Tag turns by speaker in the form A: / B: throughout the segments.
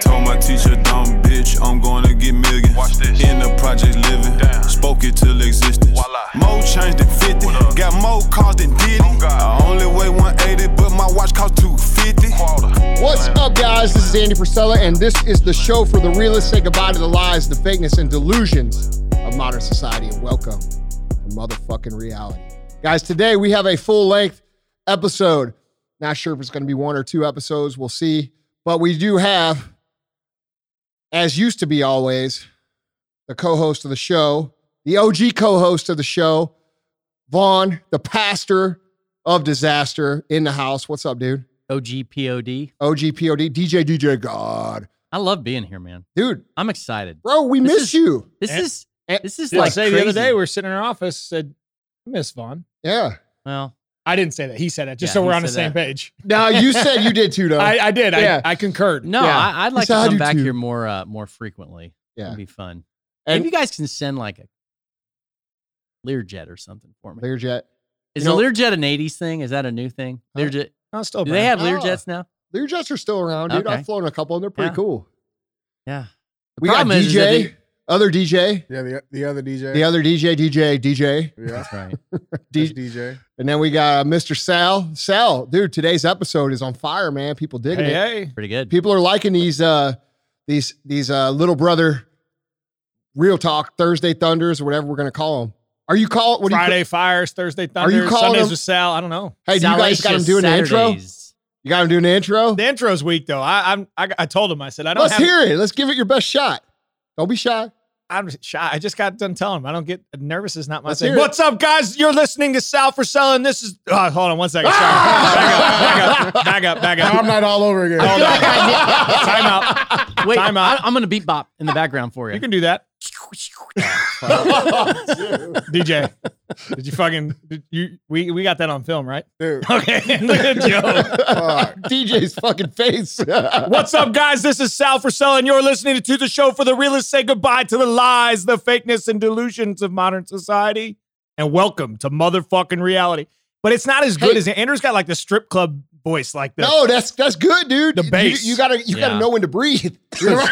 A: Told my teacher, dumb bitch, I'm gonna get millions.
B: Watch this.
A: In the project living,
B: Damn.
A: spoke it till existence.
B: Voila.
A: More change than 50, got more cars than Diddy.
B: Oh, God.
A: I only weigh 180, but my watch cost 250.
B: Quarter.
C: What's up, guys? This is Andy Frisella, and this is the show for the realists. Say goodbye to the lies, the fakeness, and delusions of modern society, and welcome to motherfucking reality. Guys, today we have a full length episode. Not sure if it's going to be one or two episodes. We'll see. But we do have, as used to be always, the co host of the show, the OG co host of the show, Vaughn, the pastor of disaster in the house. What's up, dude?
D: OGPOD.
C: OGPOD, DJ DJ God.
D: I love being here, man.
C: Dude,
D: I'm excited.
C: bro, we
D: This
C: miss
D: is-
C: you.
D: This
E: And-
D: is this is
E: Did I
D: like
E: say
D: crazy.
E: the other day we were sitting in our office said I miss Vaughn.
C: Yeah.
D: well,
E: I didn't say that. He said it just
D: Yeah,
E: so we're
D: he
E: on the
D: said
E: same
D: that.
E: page.
C: Now you said you did too, though.
E: I, I did.
C: Yeah.
E: I, I concurred.
D: no,
C: Yeah.
D: I, I'd like
C: said,
D: to
C: "I do
D: come back
C: too."
D: here more uh, more frequently.
C: Yeah.
D: It'd be fun.
C: And-
D: Maybe you guys can send like a Learjet or something for me.
C: Learjet.
D: Is
C: you know-
D: the Learjet an '80s thing? Is that a new thing?
C: Huh?
D: Learjet.
E: No, still
D: Do they have
C: Oh.
D: Learjets now?
C: Learjets are still around, dude.
D: Okay.
C: I've flown a couple and they're pretty
D: Yeah.
C: cool.
D: Yeah. The
C: We got
D: problem is- is that
C: DJ,
D: they-
C: other DJ,
F: Yeah, the the other DJ.
C: the other DJ, DJ, DJ,
F: yeah,
D: That's right.
C: D-
F: DJ. DJ.
C: and then we got uh, Mr. Sal. Sal, dude, today's episode is on fire, man. People digging
E: Hey,
C: it.
E: hey.
D: Pretty good.
C: People are liking these uh these these uh little brother real talk Thursday thunders or whatever we're gonna call them. Are you call what do you
E: Friday fires, Thursday thunders,
C: Are you
E: thunder,
C: calling
E: Sundays
C: them-
E: with Sal. I don't know.
C: Hey, do you guys got him
D: Salacious
C: doing the intro? You got him doing the intro?
E: The intro's weak though. I I'm I, I told him I said I don't
C: Let's
E: have
C: hear it. Let's give it your best shot. Don't be shy.
E: I'm shy. I just got done telling him I don't get nervous is not my
C: Let's
E: thing. What's up, guys? You're listening to Sal for Selling. This is oh, hold on one second. Sorry. Ah! back up, back up, back up, back up.
F: I'm not all over again.
E: Hold on. Time out.
D: Wait,
E: Time out.
D: I, am gonna beat bop in the background for you.
E: You can do that. DJ, did you fucking did you we we got that on film, right?
F: Dude,
E: Okay. Look at Joe.
F: fuck.
C: DJ's fucking face.
E: What's up, guys? This is Sal for and You're listening to the show for the realists. Say goodbye to the lies, the fakeness, and delusions of modern society, and welcome to motherfucking reality. But it's not as good
C: Hey.
E: as Andrew's got like the strip club voice, like the
C: No, that's that's good, dude.
E: The
C: You-
E: bass.
C: You, gotta you gotta know when to breathe. So-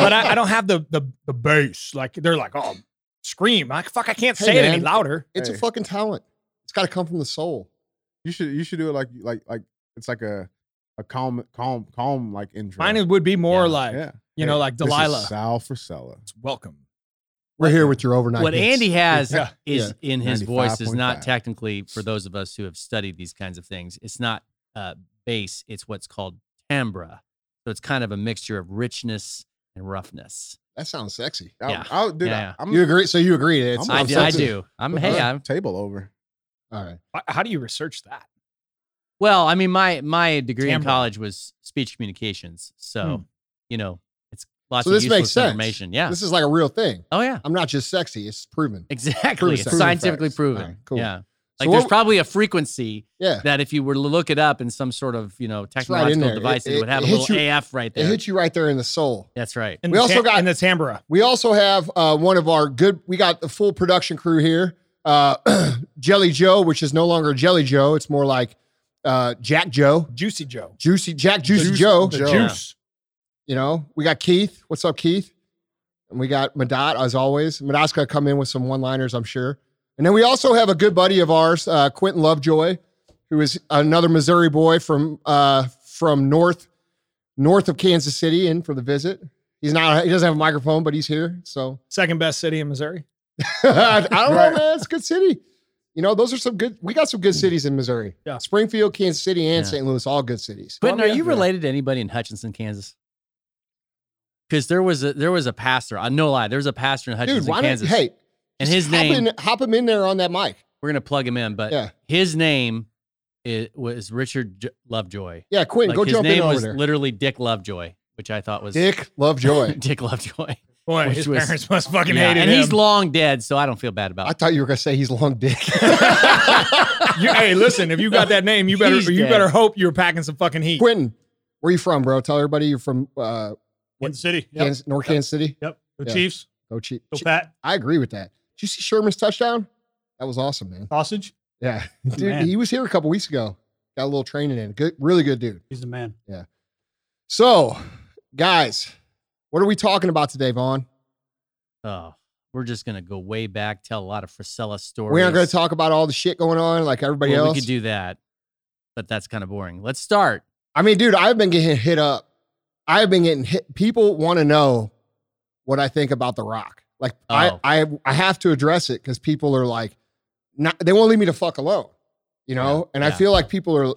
E: but I, I don't have the the the bass. Like they're like, oh, scream. Like fuck, I can't
C: Hey,
E: say it any louder.
C: It's a fucking talent. It's gotta come from the soul.
F: You should you should do it like like like it's like a a calm calm calm like intro.
E: Mine would be more
D: Yeah.
E: like,
F: yeah.
E: you know, like
F: This is
E: Delilah.
F: Sal Frisella.
E: Welcome.
C: We're here with your overnight.
D: what
C: hits.
D: Andy has
E: Yeah.
D: is in his voice is not
F: 95.5.
D: technically for those of us who have studied these kinds of things. It's not uh, bass. It's what's called timbre. So it's kind of a mixture of richness and roughness.
C: That sounds sexy.
F: I'll-
D: Yeah.
F: I'll, dude,
D: Yeah,
F: I'm,
C: You agree? So you agree? It's
F: I'm
D: I, do, I do. I'm
F: put
D: hey. I'm,
F: table over.
C: all right.
E: How do you research that?
D: well, I mean, my my degree in college was speech communications. So
E: Hmm.
D: you know, it's lots
C: So this
D: useless
C: makes sense.
D: information. Yeah.
C: This is like a real thing.
D: oh yeah.
C: I'm not just sexy. It's proven.
D: Exactly.
C: Proven
D: It's
C: facts.
D: scientifically
C: Proven
D: proven.
C: facts. All right, cool.
D: Yeah.
C: So
D: Like there's
C: what-
D: probably a frequency
C: Yeah.
D: that if you were to look it up in some sort of you know technological
C: there.
D: device,
C: It-
D: it, would
C: it-
D: have
C: it
D: a little
C: you-
D: AF right there.
C: It hits you right there in the soul.
D: That's right.
E: And
C: We also
E: tam-
C: got-
E: in the Tambora.
C: We also have uh, one of our good. We got the full production crew here. Uh, Jelly Joe, which is no longer Jelly Joe. It's more like uh, Jack Joe,
E: Juicy Joe.
C: Juicy Jack Juicy
F: Juice-
C: Joe.
E: The
F: Joe.
E: juice.
C: You know, we got Keith. What's up, Keith? And we got Madat, as always. Madat's going to come in with some one liners, I'm sure. And then we also have a good buddy of ours, uh, Quentin Lovejoy, who is another Missouri boy from uh, from north north of Kansas City in for the visit. He's not, he doesn't have a microphone, but he's here. So
E: Second best city in Missouri.
C: I don't know,
F: Right.
C: man. It's a good city. You know, those are some good, we got some good cities in Missouri.
E: Yeah.
C: Springfield, Kansas City, and
D: Yeah.
C: St. Louis, all good cities.
D: Quentin, are
F: Columbia?
D: you
F: Yeah.
D: related to anybody in Hutchinson, Kansas? Because there was a there was a pastor. I no lie, there was a pastor in Hutchinson,
C: Dude, why don't,
D: Kansas.
C: hey,
D: and his
C: hop
D: name,
C: in- hop him in there on that mic.
D: we're gonna plug him in, but
C: Yeah.
D: his name it was Richard J- Lovejoy.
C: Yeah, Quentin,
D: Like
C: go
D: his
C: jump in there.
D: His name
C: over
D: was
C: there.
D: literally Dick Lovejoy, which I thought was
C: Dick Lovejoy.
D: Dick Lovejoy.
E: Boy, his
D: was-
E: parents must fucking
D: Yeah,
E: hate him.
D: and he's long dead, so I don't feel bad about it.
C: I thought you were gonna say he's long dick.
E: You- hey, listen, if you got that name, you better
D: He's
E: you
D: dead.
E: better hope you're packing some fucking heat.
C: Quentin, where you from, bro? Tell everybody you're from uh,
E: Kansas City. Yep.
C: Kansas, North Kansas City.
E: Yep. The
C: Yeah.
E: Chiefs.
C: Go Chief.
E: Go Pat.
C: I agree with that. Did you see Sherman's touchdown? That was awesome, man.
E: Sausage.
C: Yeah, dude,
E: Man.
C: he was here a couple weeks ago. Got a little training in. Good, really good dude.
E: He's the man. Yeah.
C: So, guys, what are we talking about today, Vaughn?
D: Oh, we're just gonna go way back, tell a lot of Frisella stories.
C: We aren't going to talk about all the shit going on like everybody
D: Well,
C: else.
D: We could do that, but that's kind of boring. Let's start.
C: I mean, dude, I've been getting hit up. I've been getting hit. People want to know what I think about The Rock. Like,
D: Oh.
C: I, I, I have to address it because people are like, not, they won't leave me to fuck alone, you know. and I feel like people are,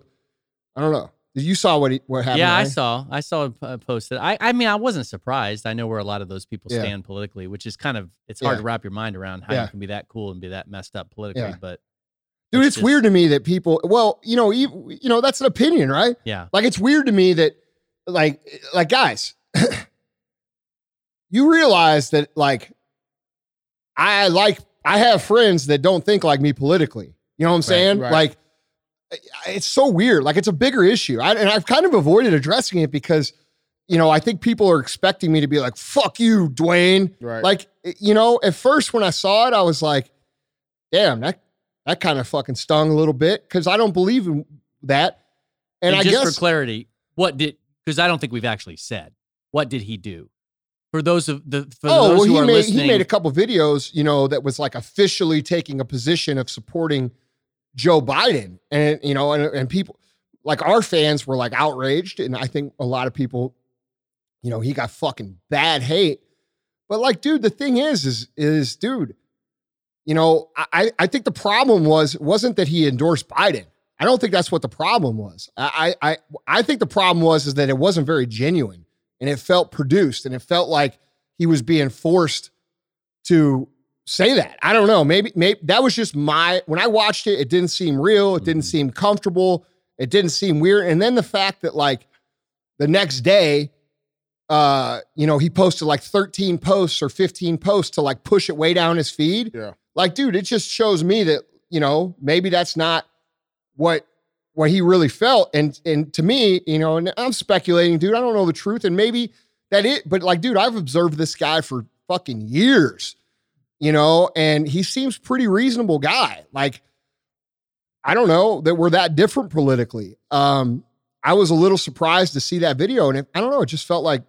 C: I don't know. You saw what he, what happened?
D: yeah, I saw. I saw it uh, posted. I, I mean, I wasn't surprised. I know where a lot of those people
C: Yeah.
D: stand politically, which is kind of it's hard
C: Yeah.
D: to wrap your mind around how
C: Yeah.
D: you can be that cool and be that messed up politically.
C: Yeah.
D: But
C: dude.
D: It's
C: It's
D: just-
C: weird to me that people. Well, you know, you, you know, that's an opinion, right?
D: yeah,
C: Like it's weird to me that like like guys, you realize that like I like I have friends that don't think like me politically. You know what I'm saying?
F: right.
C: Like it's so weird. Like it's a bigger issue. I, and I've kind of avoided addressing it because you know, I think people are expecting me to be like, fuck you, Dwayne.
F: Right.
C: Like, you know, at first when I saw it, I was like, damn, that that kind of fucking stung a little bit because I don't believe in that. And, I
D: just
C: guess
D: for clarity, what did because I don't think we've actually said what did he do for those of the for
C: oh,
D: those
C: well,
D: who
C: he
D: are
C: made
D: listening.
C: he made a couple videos, you know, that was like officially taking a position of supporting Joe Biden, and you know, and, and people like our fans were like outraged, and I think a lot of people, you know, he got fucking bad hate. But like, dude, the thing is, is is dude, you know, I I think the problem was wasn't that he endorsed Biden. I don't think that's what the problem was. I I I, think the problem was is that it wasn't very genuine and it felt produced and it felt like he was being forced to say that. I don't know. Maybe maybe that was just my when I watched it, it didn't seem real, it didn't
D: Mhm.
C: seem comfortable, it didn't seem weird. And then the fact that like the next day uh you know he posted like 13 posts or 15 posts to like push it way down his feed
F: Yeah.
C: like dude it just shows me that you know maybe that's not what what he really felt and and to me you know and i'm speculating dude i don't know the truth and maybe that it but like dude i've observed this guy for fucking years you know and he seems pretty reasonable guy like i don't know that we're that different politically um i was a little surprised to see that video and it, i don't know it just felt like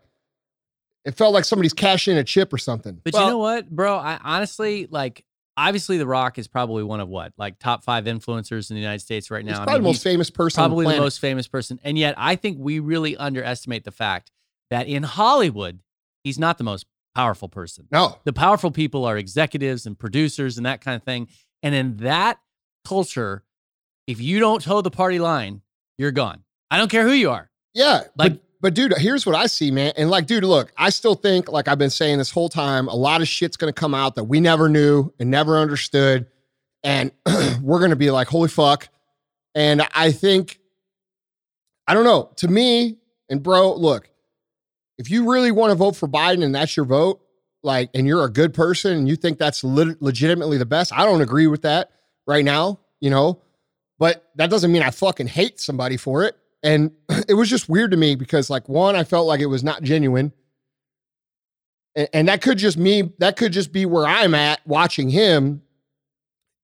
C: it felt like somebody's cashing in a chip or something
D: But
E: Well-
D: you know what, bro? I honestly like. Obviously, The Rock is probably one of what like top five influencers in the United States right now.
C: he's
D: I
C: probably
D: mean,
C: the most famous person
D: probably
C: the,
D: the most famous person, and yet I think we really underestimate the fact that in Hollywood, he's not the most powerful person.
C: no
D: The powerful people are executives and producers and that kind of thing. And in that culture, if you don't toe the party line, you're gone. I don't care who you are.
C: Yeah,
D: Like-
C: but dude, here's what I see, man. And like, dude, look, I still think, like I've been saying this whole time, a lot of shit's gonna come out that we never knew and never understood, and we're gonna be like, holy fuck. And I think, I don't know. To me, and bro, look, if you really want to vote for Biden and that's your vote, like, and you're a good person and you think that's lit- legitimately the best, I don't agree with that right now, you know. But that doesn't mean I fucking hate somebody for it. And it was just weird to me because, like, one, I felt like it was not genuine. And, and that could just me, that could just be where I'm at watching him.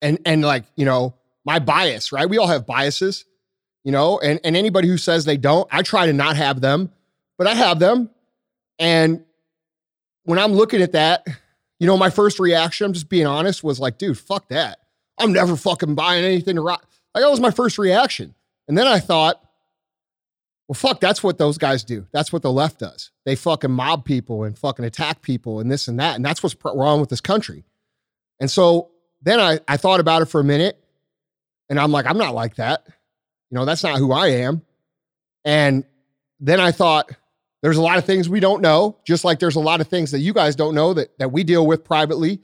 C: And and like, you know, my bias, right? We all have biases, you know, and, and anybody who says they don't, I try to not have them, but I have them. And when I'm looking at that, you know, my first reaction, I'm just being honest, was like, dude, fuck that. I'm never fucking buying anything to rock. Like that was my first reaction. And then I thought, well, fuck, that's what those guys do. That's what the left does. They fucking mob people and fucking attack people and this and that. And that's what's wrong with this country. And so then I, I thought about it for a minute and I'm like, I'm not like that. You know, that's not who I am. And then I thought, there's a lot of things we don't know, just like there's a lot of things that you guys don't know that, that we deal with privately.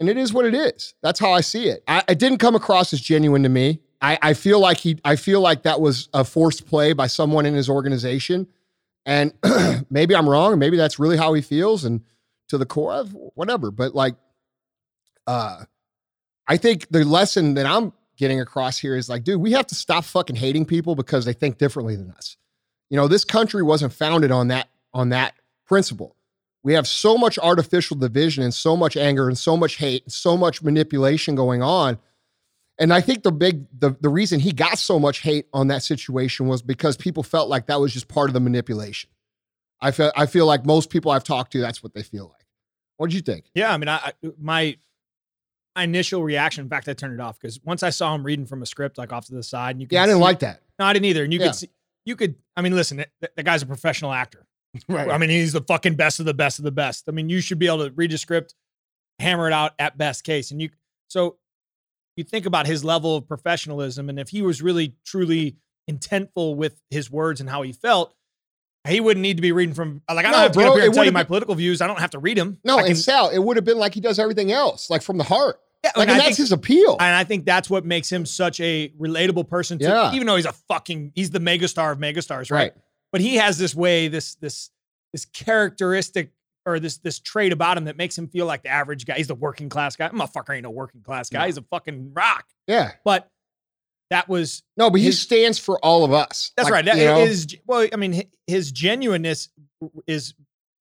C: And it is what it is. That's how I see it. I, it didn't come across as genuine to me. I, I feel like he I feel like that was a forced play by someone in his organization. And maybe I'm wrong, and maybe that's really how he feels. And to the core of whatever. But like uh I think the lesson that I'm getting across here is like, dude, we have to stop fucking hating people because they think differently than us. You know, this country wasn't founded on that on that principle. We have so much artificial division and so much anger and so much hate and so much manipulation going on. And I think the big the, the reason he got so much hate on that situation was because people felt like that was just part of the manipulation. I feel I feel like most people I've talked to, that's what they feel like. What did you think?
E: Yeah, I mean, I, my initial reaction. In fact, I turned it off because once I saw him reading from a script, like off to the side, and you could
C: Yeah, I didn't
E: see-
C: like that.
E: No, I didn't either. And you
C: Yeah.
E: could see, you could. I mean, listen, the, the guy's a professional actor.
F: Right.
E: I mean, he's the fucking best of the best of the best. I mean, you should be able to read a script, hammer it out at best case, and you. So, you think about his level of professionalism, and if he was really truly intentful with his words and how he felt. He wouldn't need to be reading from like I don't
C: No,
E: have to get
C: bro,
E: up here and tell you
C: would've
E: my
C: been-
E: political views. I don't have to read them.
C: No,
E: I
C: and Sal, it would have been like he does everything else, like from the heart.
E: yeah,
C: Like,
E: and
C: and that's
E: think-
C: his appeal.
E: And I think that's what makes him such a relatable person. To,
C: Yeah.
E: Even though he's a fucking, he's the megastar of megastars, right?
C: right.
E: But he has this way, this this this characteristic or this this trait about him that makes him feel like the average guy. He's the working class guy. Motherfucker ain't no working class guy.
C: No.
E: He's a fucking rock.
C: Yeah.
E: But that was
C: No, but he
E: His-
C: stands for all of us.
E: that's
C: Like,
E: right. That
C: you know?
E: is well. I mean, his genuineness is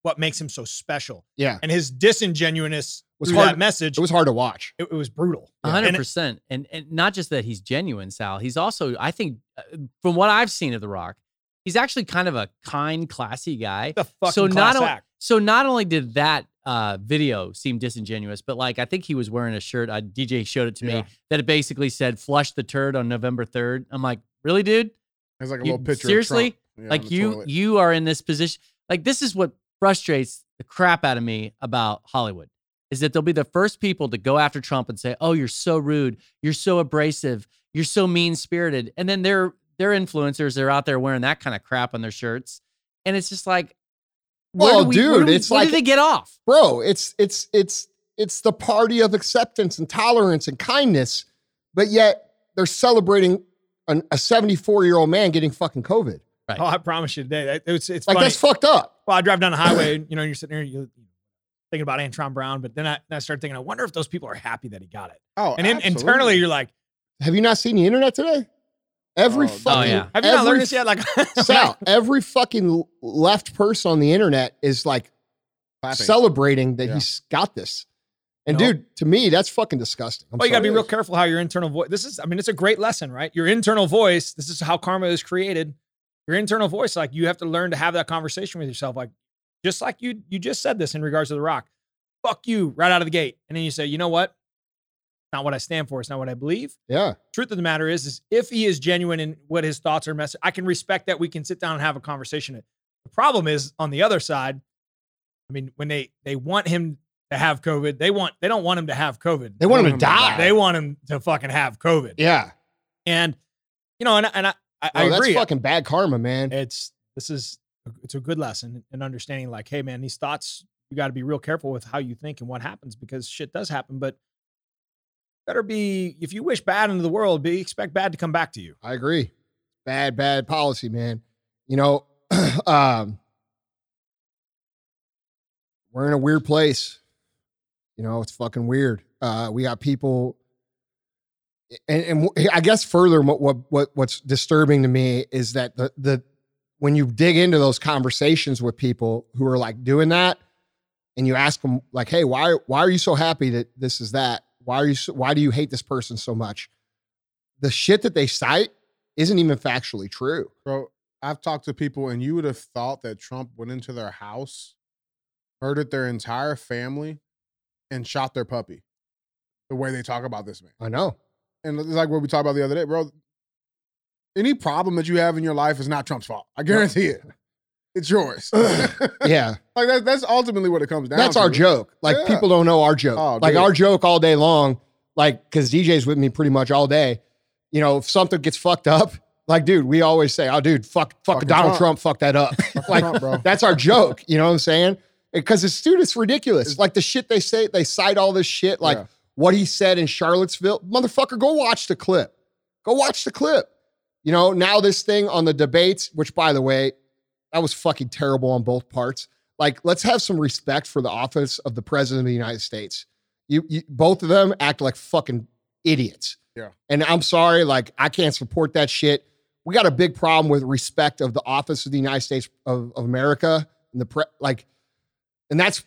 E: what makes him so special,
C: yeah.
E: and his disingenuousness
C: Was hard-
E: that message.
C: It was hard to watch.
E: it, it was brutal.
D: Hundred
E: it-
D: percent, and and not just that he's genuine, Sal. He's also, I think, uh, from what I've seen of The Rock, he's actually kind of a kind, classy guy.
E: The fucking
D: so
E: class
D: not o-
E: act.
D: So not only did that uh, video seem disingenuous, but like I think he was wearing a shirt. Uh, DJ showed it to
F: Yeah.
D: me that it basically said "flush the turd" on November third. I'm like, really, dude?
F: It's like a
D: You-
F: little picture.
D: seriously?
F: Yeah,
D: like you
F: toilet.
D: you are in this position. Like this is what frustrates the crap out of me about Hollywood is that they'll be the first people to go after Trump and say, "Oh, you're so rude, you're so abrasive, you're so mean spirited," and then they're they're influencers. They're out there wearing that kind of crap on their shirts, and it's just like,
C: Well,
D: we,
C: dude,
D: do we-
C: it's
D: where
C: like-
D: do they get off?
C: Bro, it's it's it's it's the party of acceptance and tolerance and kindness, but yet they're celebrating an, a 74 year old man getting fucking COVID.
D: Right.
E: Oh, I promise you today. that- It's it's
C: Like
E: funny.
C: that's fucked up.
E: well, I drive down the highway, and, you know, you're sitting there, you thinking about Antron Brown, but then I, then I started thinking, I wonder if those people are happy that he got it.
F: Oh,
E: And in, internally, you're like,
C: Have you not seen the internet today? Every
F: Oh, oh,
C: fucking
D: yeah.
E: have you not learned this yet? Like,
C: Sal, every fucking left person on the internet is like
F: Clapping.
C: celebrating that
F: Yeah.
C: he's got this. And
E: No.
C: dude, to me, that's fucking disgusting. I'm
E: well, you got to be real careful how your internal voice. This is, I mean, it's a great lesson, right? Your internal voice. This is how karma is created. Your internal voice, like you have to learn to have that conversation with yourself, like just like you you just said this in regards to the Rock. Fuck you right out of the gate, and then you say, you know what? Not what I stand for. It's not what I believe.
C: Yeah.
E: truth of the matter is, is if he is genuine in what his thoughts are message, I can respect that we can sit down and have a conversation. The problem is on the other side. I mean, when they they want him to have COVID, they want they don't want him to have COVID.
C: They want him to
F: him to
C: die.
F: die.
E: They want him to fucking have COVID.
C: yeah.
E: And you know, and, and I I, I
C: Well, that's
E: agree.
C: fucking bad karma, man.
E: It's this is it's a good lesson in understanding. Like, hey, man, these thoughts you got to be real careful with how you think and what happens because shit does happen. But better be if you wish bad into the world, be expect bad to come back to you.
C: I agree. Bad, bad policy, man. You know, um, we're in a weird place. You know, it's fucking weird. Uh, we got people, and, and I guess further, what what what's disturbing to me is that the the when you dig into those conversations with people who are like doing that, and you ask them like, "Hey, why why are you so happy that this is that? Why are you so, why do you hate this person so much?" The shit that they cite isn't even factually true.
F: Bro, I've talked to people, and you would have thought that Trump went into their house, murdered their entire family, and shot their puppy. The way they talk about this man.
C: I know.
F: And it's like what we talked about the other day, bro. Any problem that you have in your life is not Trump's fault. I guarantee it. It's yours.
C: Yeah,
F: like that, that's ultimately what it comes down to.
C: that's
F: to.
C: our joke. Like
F: Yeah.
C: people don't know our joke.
F: Oh,
C: like
F: dude.
C: our joke all day long. Like because DJ's with me pretty much all day. You know, if something gets fucked up, like dude, we always say, "Oh, dude, fuck, fuck
F: Fucking
C: Donald
F: Trump.
C: Trump, fuck that up." like
F: Trump, bro.
C: that's our joke. You know what I'm saying? Because it's dude, it's ridiculous. like the shit they say, they cite all this shit, like
F: Yeah.
C: what he said in Charlottesville. Motherfucker, go watch the clip. Go watch the clip. You know, now this thing on the debates, which by the way, that was fucking terrible on both parts. Like, let's have some respect for the office of the president of the United States. You, you both of them act like fucking idiots.
F: Yeah.
C: And I'm sorry, like, I can't support that shit. We got a big problem with respect of the office of the United States of, of America and the pre like, and that's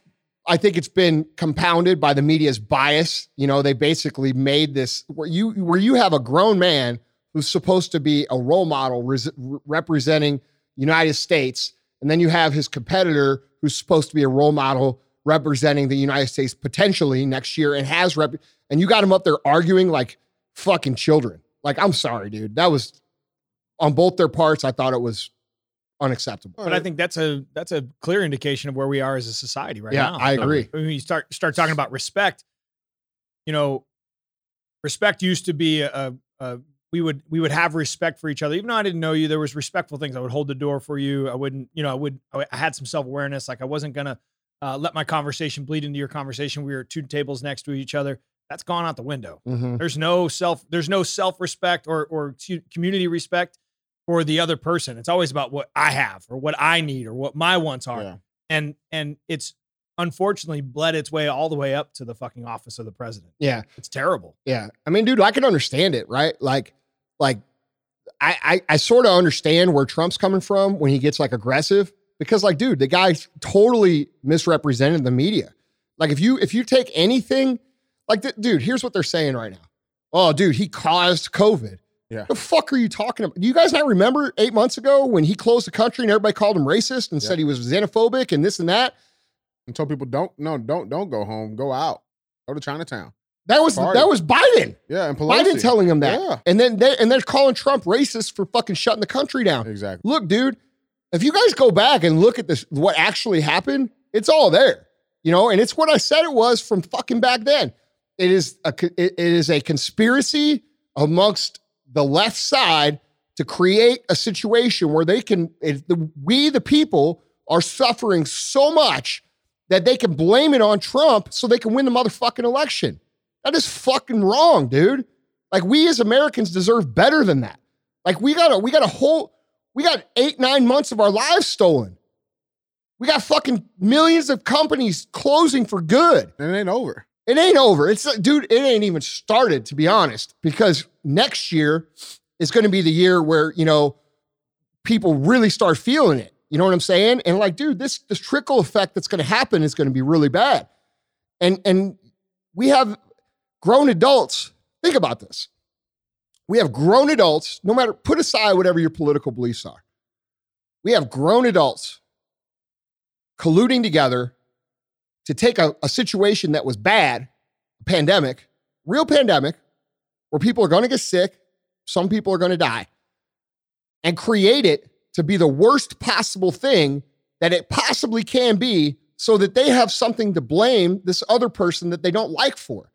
C: I think it's been compounded by the media's bias. You know, they basically made this where you where you have a grown man who's supposed to be a role model res- representing United States, and then you have his competitor who's supposed to be a role model representing the United States potentially next year and has rep and you got him up there arguing like fucking children. Like, I'm sorry, dude. That was on both their parts. I thought it was unacceptable.
E: But I think that's a that's a clear indication of where we are as a society right
C: Yeah,
E: now.
C: I agree.
E: When you start start talking about respect, you know, respect used to be a, a, a we would we would have respect for each other. Even though I didn't know you, there was respectful things. I would hold the door for you. I wouldn't, you know, I would I had some self awareness. Like I wasn't gonna uh, let my conversation bleed into your conversation. We were two tables next to each other. That's gone out the window.
C: Mhm.
E: There's no self. There's no self respect or or community respect for the other person. It's always about what I have or what I need or what my wants are.
F: Yeah.
E: And and it's unfortunately bled its way all the way up to the fucking office of the president.
C: Yeah.
E: It's terrible.
C: Yeah. I mean, dude, I can understand it, right? Like, like I I, I sort of understand where Trump's coming from when he gets like aggressive. Because, like, dude, the guy totally misrepresented the media. Like, if you if you take anything, like, th- dude, here's what they're saying right now. Oh, dude, he caused COVID.
F: Yeah.
C: The fuck are you talking about? Do you guys not remember eight months ago when he closed the country and everybody called him racist and
F: Yeah.
C: said he was xenophobic and this and that?
F: And told people don't no don't don't go home. Go out. Go to Chinatown.
C: That was
F: Party.
C: that was Biden.
F: Yeah, and Pelosi.
C: Biden telling him that.
F: Yeah.
C: And then they and they're calling Trump racist for fucking shutting the country down.
F: Exactly.
C: Look, dude, if you guys go back and look at this, what actually happened, it's all there. You know, and it's what I said it was from fucking back then. It is a it- it is a conspiracy amongst the left side to create a situation where they can the, we the people are suffering so much that they can blame it on Trump so they can win the motherfucking election. That is fucking wrong, dude. Like we as Americans deserve better than that. Like we got a we got a whole we got eight nine months of our lives stolen. We got fucking millions of companies closing for good.
F: And it ain't over.
C: It ain't over. It's like, dude, it ain't even started to be honest, because next year is going to be the year where you know people really start feeling it. You know what I'm saying? And like, dude, this this trickle effect that's going to happen is going to be really bad. And and we have grown adults. Think about this. We have grown adults, no matter put aside whatever your political beliefs are. We have grown adults colluding together to take a, a situation that was bad, a pandemic, real pandemic, where people are going to get sick, some people are going to die, and create it to be the worst possible thing that it possibly can be so that they have something to blame this other person that they don't like for.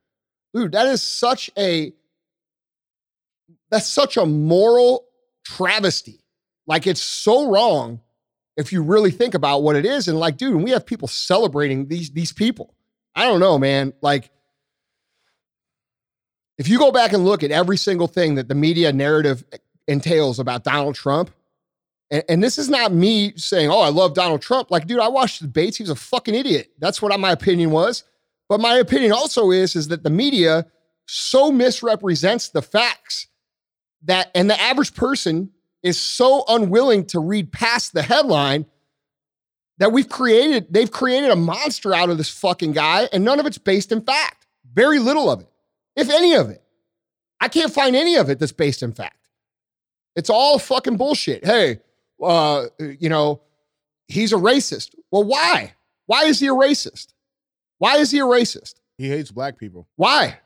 C: Dude, that is such a that's such a moral travesty. Like it's so wrong if you really think about what it is. And like, dude, we have people celebrating these these people. I don't know, man. Like, if you go back and look at every single thing that the media narrative entails about Donald Trump, and, and this is not me saying, oh, I love Donald Trump. Like, dude, I watched the debates. He was a fucking idiot. That's what my opinion was. But my opinion also is, is that the media so misrepresents the facts that, and the average person is so unwilling to read past the headline that we've created, they've created a monster out of this fucking guy, and none of it's based in fact. Very little of it, if any of it. I can't find any of it that's based in fact. It's all fucking bullshit. Hey, uh, you know, he's a racist. Well, why? Why is he a racist? Why is he a racist?
F: He hates black people.
C: Why?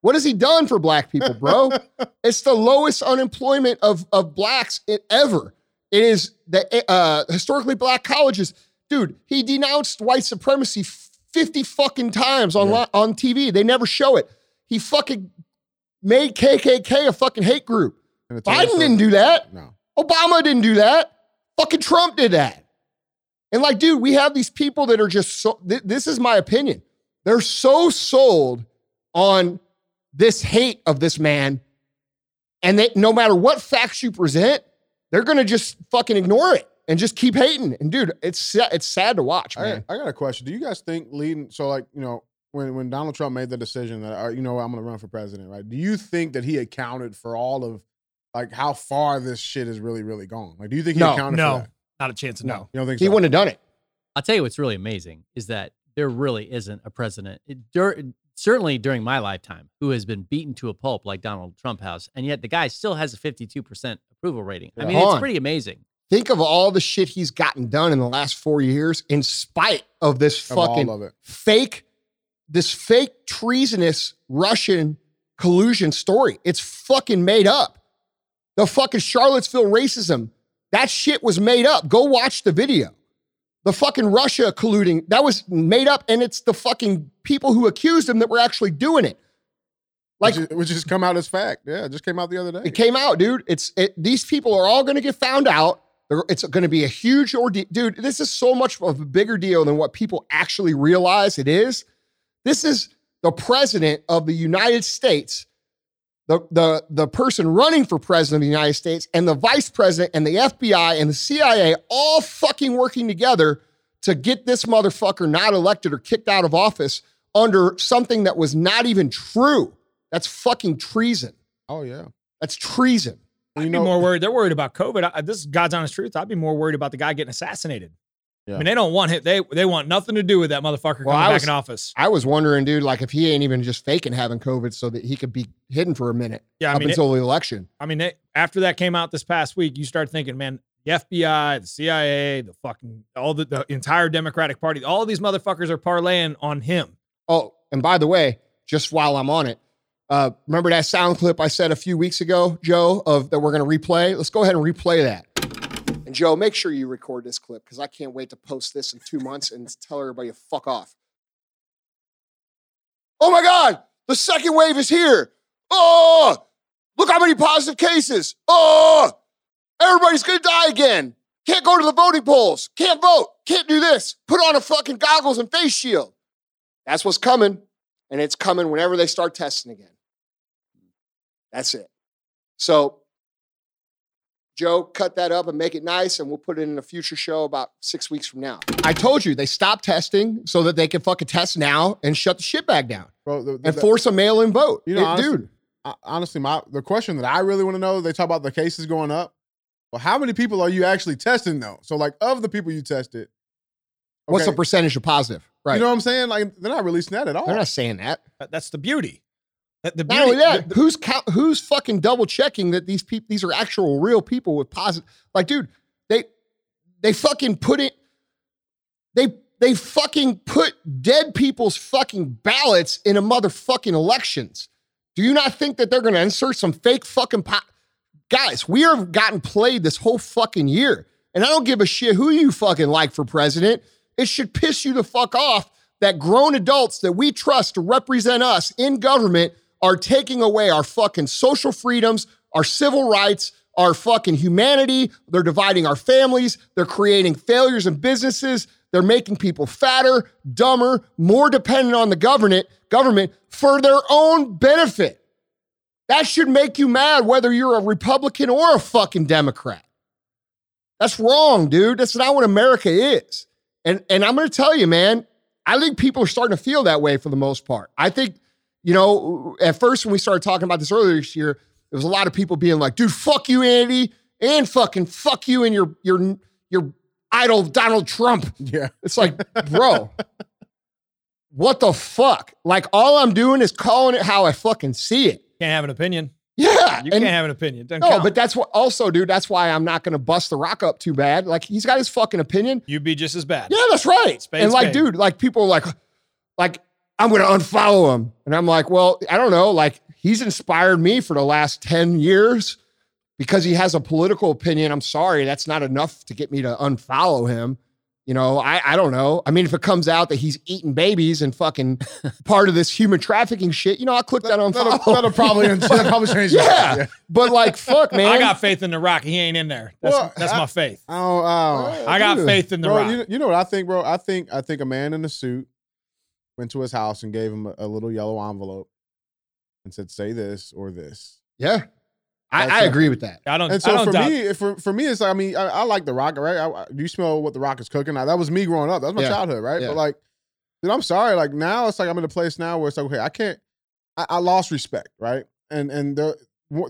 C: What has he done for black people, bro? it's the lowest unemployment of, of blacks i- ever. It is the uh, historically black colleges. Dude, he denounced white supremacy 50 fucking times on,
F: Yeah.
C: on TV. They never show it. He fucking made KKK a fucking hate group.
F: And to tell us
C: Biden didn't do that.
F: No.
C: Obama didn't do that. Fucking Trump did that. And like, dude, we have these people that are just so, th- this is my opinion. They're so sold on this hate of this man. And that no matter what facts you present, they're going to just fucking ignore it and just keep hating. And dude, it's, it's sad to watch,
F: I,
C: man.
F: I got a question. Do you guys think leading so like, you know, when when Donald Trump made the decision that uh, you know I'm going to run for president, right? Do you think that he accounted for all of like how far this shit is really really gone? Like do you think he
C: No,
F: accounted
E: no.
F: for that?
E: Not a chance. No.
F: You don't think
C: he
F: so?
C: wouldn't have done it.
D: I'll tell you what's really amazing is that there really isn't a president, it- dur- certainly during my lifetime, who has been beaten to a pulp like Donald Trump has, and yet the guy still has a 52% approval rating. I mean,
C: Hold
D: it's
C: on.
D: pretty amazing.
C: Think of all the shit he's gotten done in the last four years, in spite of this
F: Of
C: fucking
F: all of
C: fake, this fake treasonous Russian collusion story. It's fucking made up. The fucking Charlottesville racism, that shit was made up. Go watch the video. The fucking Russia colluding, that was made up, and it's the fucking people who accused him that were actually doing it. Like
F: which, which just come out as fact. Yeah, it just came out the other day.
C: it came out, dude. It's it, these people are all going to get found out. It's going to be a huge ordeal, dude. This is so much of a bigger deal than what people actually realize it is. This is the president of the United States, the the the person running for president of the United States, and the vice president, and the FBI and the CIA all fucking working together to get this motherfucker not elected or kicked out of office under something that was not even true. That's fucking treason.
F: oh yeah.
C: That's treason.
F: And
E: I'd
F: you
E: be more worried. They're worried about COVID. I, this is God's honest truth. I'd be more worried about the guy getting assassinated.
F: Yeah.
E: I mean, they don't want him. They they want nothing to do with that motherfucker
C: Well,
E: coming
C: I
E: back
C: was-
E: in office.
C: I was wondering, dude, like if he ain't even just faking having COVID so that he could be hidden for a minute
E: Yeah, I
C: up
E: mean, it-
C: until the election.
E: I mean, they, after that came out this past week, you start thinking, man, the FBI, the CIA, the fucking all the, the entire Democratic Party, all these motherfuckers are parlaying on him.
C: Oh, and by the way, just while I'm on it, uh, remember that sound clip I said a few weeks ago, Joe, of that we're going to replay? Let's go ahead and replay that. And Joe, make sure you record this clip because I can't wait to post this in two months and tell everybody to fuck off. Oh my God, the second wave is here. Oh, look how many positive cases. Oh, everybody's going to die again. Can't go to the voting polls. Can't vote. Can't do this. Put on a fucking goggles and face shield. That's what's coming. And it's coming whenever they start testing again. That's it. So, Joe, cut that up and make it nice, and we'll put it in a future show about six weeks from now. I told you they stopped testing so that they can fucking test now and shut the shit back down
F: bro, the, the,
C: and force a mail in vote.
F: You know,
C: It-
F: honestly,
C: dude,
F: I- honestly, my the question that I really want to know, they talk about the cases going up. Well, how many people are you actually testing though? So, like, of the people you tested,
C: what's the percentage of positive? Right.
F: You know what I'm saying? Like, they're not releasing that at all.
C: They're not saying that.
E: That- That's the beauty. The
C: Not
E: beauty.
C: only that,
E: the-
C: who's count, who's fucking double checking that these people these are actual real people with positive like dude, they they fucking put it they they fucking put dead people's fucking ballots in a motherfucking elections. Do you not think that they're going to insert some fake fucking po- guys? We have gotten played this whole fucking year, and I don't give a shit who you fucking like for president. It should piss you the fuck off that grown adults that we trust to represent us in government are taking away our fucking social freedoms, our civil rights, our fucking humanity. They're dividing our families. They're creating failures in businesses. They're making people fatter, dumber, more dependent on the government, government for their own benefit. That should make you mad whether you're a Republican or a fucking Democrat. That's wrong, dude. That's not what America is. And and I'm going to tell you, man, I think people are starting to feel that way for the most part. I think, you know, at first when we started talking about this earlier this year, there was a lot of people being like, "Dude, fuck you, Andy, and fucking fuck you and your your your idol Donald Trump."
F: Yeah.
C: It's like, bro, what the fuck? Like, all I'm doing is calling it how I fucking see it.
E: can't have an opinion.
C: Yeah,
E: You
C: and-
E: can't have an opinion. Doesn't
C: no,
E: count.
C: but that's what. Also, dude, that's why I'm not going to bust the rock up too bad. Like, he's got his fucking opinion.
E: you'd be just as bad.
C: Yeah, that's right.
E: Spade,
C: and like,
E: spade.
C: dude, like people are like, like I'm going to unfollow him, and I'm like, well, I don't know. Like, he's inspired me for the last ten years because he has a political opinion. I'm sorry, that's not enough to get me to unfollow him. You know, I I don't know. I mean, if it comes out that he's eating babies and fucking part of this human trafficking shit, you know, I'll click that,
F: That'll,
C: unfollow.
F: that'll probably that'll probably change. it.
C: yeah. but like, fuck, man.
E: I got faith in the Rock. He ain't in there. That's,
F: Well,
E: that's
F: I-
E: my faith.
F: I don't, I don't.
E: I got
C: dude.
E: faith in the
F: bro,
E: Rock.
F: you, you know what I think, bro? I think I think a man in a suit went to his house and gave him a, a little yellow envelope and said, "Say this or this."
C: Yeah, I,
F: That's
C: I
F: it.
C: agree with that.
E: I don't.
F: And
E: I
F: so
E: don't
F: for
E: doubt.
F: me, for for me, it's like I mean, I, I like the Rock, right? I, I- you smell what the Rock is cooking. Now, that was me growing up. That was my
C: Yeah.
F: childhood, right?
C: Yeah.
F: But like, dude, I'm sorry. Like now, it's like I'm in a place now where it's like, okay, I can't. I, I lost respect, right? And and there,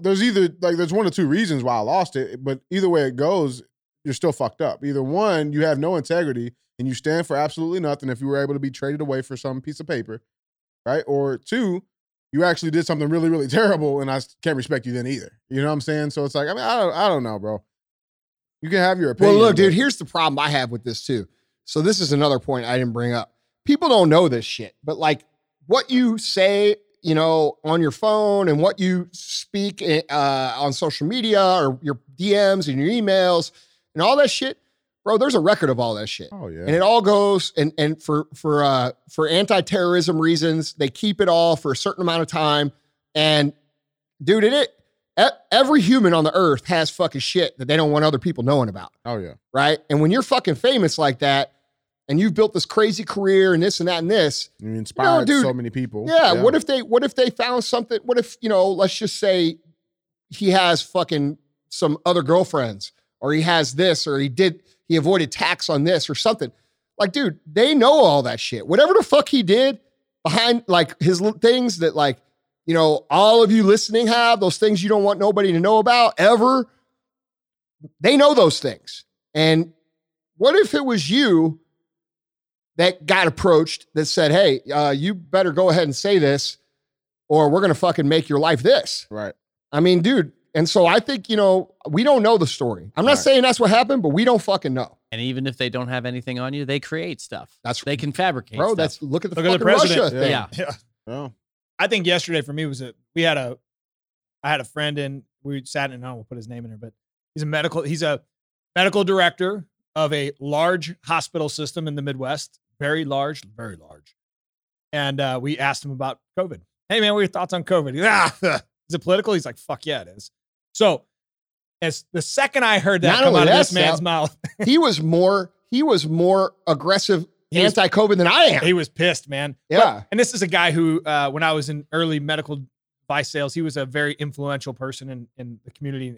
F: there's either like there's one or two reasons why I lost it, but either way it goes, you're still fucked up. Either one, you have no integrity and you stand for absolutely nothing if you were able to be traded away for some piece of paper, right? Or two, you actually did something really, really terrible, and I can't respect you then either. You know what I'm saying? So it's like, I mean, I don't, I don't know, bro. You can have your opinion.
C: Well, look, dude, here's the problem I have with this too. So this is another point I didn't bring up. People don't know this shit, but like what you say, you know, on your phone and what you speak uh, on social media or your DMs and your emails and all that shit, bro. There's a record of all that shit.
F: Oh yeah.
C: and it all goes and and for for uh for anti-terrorism reasons they keep it all for a certain amount of time and dude it, it every human on the earth has fucking shit that they don't want other people knowing about
F: oh yeah.
C: right and when you're fucking famous like that and you've built this crazy career and this and that and this
F: You inspired
C: dude,
F: so many people.
C: yeah, what if they what if they found something what if you know let's just say he has fucking some other girlfriends or he has this or he did he avoided tax on this or something like dude they know all that shit whatever the fuck he did behind like his things that like you know all of you listening have those things you don't want nobody to know about ever they know those things and what if it was you that got approached that said, "Hey, uh, you better go ahead and say this, or we're gonna fucking make your life this."
F: Right.
C: I mean, dude. And so I think you know we don't know the story. I'm not
F: Right.
C: saying that's what happened, but we don't fucking know.
D: And even if they don't have anything on you, they create stuff.
C: That's
D: They can fabricate.
C: bro.
D: stuff.
C: That's look at the
E: Look at the president.
C: Russia thing.
D: yeah.
E: Yeah.
F: Yeah.
E: I think yesterday for me was a we had a I had a friend in we sat in I don't want to put his name in there, but he's a medical he's a medical director of a large hospital system in the Midwest, very large, very large. And uh, we asked him about COVID. Hey man, what are your thoughts on COVID? He's, ah, is it political? He's like, fuck yeah, it is. So as the second I heard that
C: Not
E: come out of this man's mouth,
C: he was more he was more aggressive
E: He
C: anti-COVID than I am.
E: he was pissed, man. But-
C: yeah.
E: and this is a guy who, uh, when I was in early medical device sales, he was a very influential person in, in the community.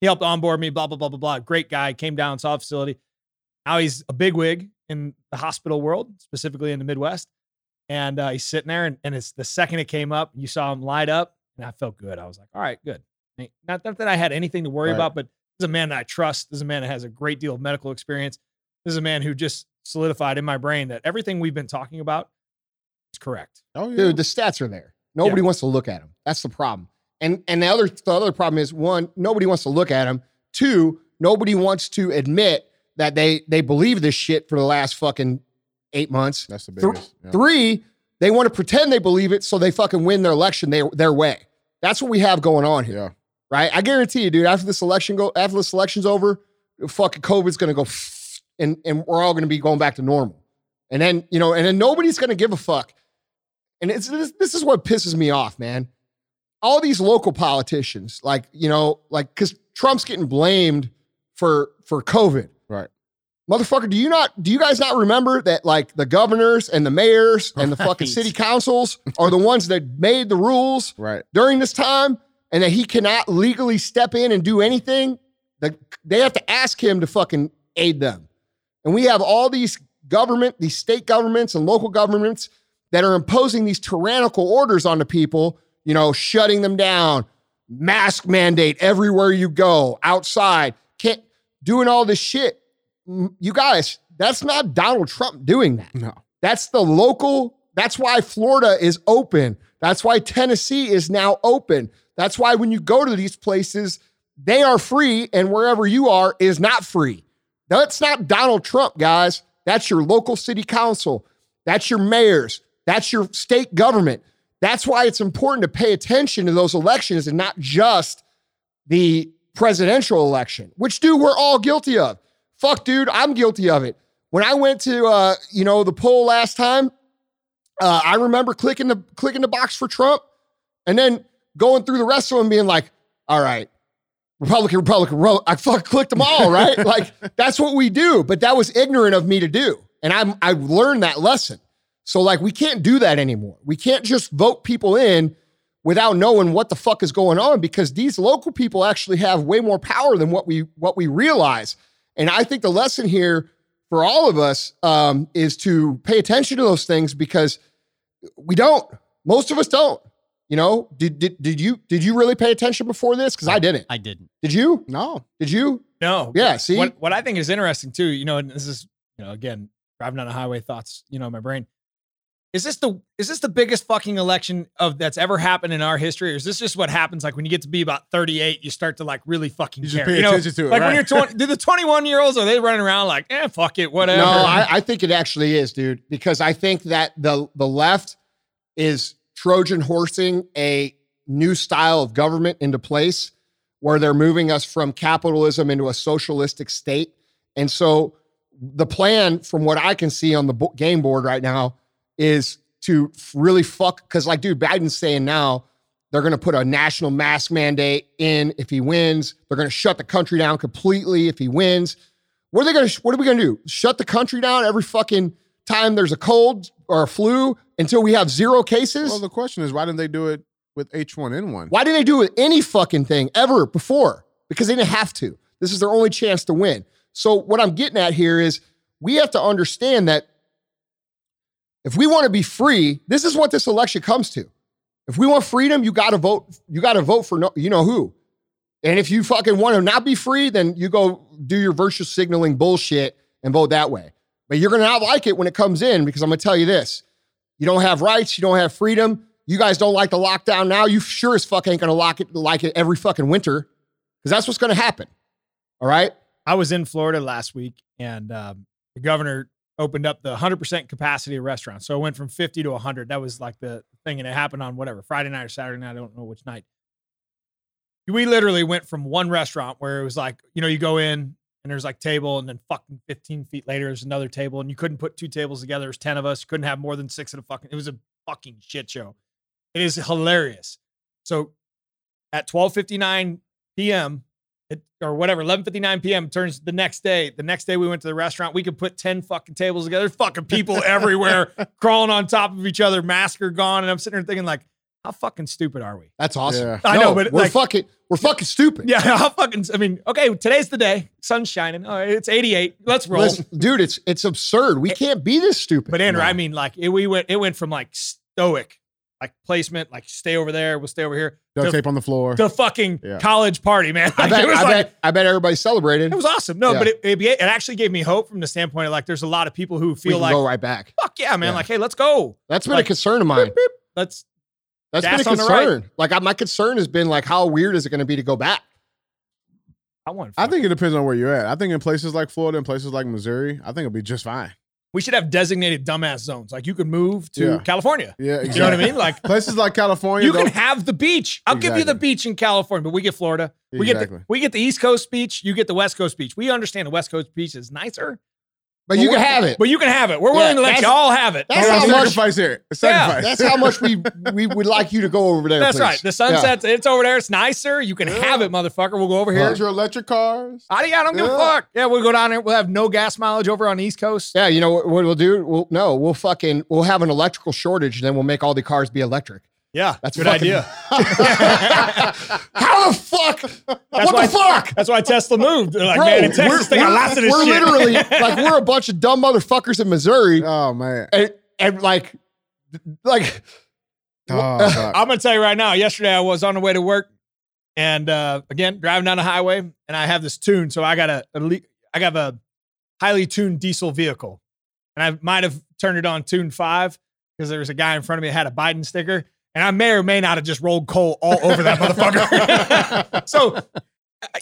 E: He helped onboard me, blah, blah, blah, blah, blah. Great guy, came down, saw the facility. Now he's a big wig in the hospital world, specifically in the Midwest. And uh, he's sitting there, and, and it's the second it came up, you saw him light up, and I felt good. I was like, all right, good. I Not, not that I had anything to worry
F: Right.
E: about, but this is a man that I trust. This is a man that has a great deal of medical experience. This is a man who just solidified in my brain that everything we've been talking about is correct.
F: Oh yeah.
C: Dude, the stats are there. Nobody wants to look at them. That's the problem. And and the other the other problem is one, nobody wants to look at them. Two, nobody wants to admit that they they believe this shit for the last fucking eight months.
F: That's the
C: Thr-
F: biggest. yeah.
C: Three, they want to pretend they believe it so they fucking win their election their their way. That's what we have going on here,
F: Yeah.
C: Right? I guarantee you, dude. After this election go, after this election's over, fucking COVID's gonna go, and and we're all gonna be going back to normal. And then you know, and then nobody's gonna give a fuck. And it's this, this is what pisses me off, man. All these local politicians, like you know, like because Trump's getting blamed for for COVID
F: Right.
C: motherfucker, do you not do you guys not remember that like the governors and the mayors and the fucking city councils are the ones that made the rules
F: Right.
C: during this time and that he cannot legally step in and do anything? They have to ask him to fucking aid them. And we have all these government, these state governments and local governments that are imposing these tyrannical orders on the people, you know, shutting them down, mask mandate everywhere you go, outside, can't doing all this shit. You guys, that's not Donald Trump doing that.
F: No.
C: That's the local. That's why Florida is open. That's why Tennessee is now open. That's why when you go to these places, they are free, and wherever you are is not free. That's not Donald Trump, guys. That's your local city council. That's your mayors. That's your state government. That's why it's important to pay attention to those elections and not just the presidential election, which, dude, we're all guilty of. Fuck, dude, I'm guilty of it. When I went to, uh, you know, the poll last time, uh, I remember clicking the clicking the box for Trump, and then going through the rest of them, being like, "All right, Republican, Republican, Ro-" I fucking clicked them all, right? like that's what we do. But that was ignorant of me to do, and I'm I learned that lesson. So like we can't do that anymore. We can't just vote people in without knowing what the fuck is going on because these local people actually have way more power than what we what we realize. And I think the lesson here for all of us um, is to pay attention to those things because we don't. Most of us don't. You know, did did, did you did you really pay attention before this? Because I didn't.
D: I didn't.
C: Did you?
F: No.
C: Did you?
E: No.
C: Yeah. See,
E: What what I think is interesting too, you know, and this is, you know, again, driving down a highway, thoughts, you know, my brain. Is this the is this the biggest fucking election of that's ever happened in our history, or is this just what happens? Like when you get to be about thirty eight, you start to like really fucking
F: You just
E: care.
F: pay
E: you know,
F: attention to it,
E: like when you're twenty, do the twenty one year olds are they running around like, eh, fuck it, whatever?
C: No, I, I think it actually is, dude, because I think that the the left is Trojan horsing a new style of government into place where they're moving us from capitalism into a socialistic state. And so the plan, from what I can see on the game board right now, is to really fuck. Because, like, dude, Biden's saying now they're going to put a national mask mandate in if he wins. They're going to shut the country down completely if he wins. What are they going to? What are we going to do? Shut the country down every fucking time there's a cold or a flu until we have zero cases?
F: Well, the question is, why didn't they do it with H1N1?
C: Why didn't they do it with any fucking thing ever before? Because they didn't have to. This is their only chance to win. So what I'm getting at here is we have to understand that if we want to be free, this is what this election comes to. If we want freedom, you got to vote. You got to vote for no, you know who. And if you fucking want to not be free, then you go do your virtue signaling bullshit and vote that way. But you're gonna not like it when it comes in because I'm gonna tell you this: you don't have rights, you don't have freedom. You guys don't like the lockdown now. You sure as fuck ain't gonna lock it like it every fucking winter because that's what's gonna happen. All right.
E: I was in Florida last week, and um, the governor opened up the 100% capacity of restaurants. So it went from 50 to 100. That was like the thing, and it happened on whatever Friday night or Saturday night. I don't know which night. We literally went from one restaurant where it was like, you know, you go in and there's like table, and then fucking 15 feet later there's another table, and you couldn't put two tables together. There's 10 of us. You couldn't have more than six in a fucking. It was a fucking shit show. It is hilarious. So at 12:59 p.m it, or whatever, 11:59 p.m. turns the next day. The next day we went to the restaurant. We could put 10 fucking tables together. Fucking people everywhere crawling on top of each other. Mask are gone. And I'm sitting there thinking, like, how fucking stupid are we?
C: That's awesome.
F: Yeah.
E: I know, but,
C: we're
E: like-
C: fucking we're fucking stupid.
E: Yeah, how fucking I mean, okay, today's the day. Sun's shining. All right, it's 88. Let's roll.
C: Listen, dude, it's it's absurd. We can't be this stupid.
E: but Andrew,
C: No.
E: I mean, like it, we went it went from like stoic, like placement, like stay over there, we'll stay over here.
F: Duct
E: to,
F: tape on the floor.
E: The fucking
F: Yeah.
E: college party, man.
C: I bet,
E: it was
C: I
E: like,
C: bet, I bet everybody celebrated.
E: It was awesome. No,
C: Yeah.
E: but it, it, it actually gave me hope from the standpoint of like, there's a lot of people who
C: we
E: feel
C: can
E: like,
C: go right back.
E: fuck yeah, man.
C: Yeah.
E: Like, hey, let's go.
C: That's been
E: like,
C: a concern of mine.
E: Let's.
C: That's
E: gas
C: been a
E: the right.
C: concern. Like I, my concern has been like, how weird is it going to be to go back?
E: I want.
F: I think it depends on where you're at. I think in places like Florida and places like Missouri, I think it'll be just fine.
E: we should have designated dumbass zones. Like you could move to
F: Yeah.
E: California.
F: Yeah, exactly.
E: You know what I mean? Like
F: Places like California,
E: you
F: go-
E: can have the beach. I'll give you the beach in California, but we get Florida. We get
F: Exactly.
E: the, we get the East Coast beach. You get the West Coast beach. We understand the West Coast beach is nicer,
C: But you can have it.
E: but you can have it. We're
C: Yeah,
E: willing to let
C: that's-
E: y'all have it.
C: that's
F: Hold on,
C: how much-
F: sacrifice here.
E: Yeah,
F: Sacrifice.
C: That's how much we we would like you to go over there.
E: That's
C: please.
E: right. The sunset, it's over there. It's nicer. You can have it, motherfucker. We'll go over here.
F: Here's your electric cars.
E: I, I don't give a
F: Yeah.
E: fuck. Yeah, we'll go down there. We'll have no gas mileage over on the East Coast.
C: Yeah, you know what, what we'll do? We'll no, we'll fucking we'll have an electrical shortage, and then we'll make all the cars be electric.
E: Yeah,
C: That's a
E: good
C: fucking-
E: idea.
C: How the fuck? what
E: why-
C: the fuck?
E: That's why Tesla moved. They're like,
C: Bro,
E: man, in Texas,
C: we're,
E: they got
C: we're-
E: lots of this
C: we're
E: shit.
C: literally like we're a bunch of dumb motherfuckers in Missouri,
F: Oh man.
C: and, and like, like
F: Oh, fuck.
E: I'm gonna tell you right now. Yesterday, I was on the way to work, and uh, again driving down the highway, and I have this tune. So I got a, a le- I got a highly tuned diesel vehicle, and I might have turned it on tune five because there was a guy in front of me that had a Biden sticker, and I may or may not have just rolled coal all over that motherfucker. so.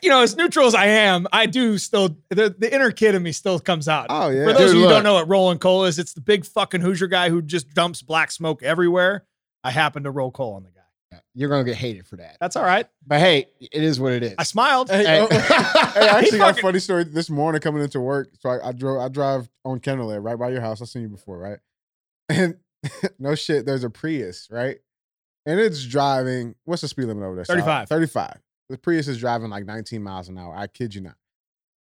E: You know, as neutral as I am, I do still the, the inner kid in me still comes out.
F: oh yeah.
E: For those
C: Dude,
E: of you who
C: look.
E: don't know what rolling coal is, it's the big fucking Hoosier guy who just dumps black smoke everywhere. I happen to roll coal on the guy.
C: you're gonna get hated for that.
E: That's all right.
C: But hey, it is what it is.
E: I smiled.
F: Hey,
C: Hey.
F: oh, hey, I actually got a funny story this morning coming into work. So I, I drove, I drive on Kendall there, right by your house. I've seen you before, right? And no shit, there's a Prius, right? And it's driving. What's the speed limit over there?
E: 35.
F: 35. The Prius is driving like 19 miles an hour. I kid you not.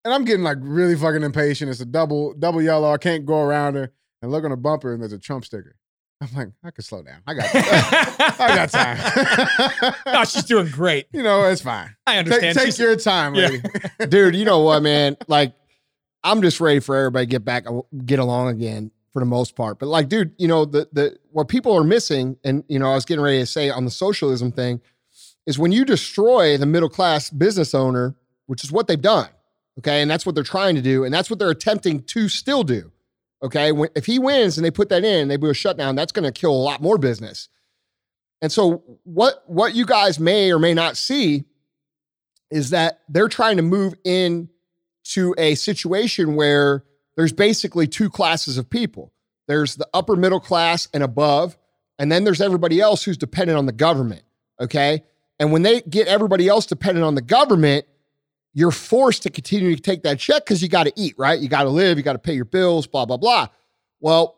F: And I'm getting like really fucking impatient. It's a double, double yellow. I can't go around her and look on the bumper and there's a Trump sticker. I'm like, I can slow down. I got time. I got time.
E: no, she's doing great.
F: you know, it's fine.
E: I understand.
F: take
E: She's-
F: your time,
E: Yeah.
F: lady.
C: dude you know what man like i'm just ready for everybody to get back get along again for the most part but like dude you know the the what people are missing and you know i was getting ready to say on the socialism thing is when you destroy the middle class business owner which is what they've done okay and that's what they're trying to do and that's what they're attempting to still do Okay. When, if he wins and they put that in, they do a shutdown, that's going to kill a lot more business. And so what what you guys may or may not see is that they're trying to move in to a situation where there's basically two classes of people. There's the upper middle class and above, and then there's everybody else who's dependent on the government. Okay. And when they get everybody else dependent on the government, you're forced to continue to take that check because you got to eat, right? You got to live, you got to pay your bills, blah, blah, blah. Well,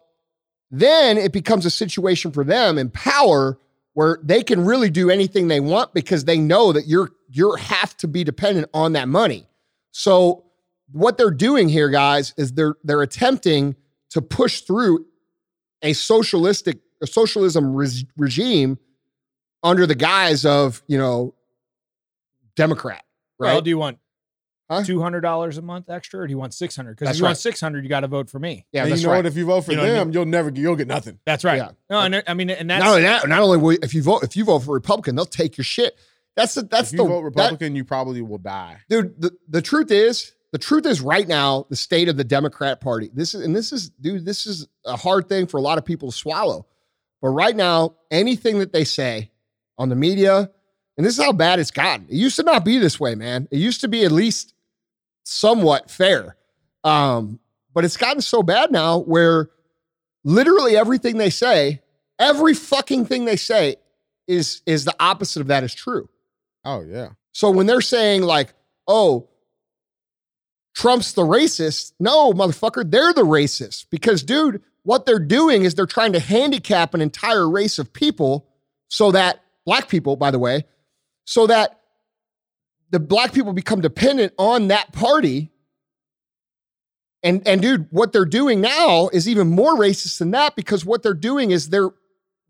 C: then it becomes a situation for them in power where they can really do anything they want because they know that you're you are have to be dependent on that money. So what they're doing here, guys, is they're they're attempting to push through a socialistic a socialism re- regime under the guise of you know Democrat, right?
E: Well, do you want two hundred dollars a month extra, or do you want six hundred? Because if you
C: right.
E: want six hundred, you got to vote for me.
C: yeah,
F: and
C: that's
F: you know
C: right.
F: what? If you vote for
E: You know what I
F: them,
E: mean?
F: you'll never you'll get nothing.
E: That's right.
C: Yeah.
E: No, and I mean, and that's
C: not only that, not only will, if you vote if you vote for Republican, they'll take your shit. That's the that's
F: if you
C: the
F: vote
C: that-
F: Republican, you probably will die.
C: dude. The, the truth is, the truth is, right now, the state of the Democrat Party. This is and this is, dude. This is a hard thing for a lot of people to swallow. But right now, anything that they say on the media, and this is how bad it's gotten. It used to not be this way, man. It used to be at least somewhat fair. Um, but it's gotten so bad now where literally everything they say, every fucking thing they say is is the opposite of that is true.
F: Oh yeah.
C: So when they're saying like, "Oh, Trump's the racist," no, motherfucker, they're the racist because, dude, what they're doing is they're trying to handicap an entire race of people so that black people, by the way, so that the black people become dependent on that party. And and dude, what they're doing now is even more racist than that because what they're doing is they're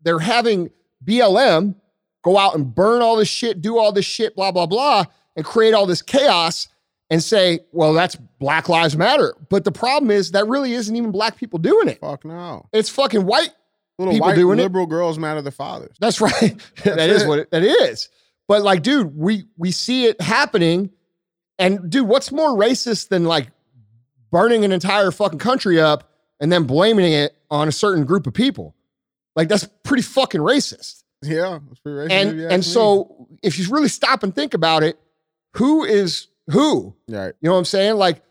C: they're having BLM go out and burn all this shit, do all this shit, blah, blah, blah, and create all this chaos and say, well, that's Black Lives Matter. But the problem is that really isn't even black people doing it.
F: Fuck no.
C: It's fucking white.
F: Little
C: People
F: white
C: doing it.
F: liberal girls matter their fathers.
C: That's right. that
F: That's it.
C: what it, that is. But like, dude, we we see it happening. And dude, what's more racist than like burning an entire fucking country up and then blaming it on a certain group of people? Like that's pretty fucking racist.
F: Yeah, it's pretty racist.
C: and and
F: me.
C: so if you really stop and think about it, who is who?
F: right.
C: You know what I'm saying? Like,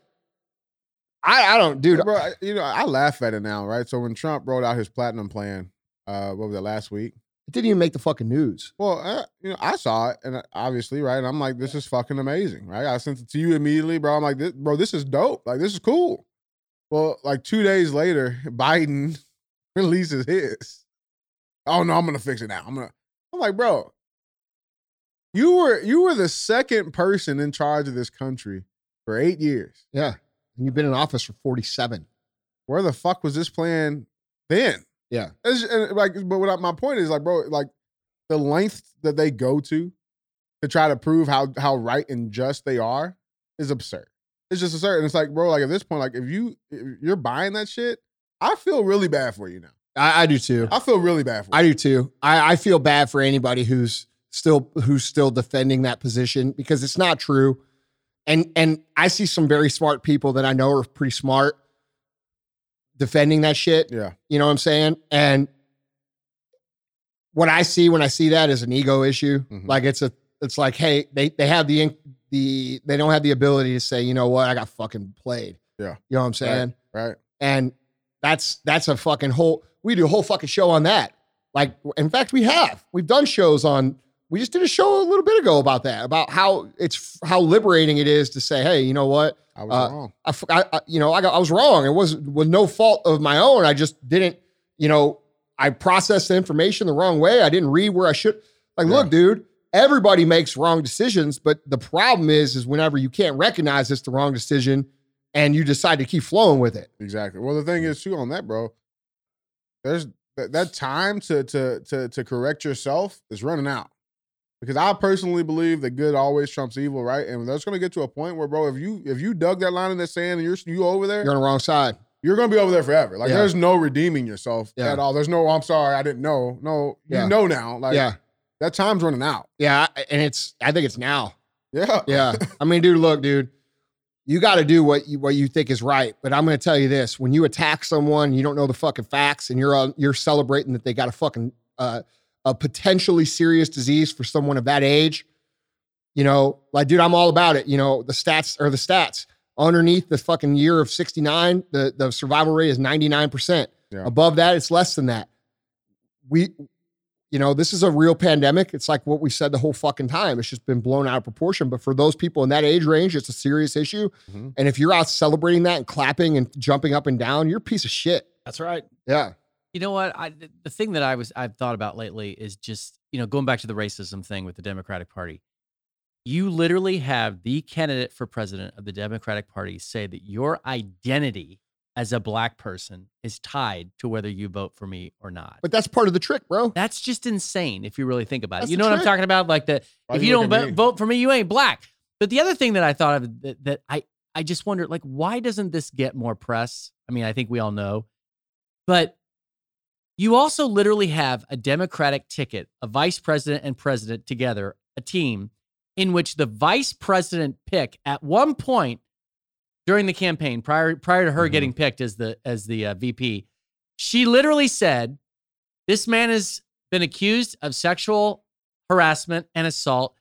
C: I I don't, dude.
F: bro, I- you know, I laugh at it now, right? So when Trump rolled out his platinum plan, uh, what was it last week?
C: It didn't even make the fucking news.
F: Well, uh, you know, I saw it, and uh, obviously, right? And I'm like, this is fucking amazing, right? I sent it to you immediately, bro. I'm like, this, bro, this is dope. Like, this is cool. Well, like two days later, Biden releases his. Oh no, I'm gonna fix it now. I'm gonna. I'm like, bro, you were you were the second person in charge of this country for eight years.
C: Yeah, and you've been in office for 47.
F: Where the fuck was this plan then?
C: Yeah.
F: It's, and like, but what I, my point is, like, bro, like the length that they go to to try to prove how how right and just they are is absurd. It's just absurd. And it's like, bro, like at this point, like if you if you're buying that shit, I feel really bad for you now.
C: I, I do too.
F: I feel really bad for you.
C: I do too. I, I feel bad for anybody who's still who's still defending that position because it's not true. And and I see some very smart people that I know are pretty smart defending that shit.
F: yeah.
C: You know what I'm saying? And what I see when I see that is an ego issue.
F: Mhm.
C: Like it's a it's like, hey, they they have the the they don't have the ability to say, you know what, I got fucking played.
F: Yeah.
C: You know what I'm saying?
F: Right.
C: And that's that's a fucking whole we do a whole fucking show on that. Like in fact we have. We've done shows on we just did a show a little bit ago about that, about how it's how liberating it is to say, hey, you know what?
F: I was
C: Uh,
F: wrong.
C: I, I- you know, I got, I was wrong. It was was no fault of my own. I just didn't, you know, I processed the information the wrong way. I didn't read where I should. Like,
F: Yeah.
C: look, dude, everybody makes wrong decisions, but the problem is, is whenever you can't recognize it's the wrong decision, and you decide to keep flowing with it.
F: Exactly. Well, the thing is too on that, bro. There's that, that time to to to to correct yourself is running out. Because I personally believe that good always trumps evil, right? And that's gonna get to a point where, bro, if you if you dug that line in the sand and you're you over there,
C: You're on the wrong side.
F: you're gonna be over there forever. Like
C: Yeah.
F: there's no redeeming yourself
C: Yeah.
F: at all. There's no, I'm sorry, I didn't know. No, you
C: Yeah.
F: know now. Like
C: yeah,
F: that time's running out.
C: yeah, and it's. I think it's now.
F: Yeah.
C: Yeah, I mean, dude, look, dude. you got to do what you, what you think is right. But I'm going to tell you this: when you attack someone, you don't know the fucking facts, and you're uh, you're celebrating that they got a fucking uh, a potentially serious disease for someone of that age. You know, like, dude, I'm all about it. You know, the stats are the stats. Underneath the fucking year of 69, the the survival rate is 99 percent.
F: Yeah.
C: Above that, it's less than that. We, you know, this is a real pandemic. It's like what we said the whole fucking time. It's just been blown out of proportion. But for those people in that age range, it's a serious issue.
F: Mhm.
C: And if you're out celebrating that and clapping and jumping up and down, you're a piece of shit.
E: That's right.
C: Yeah.
D: You know what? I the thing that I was I've thought about lately is just you know going back to the racism thing with the Democratic Party. You literally have the candidate for president of the Democratic Party say that your identity as a black person is tied to whether you vote for me or not.
C: But that's part of the trick, bro.
D: That's just insane if you really think about
C: That's
D: it. You know what I'm talking about? Like the
F: Why
D: if
F: you
D: don't
F: me?
D: vote for me, you ain't black. But the other thing that I thought of that, that I I just wonder, like, why doesn't this get more press? I mean, I think we all know, but you also literally have a Democratic ticket, a vice president and president together, a team in which the vice president pick at one point during the campaign, prior prior to her
F: Mhm.
D: getting picked as the as the uh, VP, she literally said, "This man has been accused of sexual harassment and assault.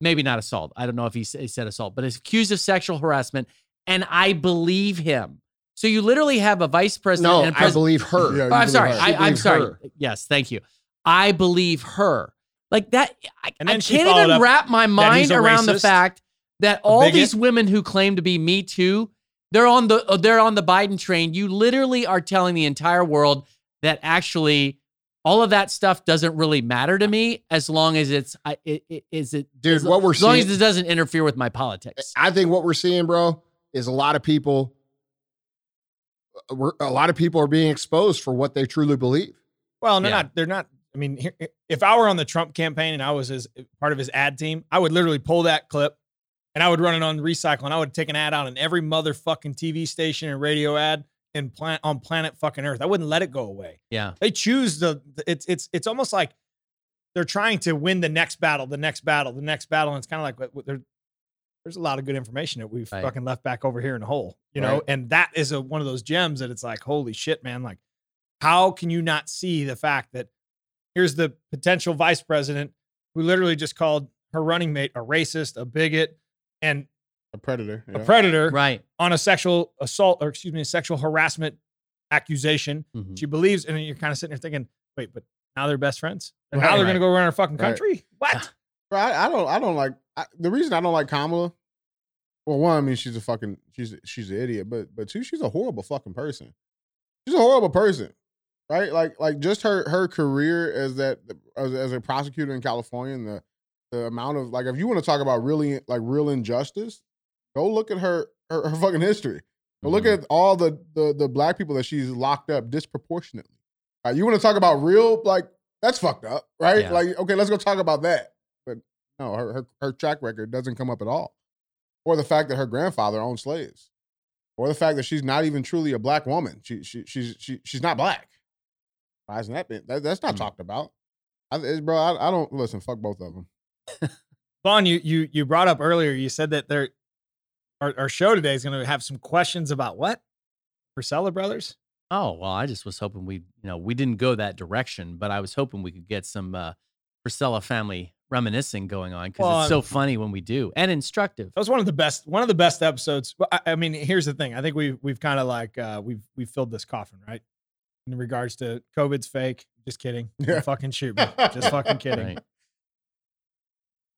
D: Maybe not assault. I don't know if he, he said assault, but is accused of sexual harassment, and I believe him." So you literally have a vice president
C: No,
D: and a
C: I
D: president.
C: believe her.
F: Yeah,
D: Oh, I'm
F: believe
D: sorry.
F: her.
D: I, I'm sorry.
C: her.
D: Yes, thank you. I believe her. Like that. I,
E: And
D: I
E: then she
D: can't even wrap my mind
E: a
D: around the fact that all these women who claim to be Me Too, they're on the uh, they're on the Biden train. You literally are telling the entire world that actually all of that stuff doesn't really matter to me as long as it's I, it, it, is it
C: Dude,
D: as,
C: what we're
D: as long as it doesn't interfere with my politics.
C: I think what we're seeing, bro, is a lot of people. Uh, We're, a lot of people are being exposed for what they truly believe.
E: Well, they're
D: Yeah.
E: not. They're not. I mean, if I were on the Trump campaign and I was his part of his ad team, I would literally pull that clip and I would run it on recycle and I would take an ad out in every motherfucking TV station and radio ad and plant on planet fucking Earth. I wouldn't let it go away.
D: Yeah.
E: They choose the. the- It's it's it's almost like they're trying to win the next battle, the next battle, the next battle. And it's kind of like what, what they're, there's a lot of good information that we've
D: Right.
E: fucking left back over here in the hole, you know. And that is a, one of those gems that it's like, holy shit, man! Like, how can you not see the fact that here's the potential vice president who literally just called her running mate a racist, a bigot, and
F: A predator.
E: a predator
D: Right.
E: on a sexual assault or excuse me, a sexual harassment accusation.
D: Mhm.
E: She believes, and you're kind of sitting there thinking, wait, but now they're best friends. And
F: Right.
E: now they're
D: Right.
E: gonna go run our fucking
F: Right.
E: country. What?
F: Bro, I, I don't. I don't like. I, the reason I don't like Kamala. Well, one, I mean, she's a fucking. She's she's an idiot. But but two, she's a horrible fucking person. She's a horrible person, right? Like like just her her career as that as, as a prosecutor in California and the the amount of like if you want to talk about really like real injustice, go look at her her, her fucking history. Go look
D: mm-hmm.
F: at all the, the the black people that she's locked up disproportionately. Right? You want to talk about real like that's fucked up, right?
D: Yeah.
F: Like okay, let's go talk about that. But no, her, her her track record doesn't come up at all, or the fact that her grandfather owned slaves, or the fact that she's not even truly a black woman. She she she's she, she's not black. Why isn't that been? That, that's not
D: Mm.
F: talked about. I, it's- bro, I, I don't listen. Fuck both of them.
E: Vaughn, you you you brought up earlier. You said that there, our, our show today is going to have some questions about what Frisella brothers.
D: Oh well, I just was hoping we, you know, we didn't go that direction, but I was hoping we could get some uh, Frisella family reminiscing going on because
E: Well,
D: it's so funny when we do and instructive.
E: That was one of the best one of the best episodes. I, I mean, here's the thing. I think we we've kind of like uh, we've we've filled this coffin right in regards to COVID's fake. Just kidding. Don't
F: Yeah.
E: fucking shoot me. Just fucking kidding.
D: Right.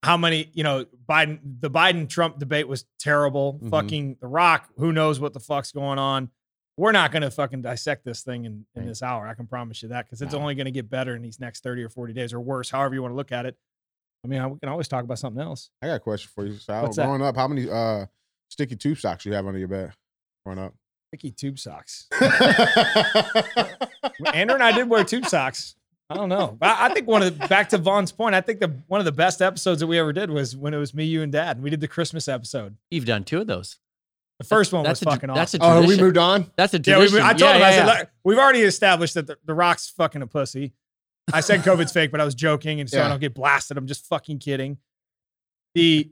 E: how many, you know, Biden, the Biden Trump debate was terrible.
F: Mhm.
E: Fucking The Rock, who knows what the fuck's going on. We're not going to fucking dissect this thing in, in
D: Right.
E: this hour. I can promise you that because it's
D: No.
E: only going to get better in these next 30 or 40 days or worse, however you want to look at it. I mean, I- we can always talk about something else.
F: I got a question for you, Sal.
E: What's that?
F: Growing up, how many uh sticky tube socks you have under your bed? Growing up.
E: Sticky tube socks. Andrew and I did wear tube socks. I don't know. I I think one of the, back to Vaughn's point, I think the one of the best episodes that we ever did was when it was me, you, and dad. We did the Christmas episode.
D: You've done two of those.
E: The first one
D: that's
E: was
D: a,
E: fucking
D: That's
E: awesome.
D: a
C: Oh, we moved on.
D: That's a
E: Yeah, we,
D: tradition.
E: I told him, I said,
D: yeah.
E: "Look, we've already established that the, the Rock's fucking a pussy. I said COVID's fake, but I was joking, and so I don't get blasted. I'm just fucking kidding. the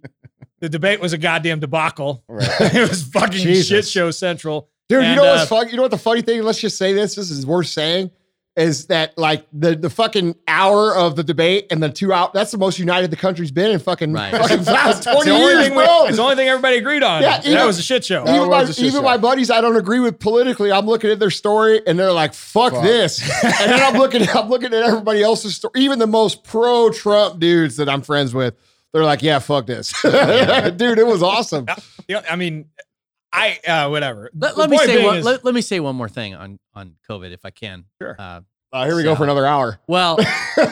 E: the debate was a goddamn debacle.
F: Right.
E: it was fucking
C: Jesus.
E: shit show central.
C: Dude, you
E: And,
C: know what's
E: uh,
C: fun? You know what the funny thing? Let's just say this. This is worth saying. Is that like the the fucking hour of the debate and the two out? That's the most united the country's been in fucking,
D: Right.
C: fucking last
E: It's
C: twenty
E: the only
C: years,
E: thing we-
C: bro.
E: it's the only thing everybody agreed on.
C: Yeah,
E: that
C: even-
E: was a shit show.
C: Even my,
F: shit
C: even
F: show.
C: my buddies I don't agree with politically, I'm looking at their story and they're like, "Fuck,
F: Fuck.
C: this," and then I'm looking, I'm looking at everybody else's story. Even the most pro-Trump dudes that I'm friends with, they're like, "Yeah, fuck this, dude." It was awesome.
E: You know, I mean, I uh, whatever.
D: Let, let me say one,
E: is-
D: let, let me say one more thing on on COVID if I can.
E: Sure.
D: Uh,
C: Uh, here we go for another hour.
D: well,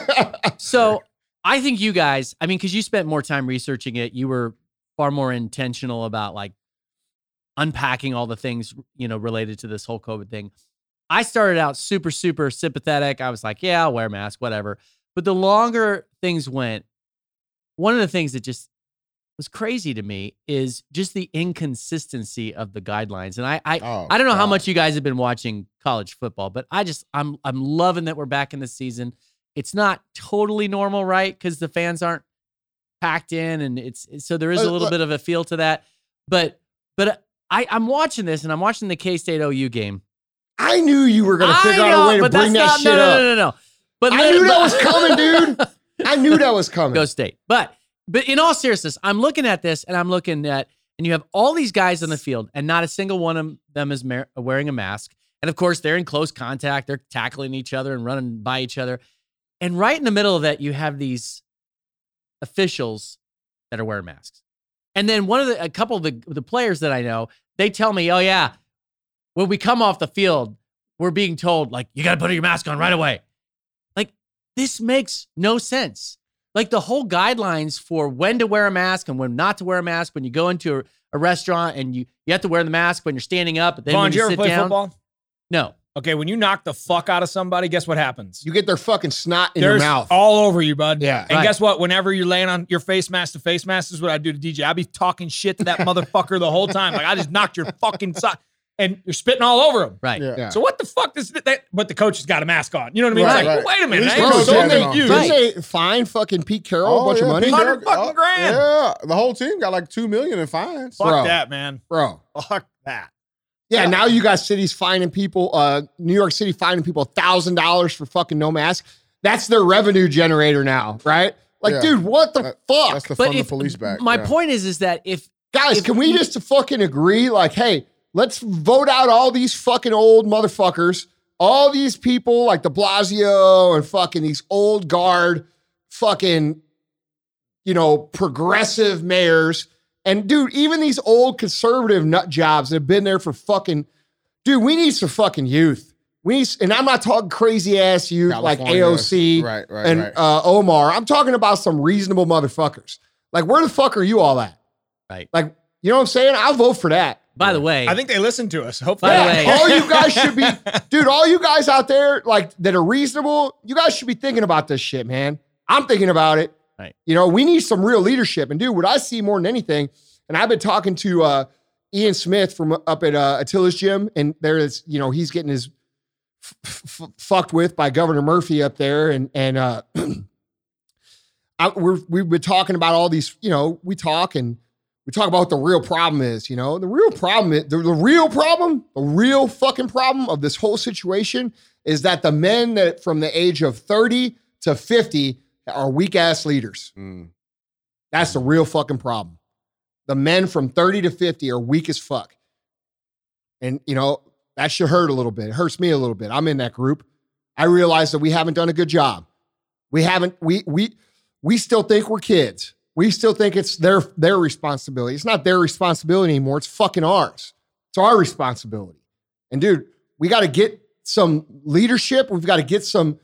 D: so I think you guys, I mean, because you spent more time researching it, you were far more intentional about like unpacking all the things, you know, related to this whole COVID thing. I started out super, super sympathetic. I was like, yeah, I'll wear a mask, whatever. But the longer things went, one of the things that just was crazy to me is just the inconsistency of the guidelines. And I, I,
F: Oh,
D: I don't know how much you guys have been watching college football, but I just I'm I'm loving that we're back in the season. It's not totally normal, right? Because the fans aren't packed in, and it's so there is a
C: Uh,
D: little bit of a feel to that. But but I I'm watching this, and I'm watching the K State OU game.
C: I knew you were gonna
D: I
C: figure out a way to bring that
D: not,
C: shit
D: no,
C: up.
D: no, no, no, no. But
C: I knew that was coming, dude. I knew that was coming.
D: Go State. But but in all seriousness, I'm looking at this and I'm looking at and you have all these guys on the field and not a single one of them is mar- wearing a mask. And of course, they're in close contact. They're tackling each other and running by each other. And right in the middle of that, you have these officials that are wearing masks. And then one of the a couple of the the players that I know, they tell me, "Oh yeah, when we come off the field, we're being told like you got to put your mask on right away." Like this makes no sense. Like the whole guidelines for when to wear a mask and when not to wear a mask when you go into a, a restaurant and you you have to wear the mask when you're standing up, but then
E: Vaughn,
D: when
E: did
D: you,
E: you ever
D: sit
E: play
D: down,
E: football?
D: no.
E: Okay, when you knock the fuck out of somebody, guess what happens?
C: You get their fucking snot in
E: There's
C: your mouth.
E: all over you, bud.
C: Yeah.
E: And
D: Right.
E: guess what? Whenever you're laying on your face mask to face mask, this is what I do to DJ. I be talking shit to that motherfucker the whole time. Like I just knocked your fucking side, and you're spitting all over him.
D: Right.
F: Yeah.
C: Yeah.
E: So what the fuck does that? But the coach has got a mask on. You know what I mean?
C: Right,
E: like,
F: right.
E: wait a minute,
F: At
E: I
F: least the
E: so
F: coach has it
E: confused.
F: on.
C: Didn't they fine fucking Pete Carroll a bunch
F: yeah,
C: of money?
F: Pete
E: Hundred fucking
F: oh,
E: grand.
F: Yeah, the whole team got like two million in fines.
E: Fuck
C: Bro.
E: that, man.
C: Bro.
E: Fuck that.
C: Yeah, now you got cities fining people, uh, New York City fining people thousand dollars for fucking no mask. That's their revenue generator now, right? Like,
F: Yeah.
C: dude, what the
F: That-
C: fuck?
F: That's to
D: But
F: fund
D: if
F: the police back.
D: my
F: yeah.
D: point is is that if
C: Guys,
D: if-
C: can we just fucking agree? Like, hey, let's vote out all these fucking old motherfuckers, all these people like de Blasio and fucking these old guard, fucking, you know, progressive mayors. And dude, even these old conservative nut jobs that have been there for fucking, dude, we need some fucking youth. We need, and I'm not talking crazy ass youth like AOC
F: Right, right,
C: and
F: right.
C: Uh, Omar. I'm talking about some reasonable motherfuckers. Like, where the fuck are you all at?
D: Right.
C: Like, you know what I'm saying? I'll vote for that.
D: By the way,
E: I think they listen to us. Hopefully,
D: By the way-
C: all you guys should be, dude. All you guys out there, like that are reasonable, you guys should be thinking about this shit, man. I'm thinking about it.
D: Right.
C: You know, we need some real leadership. And dude, what I see more than anything, and I've been talking to uh, Ian Smith from up at uh, Atilis gym, and there is, you know, he's getting his f- f- fucked with by Governor Murphy up there, and and uh, I, we're we've been talking about all these, you know, we talk and we talk about what the real problem is, you know. The real problem is the, the real problem, the real fucking problem of this whole situation is that the men that from the age of 30 to 50 are weak ass leaders.
F: Mm.
C: That's the real fucking problem. The men from 30 to 50 are weak as fuck. And you know, that should hurt a little bit. It hurts me a little bit. I'm in that group. I realize that we haven't done a good job. We haven't, we we we still think we're kids. We still think it's their their responsibility. It's not their responsibility anymore. It's fucking ours. It's our responsibility. And dude, we got to get some leadership. We've got to get some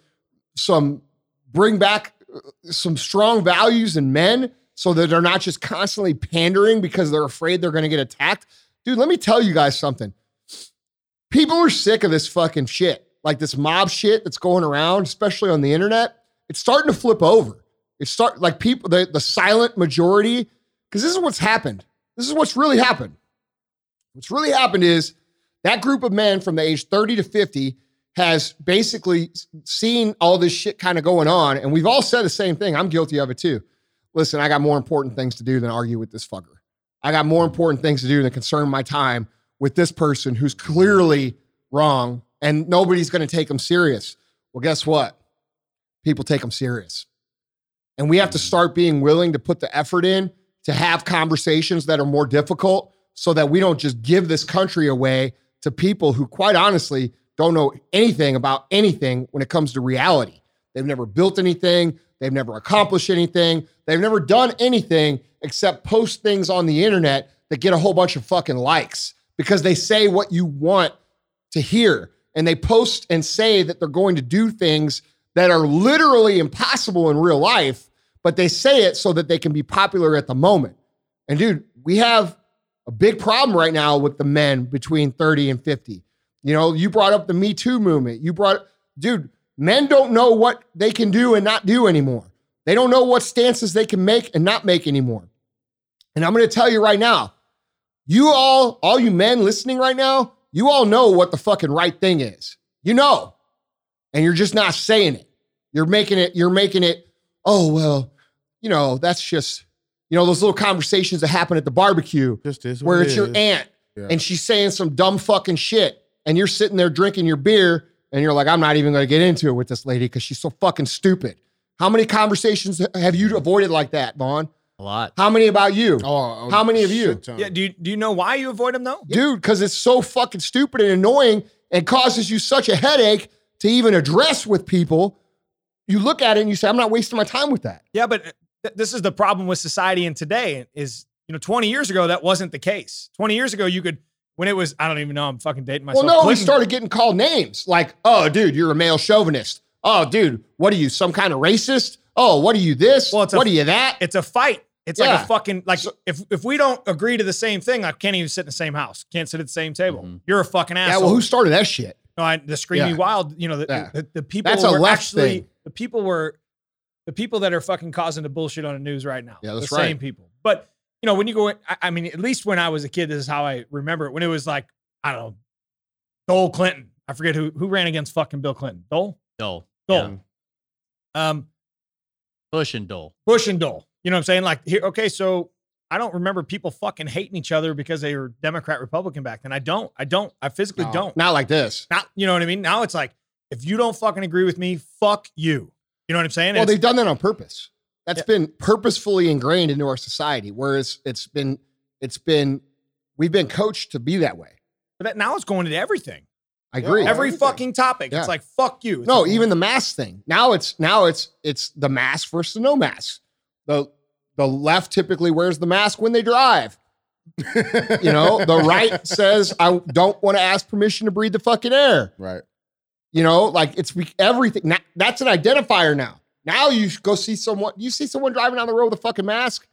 C: some bring back uh, some strong values in men so that they're not just constantly pandering because they're afraid they're going to get attacked. Dude, let me tell you guys something. People are sick of this fucking shit. Like this mob shit that's going around, especially on the internet. It's starting to flip over. It's start like people, the, the silent majority, because this is what's happened. This is what's really happened. What's really happened is that group of men from the age 30 to 50 has basically seen all this shit kind of going on. And we've all said the same thing. I'm guilty of it too. listen, I got more important things to do than argue with this fucker. I got more important things to do than concern my time with this person who's clearly wrong and nobody's going to take him serious. Well, guess what? People take him serious. And we have to start being willing to put the effort in to have conversations that are more difficult so that we don't just give this country away to people who, quite honestly, don't know anything about anything when it comes to reality. They've never built anything, they've never accomplished anything, they've never done anything except post things on the internet that get a whole bunch of fucking likes because they say what you want to hear. And they post and say that they're going to do things that are literally impossible in real life, but they say it so that they can be popular at the moment. And dude, we have a big problem right now with the men between 30 and 50. You know, you brought up the Me Too movement. You brought, dude, men don't know what they can do and not do anymore. They don't know what stances they can make and not make anymore. And I'm going to tell you right now, you all, all you men listening right now, you all know what the fucking right thing is. You know. And you're just not saying it. You're making it, you're making it, oh, well, you know, that's just, you know, those little conversations that happen at the barbecue
F: Just is
C: where
F: what
C: it's
F: it
C: your aunt
F: Yeah.
C: and she's saying some dumb fucking shit and you're sitting there drinking your beer and you're like, I'm not even going to get into it with this lady because she's so fucking stupid. How many conversations have you avoided like that, Vaughn?
D: A lot.
C: How many about you?
F: Oh, oh
C: How many of you?
F: ton.
E: Yeah. Do you, do you know why you avoid them though?
C: Dude, because it's so fucking stupid and annoying and causes you such a headache to even address with people. You look at it and you say, I'm not wasting my time with that.
E: Yeah, but th- this is the problem with society in today is, you know, 20 years ago, that wasn't the case. 20 years ago, you could, when it was, I don't even know, I'm fucking dating myself.
C: Well, no, we started getting called names like, oh, dude, you're a male chauvinist. Oh, dude, what are you, some kind of racist? Oh, what are you this?
E: Well, it's a-
C: what are you that?
E: It's a fight. It's like a fucking, like, if, if we don't agree to the same thing, I can't even sit in the same house. Can't sit at the same table.
D: Mhm.
E: You're a fucking asshole.
C: Yeah,
E: asshole.
C: well, who started that shit?
E: No, I, the screaming
C: Yeah.
E: wild, you know, the,
C: Yeah.
E: the, the people
C: That's a
E: were
C: left
E: actually,
C: thing.
E: the people were, the people that are fucking causing the bullshit on the news right now.
C: Yeah, that's
E: the
C: right.
E: same people. But, you know, when you go, in, I, I mean, at least when I was a kid, this is how I remember it. When it was like, I don't know, Dole Clinton. I forget who who ran against fucking Bill Clinton. Dole?
D: Dole.
E: Dole.
D: Yeah.
E: Um,
D: Bush and Dole.
E: Bush and Dole. You know what I'm saying? Like, here, okay, so I don't remember people fucking hating each other because they were Democrat, Republican back then. I don't. I don't. I physically
F: No.
E: don't.
C: Not like this.
E: Now, you know what I mean? Now it's like, if you don't fucking agree with me, fuck you. You know what I'm saying?
C: Well,
E: And
C: they've done that on purpose. That's
E: Yeah.
C: been purposefully ingrained into our society. Whereas it's been, it's been, we've been coached to be that way.
E: but that, now it's going into everything.
C: I agree.
F: every-
E: Every
F: everything.
E: fucking topic.
C: Yeah.
E: It's like, fuck you. It's
C: no,
E: like,
C: even the mask thing. Now it's now it's it's the mask versus the no mask. The the left typically wears the mask when they drive. You know, the right says I don't want to ask permission to breathe the fucking air.
F: right.
C: You know, like it's everything. Now, that's an identifier now. Now you go see someone. You see someone driving down the road with a fucking mask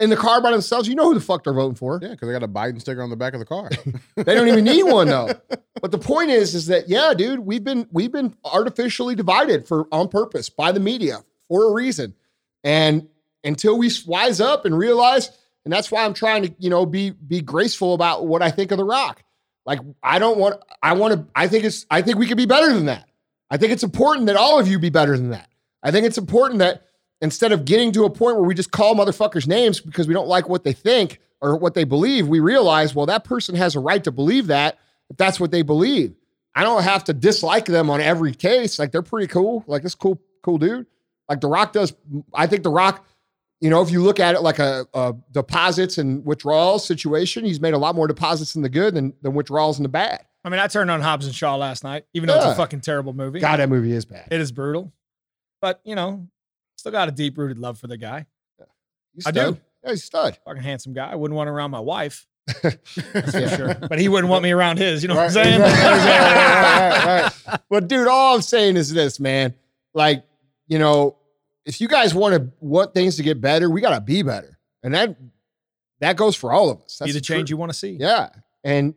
C: in the car by themselves. You know who the fuck they're voting for.
F: Yeah, because they got a Biden sticker on the back of the car.
C: They don't even need one though. But the point is, is that yeah, dude, we've been we've been artificially divided for on purpose by the media for a reason, and until we wise up and realize, and that's why I'm trying to you know be be graceful about what I think of the Rock. Like I don't want I want to I think it's I think we could be better than that. I think it's important that all of you be better than that. I think it's important that instead of getting to a point where we just call motherfuckers names because we don't like what they think or what they believe, we realize, well, that person has a right to believe that if that's what they believe. I don't have to dislike them on every case. Like they're pretty cool. Like this cool, cool dude. Like The Rock does. I think The Rock, you know, if you look at it like a, a deposits and withdrawals situation, he's made a lot more deposits in the good than, than withdrawals in the bad.
E: I mean, I turned on Hobbs and Shaw last night, even though it's a fucking terrible movie.
C: God, that movie is bad.
E: It is brutal. But, you know, still got a deep rooted love for the guy.
C: He's
E: I do.
C: Yeah, he's a stud.
E: Fucking handsome guy. I wouldn't want around my wife,
C: That's
E: for sure. But he wouldn't want me around his. You know what I'm saying?
F: right, right, right.
C: But dude, all I'm saying is this, man. Like, you know, if you guys want to want things to get better, we gotta be better, and that that goes for all of us. That's
E: Be the
C: the
E: change
C: truth.
E: you want to see.
C: Yeah, and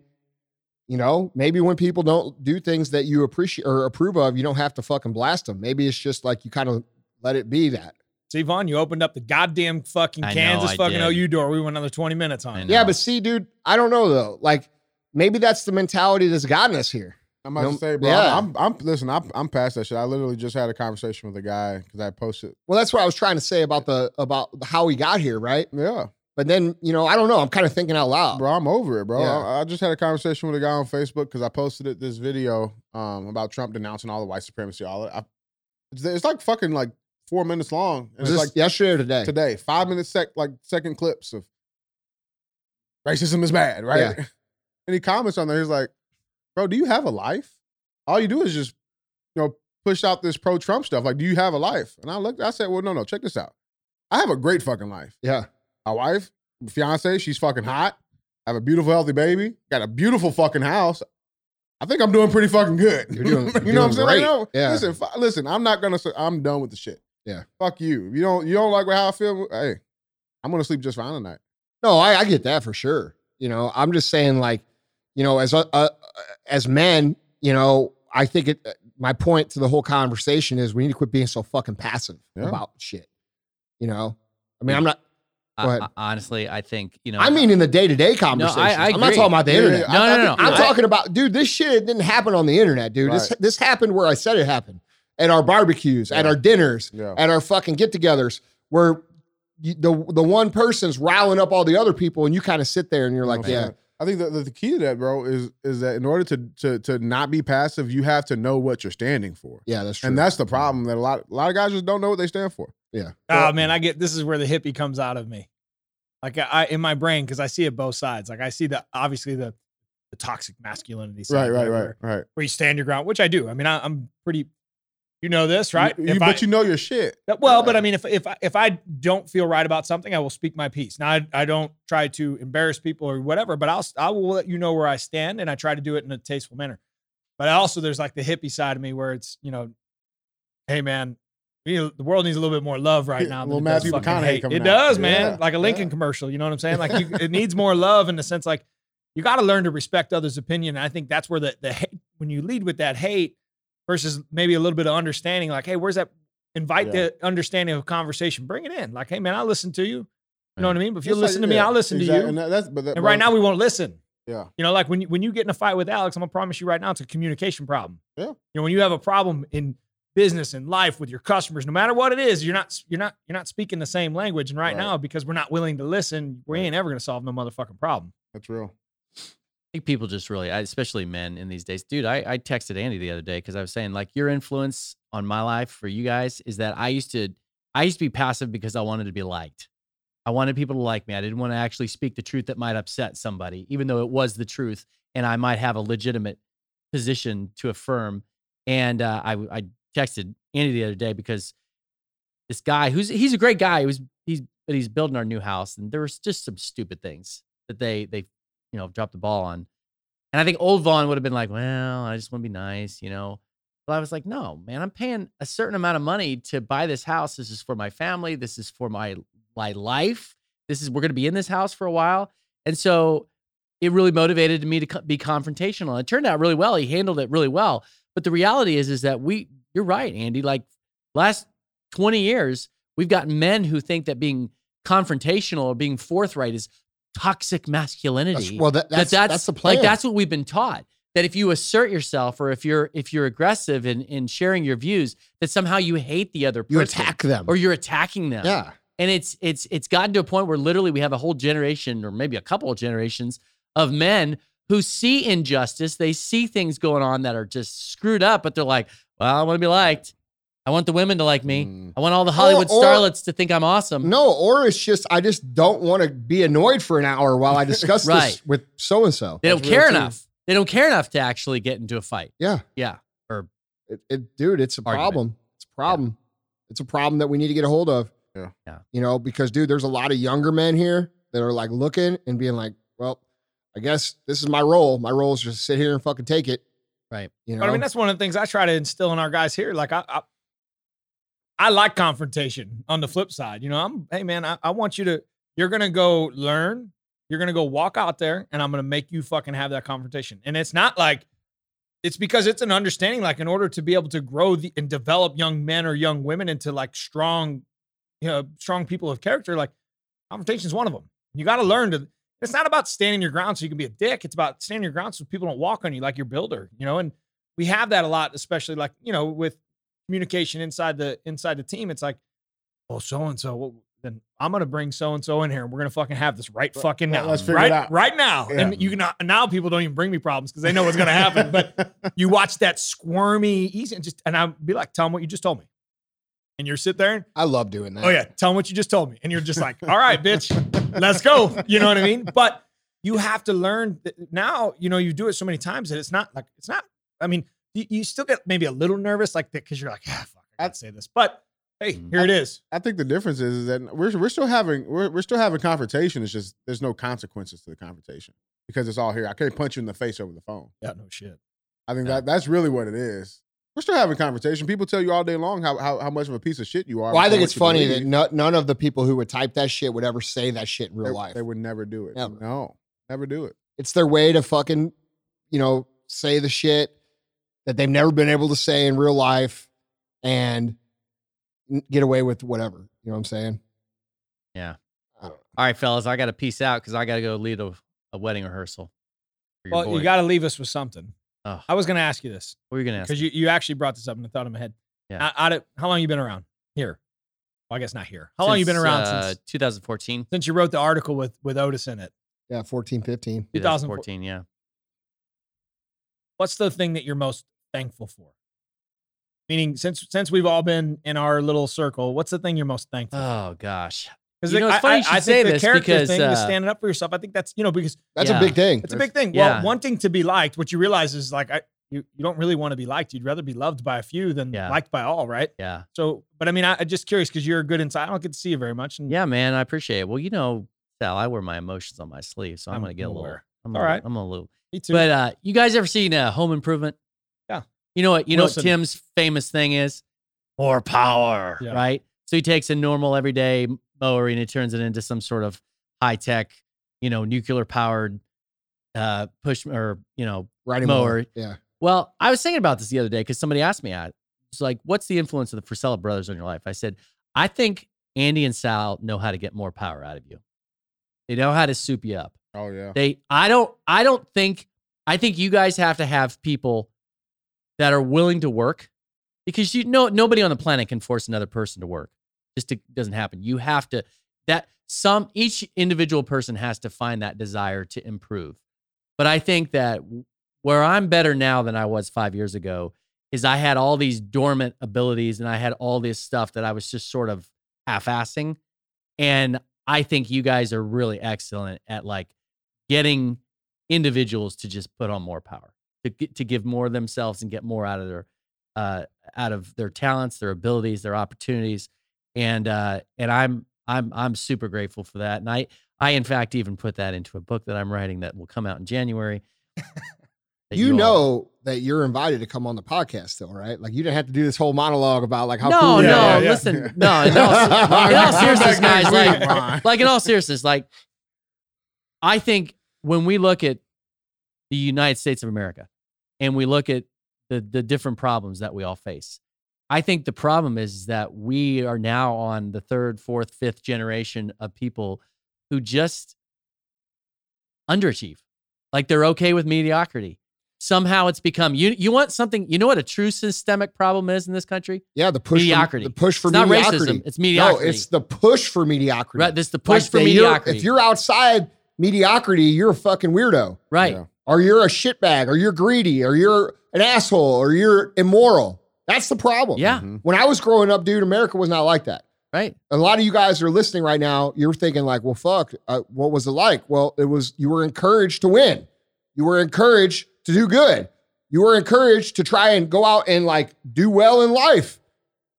C: you know, maybe when people don't do things that you appreciate or approve of, you don't have to fucking blast them. Maybe it's just like you kind of let it be that.
E: See, Vaughn, you opened up the goddamn fucking
D: I know,
E: Kansas
D: I
E: fucking
D: did.
E: OU door. We went another 20 minutes on it.
C: Yeah, but see, dude, I don't know though. Like, maybe that's the mentality that's gotten us here.
F: I'm about
C: No,
F: to say, bro.
C: yeah.
F: I'm, I'm, I'm listen. I'm, I'm past that shit. I literally just had a conversation with a guy because I posted.
C: Well, that's what I was trying to say about the about how he got here, right?
F: Yeah,
C: But then, you know, I don't know. I'm kind of thinking out loud.
F: bro. I'm over it, bro.
C: Yeah.
F: I, I just had a conversation with a guy on Facebook because I posted it, this video um, about Trump denouncing all the white supremacy. All I, it's, it's like fucking like four minutes long, and it's like
C: yesterday or today?
F: today, five minutes sec, like second clips of racism is bad, right?
C: Yeah.
F: And he comments on there. He's like, "Bro, do you have a life? All you do is just, you know, push out this pro Trump stuff. Like, do you have a life?" And I looked. I said, "Well, no, no. Check this out. I have a great fucking life.
C: Yeah.
F: My wife, fiance, she's fucking hot. I have a beautiful, healthy baby. Got a beautiful fucking house. I think I'm doing pretty fucking good.
C: You're doing-
F: you
C: you're
F: know what I'm saying? No,
C: Yeah.
F: Listen, fu- listen. I'm not gonna. say I'm done with the shit.
C: Yeah.
F: Fuck you. If you don't, you don't like how I feel. Hey, I'm gonna sleep just fine tonight.
C: No, I, I get that for sure. You know, I'm just saying, like, you know, as uh, uh, as men, you know, I think it. My point to the whole conversation is we need to quit being so fucking passive
F: Yeah.
C: about shit. You know, I mean, I'm not. Go
D: I- I- honestly, I think you know.
C: I mean, in the day to day conversations.
D: I
C: I'm not talking about the
F: Yeah, yeah,
C: internet.
F: yeah.
D: No,
F: I,
D: no, no, no,
C: I'm
D: I-
C: talking about, dude. This shit didn't happen on the internet, dude. This
F: Right.
C: this happened where I said it happened at our barbecues, at our dinners,
F: Yeah.
C: at our fucking get-togethers, where you, the the one person's riling up all the other people, and you kind of sit there and you're like,
F: You
C: yeah,
F: I'm saying? I think that the key to that, bro, is is that in order to to to not be passive, you have to know what you're standing for.
C: yeah, that's true.
F: And that's the problem that a lot a lot of guys just don't know what they stand for. Yeah.
E: Oh man, I get this is where the hippie comes out of me. Like I, I in my brain because I see it both sides. Like I see the obviously the the toxic masculinity side,
F: Right, right,
E: where-
F: right, right.
E: Where you stand your ground, which I do. I mean, I, I'm pretty. You know this, right?
F: You- you- but
E: I-
F: you know your shit.
E: well, but I mean, if if I, if I don't feel right about something, I will speak my piece. Now, I, I don't try to embarrass people or whatever, but I'll I will let you know where I stand, and I try to do it in a tasteful manner. But also, there's like the hippie side of me where it's you know, hey man, we, the world needs a little bit more love right now.
F: Little
E: than it does
F: Matthew McConaughey
E: hate.
F: coming
E: It
F: out.
E: does, man.
F: Yeah,
E: Like a Lincoln
F: yeah.
E: commercial. You know what I'm saying? Like you, it needs more love in the sense like you got to learn to respect others' opinion. And I think that's where the the hate, when you lead with that hate versus maybe a little bit of understanding, like, hey, where's that? Invite
F: Yeah.
E: the understanding of conversation. Bring it in. Like, hey, man, I'll listen to you. You know what I mean? But if you
F: Just like-
E: listen to me,
F: yeah,
E: I'll listen
F: exactly.
E: to you.
F: And that- that's but that,
E: And right now, we won't listen.
F: yeah,
E: You know, like when you, when you get in a fight with Alex, I'm gonna promise you right now, it's a communication problem.
F: Yeah.
E: You know, when you have a problem in business and life with your customers, no matter what it is, you're not you're not you're not speaking the same language. And right,
F: Right.
E: now, because we're not willing to listen, we ain't ever gonna solve no motherfucking problem.
F: that's real.
D: Think people just really, especially men in these days, dude. I, I texted Andy the other day because I was saying like your influence on my life for you guys is that I used to, I used to be passive because I wanted to be liked. I wanted people to like me. I didn't want to actually speak the truth that might upset somebody, even though it was the truth, and I might have a legitimate position to affirm. And uh, I, I texted Andy the other day because this guy, who's he's a great guy, he was he's but he's building our new house, and there was just some stupid things that they they you know, dropped the ball on. And I think old Vaughn would have been like, well, I just want to be nice, you know. But I was like, no, man, I'm paying a certain amount of money to buy this house. This is for my family. This is for my my life. This is we're going to be in this house for a while. And so it really motivated me to be confrontational. It turned out really well. He handled it really well. But the reality is, is that we, you're right, Andy. Like last 20 years, we've got men who think that being confrontational or being forthright is toxic masculinity
C: That's- well, that, that's,
D: that
C: that's the plan.
D: like that's what we've been taught. That if you assert yourself or if you're if you're aggressive in in sharing your views, that somehow you hate the other person
C: you attack them.
D: or you're attacking them.
C: yeah,
D: And it's it's it's gotten to a point where literally we have a whole generation or maybe a couple of generations of men who see injustice. They see things going on that are just screwed up, but they're like, well, I want to be liked. I want the women to like me.
F: Mm.
D: I want all the Hollywood
C: or-
D: starlets to think I'm awesome.
C: no, or it's just I just don't want to be annoyed for an hour while I discuss
D: Right.
C: this with so and so.
D: they don't
F: That's real
D: care
F: too.
D: enough. They don't care enough to actually get into a fight.
C: Yeah,
D: Yeah.
C: it, it, dude, it's a
D: Argument.
C: problem. It's a problem. It's a problem that we need to get a hold of.
F: Yeah.
D: Yeah.
C: You know, because dude, there's a lot of younger men here that are like looking and being like, well, I guess this is my role. My role is just sit here and fucking take it.
D: Right.
C: You know,
E: But I mean, that's one of the things I try to instill in our guys here. Like I, I, I like confrontation. On the flip side, you know, I'm hey man, I, I want you to. You're gonna go learn. You're gonna go walk out there, and I'm gonna make you fucking have that confrontation. And it's not like. It's because it's an understanding, like in order to be able to grow the, and develop young men or young women into like strong, you know, strong people of character. Like confrontation is one of them. You got to learn to. It's not about standing your ground so you can be a dick. It's about standing your ground so people don't walk on you like your builder, you know. And we have that a lot, especially like you know with communication inside the inside the team. It's like, well, so and so. Then I'm gonna bring so and so in here, and we're gonna fucking have this right fucking now,
F: let's figure it
E: right,
F: out.
E: right now.
F: Yeah.
E: And you can now people don't even bring me problems because they know what's gonna happen. But you watch that squirmy, easy, and just and I'll be like, tell them what you just told me, and you're sit there and
C: I love doing that.
E: oh yeah, tell them what you just told me, and you're just like, all right, bitch, let's go. You know what I mean? But you have to learn now. You know, you do it so many times that it's not like it's not. I mean, you, you still get maybe a little nervous like that because you're like, ah, fuck, I gotta say this, but hey,
D: Mhm.
E: here it is.
F: I think the difference is, is that we're we're still having we're we're still having confrontation. It's just there's no consequences to the confrontation because it's all here. I can't punch you in the face over the phone.
E: Yeah, no shit.
F: I think
D: Yeah.
F: that that's really what it is. We're still having conversation. People tell you all day long how how, how much of a piece of shit you are.
C: Well, I think it's
F: you
C: funny that
F: believe.
C: no, none of the people who would type that shit would ever say that shit in real
F: they,
C: life.
F: they would never do it.
C: Never.
F: No, never do it.
C: it's their way to fucking, you know, say the shit that they've never been able to say in real life and get away with whatever. You know what I'm saying?
D: Yeah. All right, fellas, I got to peace out because I got to go lead a, a wedding rehearsal.
E: Well,
D: boy.
E: you got to leave us with something.
D: Oh.
E: I was gonna ask you this
D: What are you gonna ask?
E: because you, you actually brought this up and I thought in my head.
D: Yeah.
E: Out, out of, how long you been around here? Well, I guess not here. How long you been around
D: uh,
E: since
D: 2014.
E: since you wrote the article with with Otis in it?
C: Yeah, 14, 15.
D: 2014, yeah.
E: what's the thing that you're most thankful for? Meaning, since since we've all been in our little circle, what's the thing you're most thankful?
D: Oh gosh.
E: Because
D: you know, it's funny you should
E: I
D: say
E: think the
D: this
E: character
D: because,
E: thing,
D: uh,
E: the standing up for yourself. I think that's you know because
C: That's
D: Yeah.
C: a big thing.
E: it's a big thing.
D: Yeah.
E: Well, wanting to be liked, what you realize is like I you you don't really want to be liked. You'd rather be loved by a few than
D: Yeah.
E: liked by all, right?
D: Yeah.
E: So, but I mean, I, I'm just curious because you're a good inside. I don't get to see you very much. And
D: Yeah, man, I appreciate it. Well, you know, Sal, I wear my emotions on my sleeve, so I'm,
E: I'm
D: gonna get a little.
E: aware.
D: I'm
E: All
D: a,
E: right.
D: I'm a little.
E: me too.
D: But uh, you guys ever seen uh, Home Improvement? You know what? You know what Tim's famous thing is? More power,
E: Yeah.
D: right? So he takes a normal everyday mower and he turns it into some sort of high tech, you know, nuclear powered uh, push or you know.
C: Riding
D: mower.
C: mower. Yeah.
D: Well, I was thinking about this the other day because somebody asked me. I was like, "What's the influence of the Frisella brothers on your life?" I said, "I think Andy and Sal know how to get more power out of you. They know how to soup you up."
F: Oh yeah.
D: They I don't I don't think I think you guys have to have people that are willing to work because you know nobody on the planet can force another person to work. Just it doesn't happen. You have to that some each individual person has to find that desire to improve. But I think that where I'm better now than I was 5 years ago is I had all these dormant abilities and I had all this stuff that I was just sort of half-assing and I think you guys are really excellent at like getting individuals to just put on more power to get, to give more of themselves and get more out of their uh out of their talents their abilities their opportunities and uh and i'm i'm i'm super grateful for that and i i in fact even put that into a book that i'm writing that will come out in january that
C: You
D: all-
C: know that you're invited to come on the podcast still, right? Like you didn't have to do this whole monologue about like how
D: no
C: cool you
D: no
C: are.
F: yeah.
D: listen no in all, in all seriousness guys like like in all seriousness, like I think when we look at the United States of America and we look at the the different problems that we all face, I think the problem is that we are now on the third, fourth, fifth generation of people who just underachieve. Like they're okay with mediocrity. Somehow it's become you you want something, you know what a true systemic problem is in this country?
C: Yeah, the push
D: Mediocrity.
C: For, the push for
D: It's not
C: mediocrity.
D: racism, it's mediocrity.
C: No, it's the push for mediocrity.
D: right, this the push
C: Like
D: for mediocrity.
C: If you're outside mediocrity, you're a fucking weirdo.
D: right.
F: Yeah.
C: Or you're a shitbag, or you're greedy, or you're an asshole, or you're immoral. That's the problem.
D: Yeah.
F: Mhm.
C: When I was growing up, dude, America was not like that.
D: Right.
C: A lot of you guys are listening right now. You're thinking like, well, fuck, uh, what was it like? Well, it was you were encouraged to win. You were encouraged to do good. You were encouraged to try and go out and like do well in life.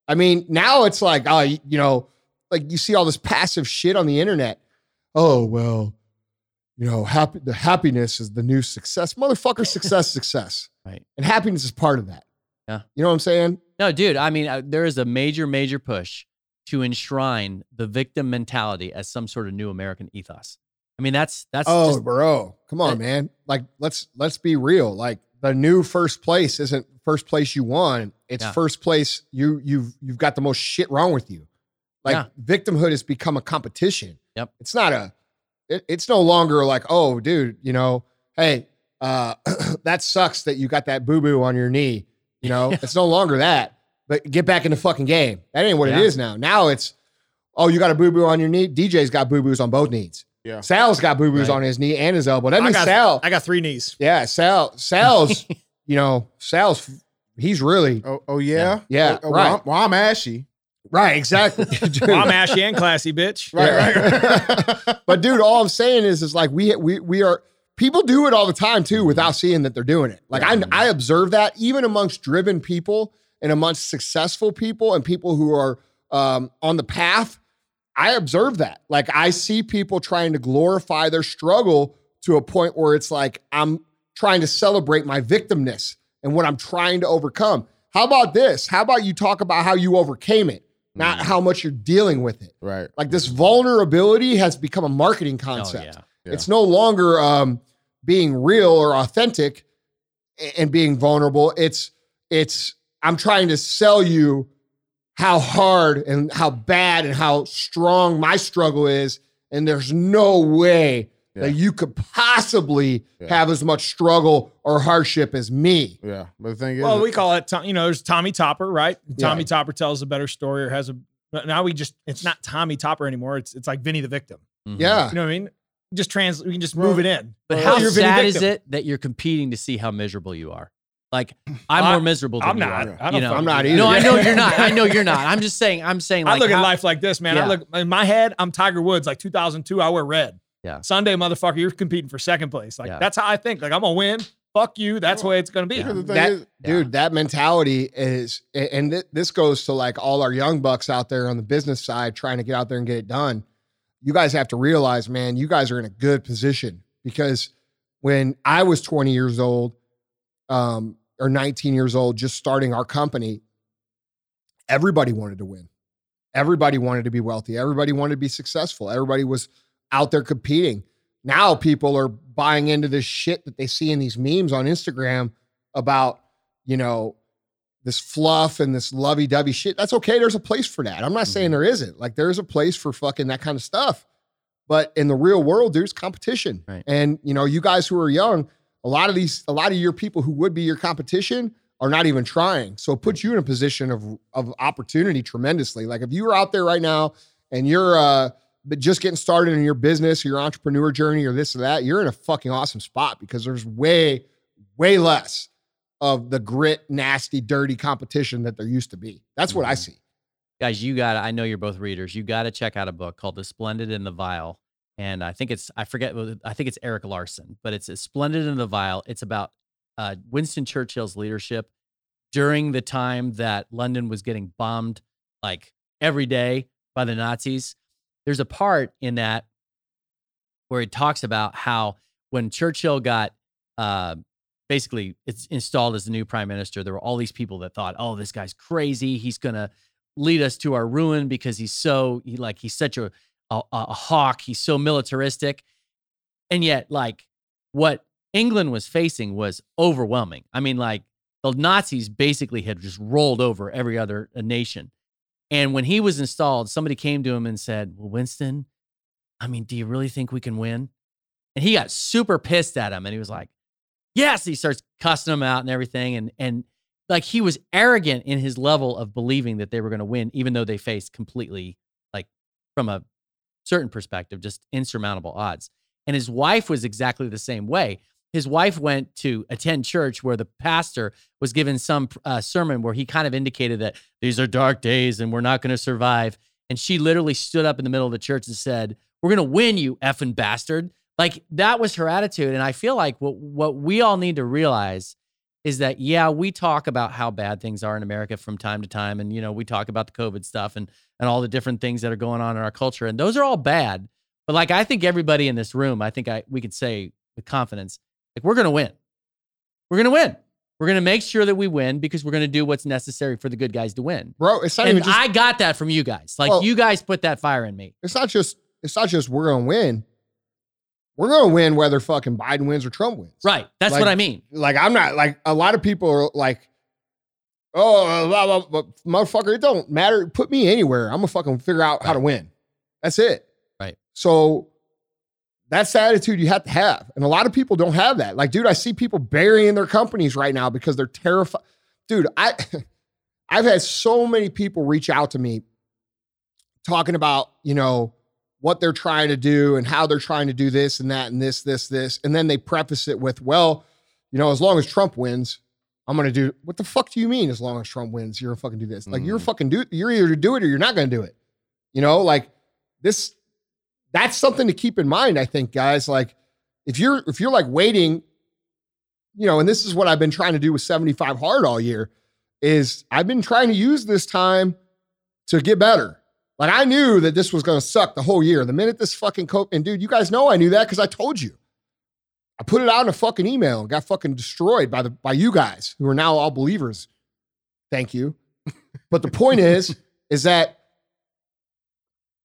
C: I mean, now it's like, uh, you you know, like you see all this passive shit on the internet. Oh well, you know, happy the happiness is the new success. Motherfucker, success, success.
D: Right.
C: And happiness is part of that.
D: Yeah.
C: You know what I'm saying?
D: No, dude. I mean, uh, there is a major, major push to enshrine the victim mentality as some sort of new American ethos. I mean, that's that's
C: oh,
D: just,
C: bro, come on,
D: that-
C: man. Like, let's let's be real. Like, the new first place isn't first place you won. It's
D: Yeah.
C: first place you you've you've got the most shit wrong with you. Like,
D: Yeah.
C: victimhood has become a competition.
D: Yep.
C: It's not a. It, it's no longer like, oh, dude, you know, hey, uh, that sucks that you got that boo boo on your knee. You know, it's no longer that. But get back in the fucking game. That ain't what
D: Yeah.
C: it is now. Now it's, oh, you got a boo boo on your knee. DJ's got boo boos on both knees.
F: Yeah.
C: Sal's got boo boos
D: Right.
C: on his knee and his elbow. That
E: I
C: means
E: got,
C: Sal.
E: I got three knees.
C: yeah, Sal. Sal's. you know, Sal's. He's really
F: Oh, oh yeah,
C: Yeah,
F: Oh, well,
C: right.
F: I'm, well, I'm ashy.
C: Right. Exactly.
E: Well, I'm ashy and classy, bitch.
F: Right,
C: Yeah.
F: right.
C: but dude, all I'm saying is, is like we we we are people do it all the time too without seeing that they're doing it. Like I I observe that even amongst driven people and amongst successful people and people who are um, on the path. I observe that. Like I see people trying to glorify their struggle to a point where it's like I'm trying to celebrate my victimness and what I'm trying to overcome. How about this? How about you talk about how you overcame it, not how much you're dealing with it?
F: right.
C: Like this vulnerability has become a marketing
D: Oh,
C: concept.
D: yeah.
F: Yeah.
C: It's no longer um, being real or authentic and being vulnerable. It's it's I'm trying to sell you how hard and how bad and how strong my struggle is, and there's no way
F: Yeah.
C: that you could possibly
F: Yeah.
C: have as much struggle or hardship as me.
F: Yeah, but the thing is,
E: Well, we call it, Tom- you know, there's Tommy Topper, right?
C: Yeah.
E: Tommy Topper tells a better story or has a, but now we just, it's not Tommy Topper anymore. It's it's like Vinny the victim.
D: Mhm.
C: Yeah.
E: You know what I mean? Just trans, we can just
F: Well,
E: move it in.
D: But how
E: you're Vinny
D: sad is it that you're competing to see how miserable you are? Like I'm
E: I-
D: more miserable than
E: I'm
D: you
E: not.
D: are.
E: I don't
D: you know?
E: fucking
C: I'm not
E: do
C: either.
D: No, I know you're not. I know you're not. I'm just saying. I'm saying. Like
E: I look at
D: how-
E: life like this, man. I look in my head. I'm Tiger Woods, like 2002. I wear red.
D: Yeah.
E: Sunday, motherfucker, you're competing for second place. Like
D: Yeah.
E: that's how I think. Like I'm gonna win. Fuck you. That's the way it's gonna be.
F: because the thing
C: that
F: is,
C: dude that mentality is and th- this goes to like all our young bucks out there on the business side trying to get out there and get it done you guys have to realize man you guys are in a good position because when i was 20 years old um, or 19 years old just starting our company everybody wanted to win everybody wanted to be wealthy everybody wanted to be successful everybody was out there competing now people are buying into this shit that they see in these memes on Instagram about, you know, this fluff and this lovey-dovey shit. That's okay. There's a place for that. I'm not saying there isn't. Like there is a place for fucking that kind of stuff. But in the real world, there's competition.
D: Right.
C: And you know, you guys who are young, a lot of these, a lot of your people who would be your competition are not even trying. So it puts you in a position of of opportunity tremendously. Like if you were out there right now and you're uh but just getting started in your business or your entrepreneur journey or this or that, you're in a fucking awesome spot because there's way, way less of the grit, nasty, dirty competition that there used to be. That's what I see.
D: guys, you got. to I know you're both readers. You got to check out a book called "The Splendid and the Vile," and I think it's I forget. I think it's Erik Larson, but it's "Splendid and the Vile." It's about uh, Winston Churchill's leadership during the time that London was getting bombed like every day by the Nazis. There's a part in that where he talks about how when Churchill got uh, basically it's installed as the new prime minister, there were all these people that thought, "Oh, this guy's crazy. He's gonna lead us to our ruin because he's so he like he's such a a, a hawk. He's so militaristic." And yet, like what England was facing was overwhelming. I mean, like the Nazis basically had just rolled over every other uh, nation. And when he was installed, somebody came to him and said, Well, Winston, I mean, do you really think we can win? And he got super pissed at him and he was like, Yes. He starts cussing him out and everything. And and like he was arrogant in his level of believing that they were going to win, even though they faced completely, like from a certain perspective, just insurmountable odds. And his wife was exactly the same way. His wife went to attend church where the pastor was given some uh, sermon where he kind of indicated that these are dark days and we're not going to survive. And she literally stood up in the middle of the church and said, We're going to win, you effing bastard. Like that was her attitude. And I feel like what, what we all need to realize is that, yeah, we talk about how bad things are in America from time to time. And, you know, we talk about the COVID stuff and, and all the different things that are going on in our culture. And those are all bad. But like, I think everybody in this room, I think I, we could say with confidence, like, we're going to win. We're going to win. We're going to make sure that we win because we're going to do what's necessary for the good guys to win.
C: Bro, it's not
D: And
C: even just
D: I got that from you guys. Like,
C: Well-
D: you guys put that fire in me.
C: it's not just it's not just we're gonna win. We're gonna win whether fucking Biden wins or Trump wins.
D: Right. That's
C: Like-
D: what I mean.
C: Like I'm not like a lot of people are like, oh, blah, blah, blah, motherfucker, it don't matter. Put me anywhere. I'm gonna fucking figure out how to win. That's it.
D: Right.
C: So that's the attitude you have to have. And a lot of people don't have that. Like, dude, I see people burying their companies right now because they're terrified. Dude, I I've had so many people reach out to me talking about, you know, what they're trying to do and how they're trying to do this and that and this, this, this. And then they preface it with, well, you know, as long as Trump wins, I'm gonna do what the fuck do you mean as long as Trump wins, you're gonna fucking do this? Like you're
F: Mm.
C: fucking do you're either to do it or you're not gonna do it. You know, like this that's something to keep in mind, I think, guys. Like if you're if you're like waiting, you know, and this is what I've been trying to do with 75 hard all year, is I've been trying to use this time to get better. Like I knew that this was gonna suck the whole year. The minute this fucking cope, and dude, you guys know I knew that because I told you. I put it out in a fucking email and got fucking destroyed by the by you guys who are now all believers. Thank you. But the point is, is that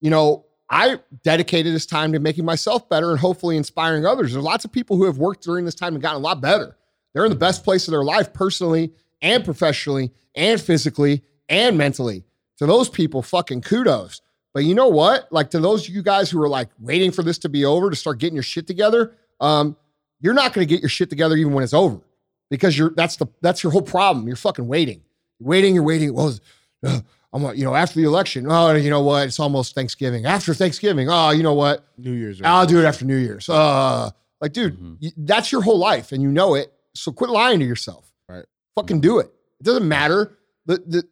C: you know, I dedicated this time to making myself better and hopefully inspiring others. There's lots of people who have worked during this time and gotten a lot better. They're in the best place of their life personally and professionally and physically and mentally. To those people, fucking kudos. But you know what? Like to those of you guys who are like waiting for this to be over to start getting your shit together, um, you're not going to get your shit together even when it's over because you're that's the that's your whole problem. You're fucking waiting, waiting, you're waiting. Well, uh, I'm like, you know after the election. Oh, you know what? It's almost Thanksgiving. After Thanksgiving, oh, you know what?
F: New Year's.
C: I'll do it after New Year's. Uh, like, dude,
D: Mhm.
C: y- that's your whole life, and you know it. So quit lying to yourself.
F: Right.
C: Fucking do it. It doesn't matter. The the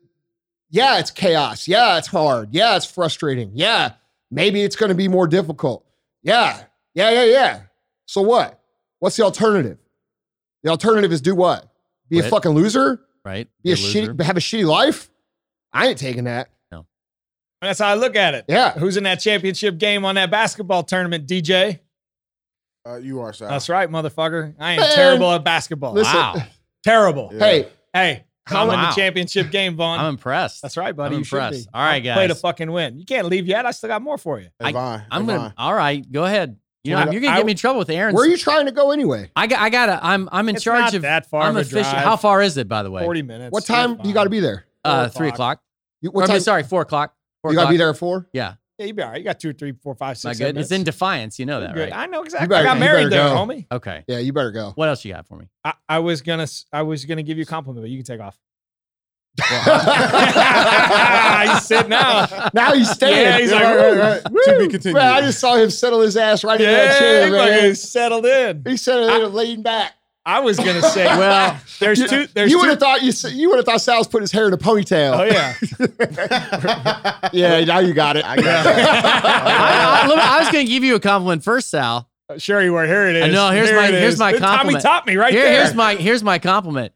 C: yeah, it's chaos. Yeah, it's hard. Yeah, it's frustrating. Yeah, maybe it's going to be more difficult. Yeah, yeah, yeah, yeah. So what? What's the alternative? The alternative is do what? Be a fucking loser?
D: right?
C: Be a
D: loser.
C: shitty, have a shitty life? I ain't taking that. No.
E: That's how I look at it.
C: Yeah.
E: Who's in that championship game on that basketball tournament, DJ?
F: Uh, you are Sal.
E: That's right, motherfucker. I am
C: Man.
E: terrible at basketball.
C: Listen,
D: Wow.
E: Terrible.
F: Yeah.
C: hey,
E: Hey,
C: How-
E: I'm in
D: Wow.
E: the championship game, Vaughn.
D: I'm impressed.
E: That's right, buddy.
D: I'm
E: you should
D: impressed.
E: be.
D: All right,
E: I'll Play to fucking win. You can't leave yet. I still got more for you.
F: Hey,
D: I-
F: Vaughn.
D: I'm
F: Hey,
D: gonna. All right, go ahead. You know,
E: I-
D: you're gonna
E: I-
D: get me in trouble with Aaron.
C: where are you trying to go anyway?
D: I got. I gotta. I'm. I'm in
E: It's
D: charge
E: not
D: of.
E: that far
D: I'm
E: of a
D: official.
E: drive.
D: How far is it, by the way?
E: 40 minutes.
C: What time you got to be there?
D: Uh, three
E: o'clock.
D: O'clock.
C: You, what
D: I
C: time?
D: sorry, four o'clock. Four
C: you got to
D: o'clock.
C: be there at four.
D: Yeah.
E: Yeah, you be all right. You got two, three, four, five,
D: Am good? It's in. Defiance. You know that, right?
E: I know exactly.
C: better-
E: I got
C: you
E: married
C: better
E: there,
C: go.
E: homie.
D: Okay.
C: Yeah, you better go.
D: What else you got for me?
E: I, I was gonna, s- I was gonna give you a compliment, but you can take off. He's sitting now.
C: now he's staying.
E: Yeah, he's like,
F: right, right, right. To be continued.
C: Man, I just saw him settle his ass right in that chair,
E: he
C: man.
E: fucking settled in.
C: He settled in, leaning back.
E: I was gonna say, well, there's
C: You-
E: two. There's
C: you would have thought you you would have thought Sal's put his hair in a ponytail.
E: Oh yeah.
C: yeah. Now you got it.
F: I got that.
D: I, I, let I was gonna give you a compliment first, Sal.
E: Uh, sure you were. Here it is.
D: No, here's
E: Here
D: my- here's
E: is.
D: my compliment.
E: Tommy taught me right
D: Here-
E: there.
D: here's my here's my compliment.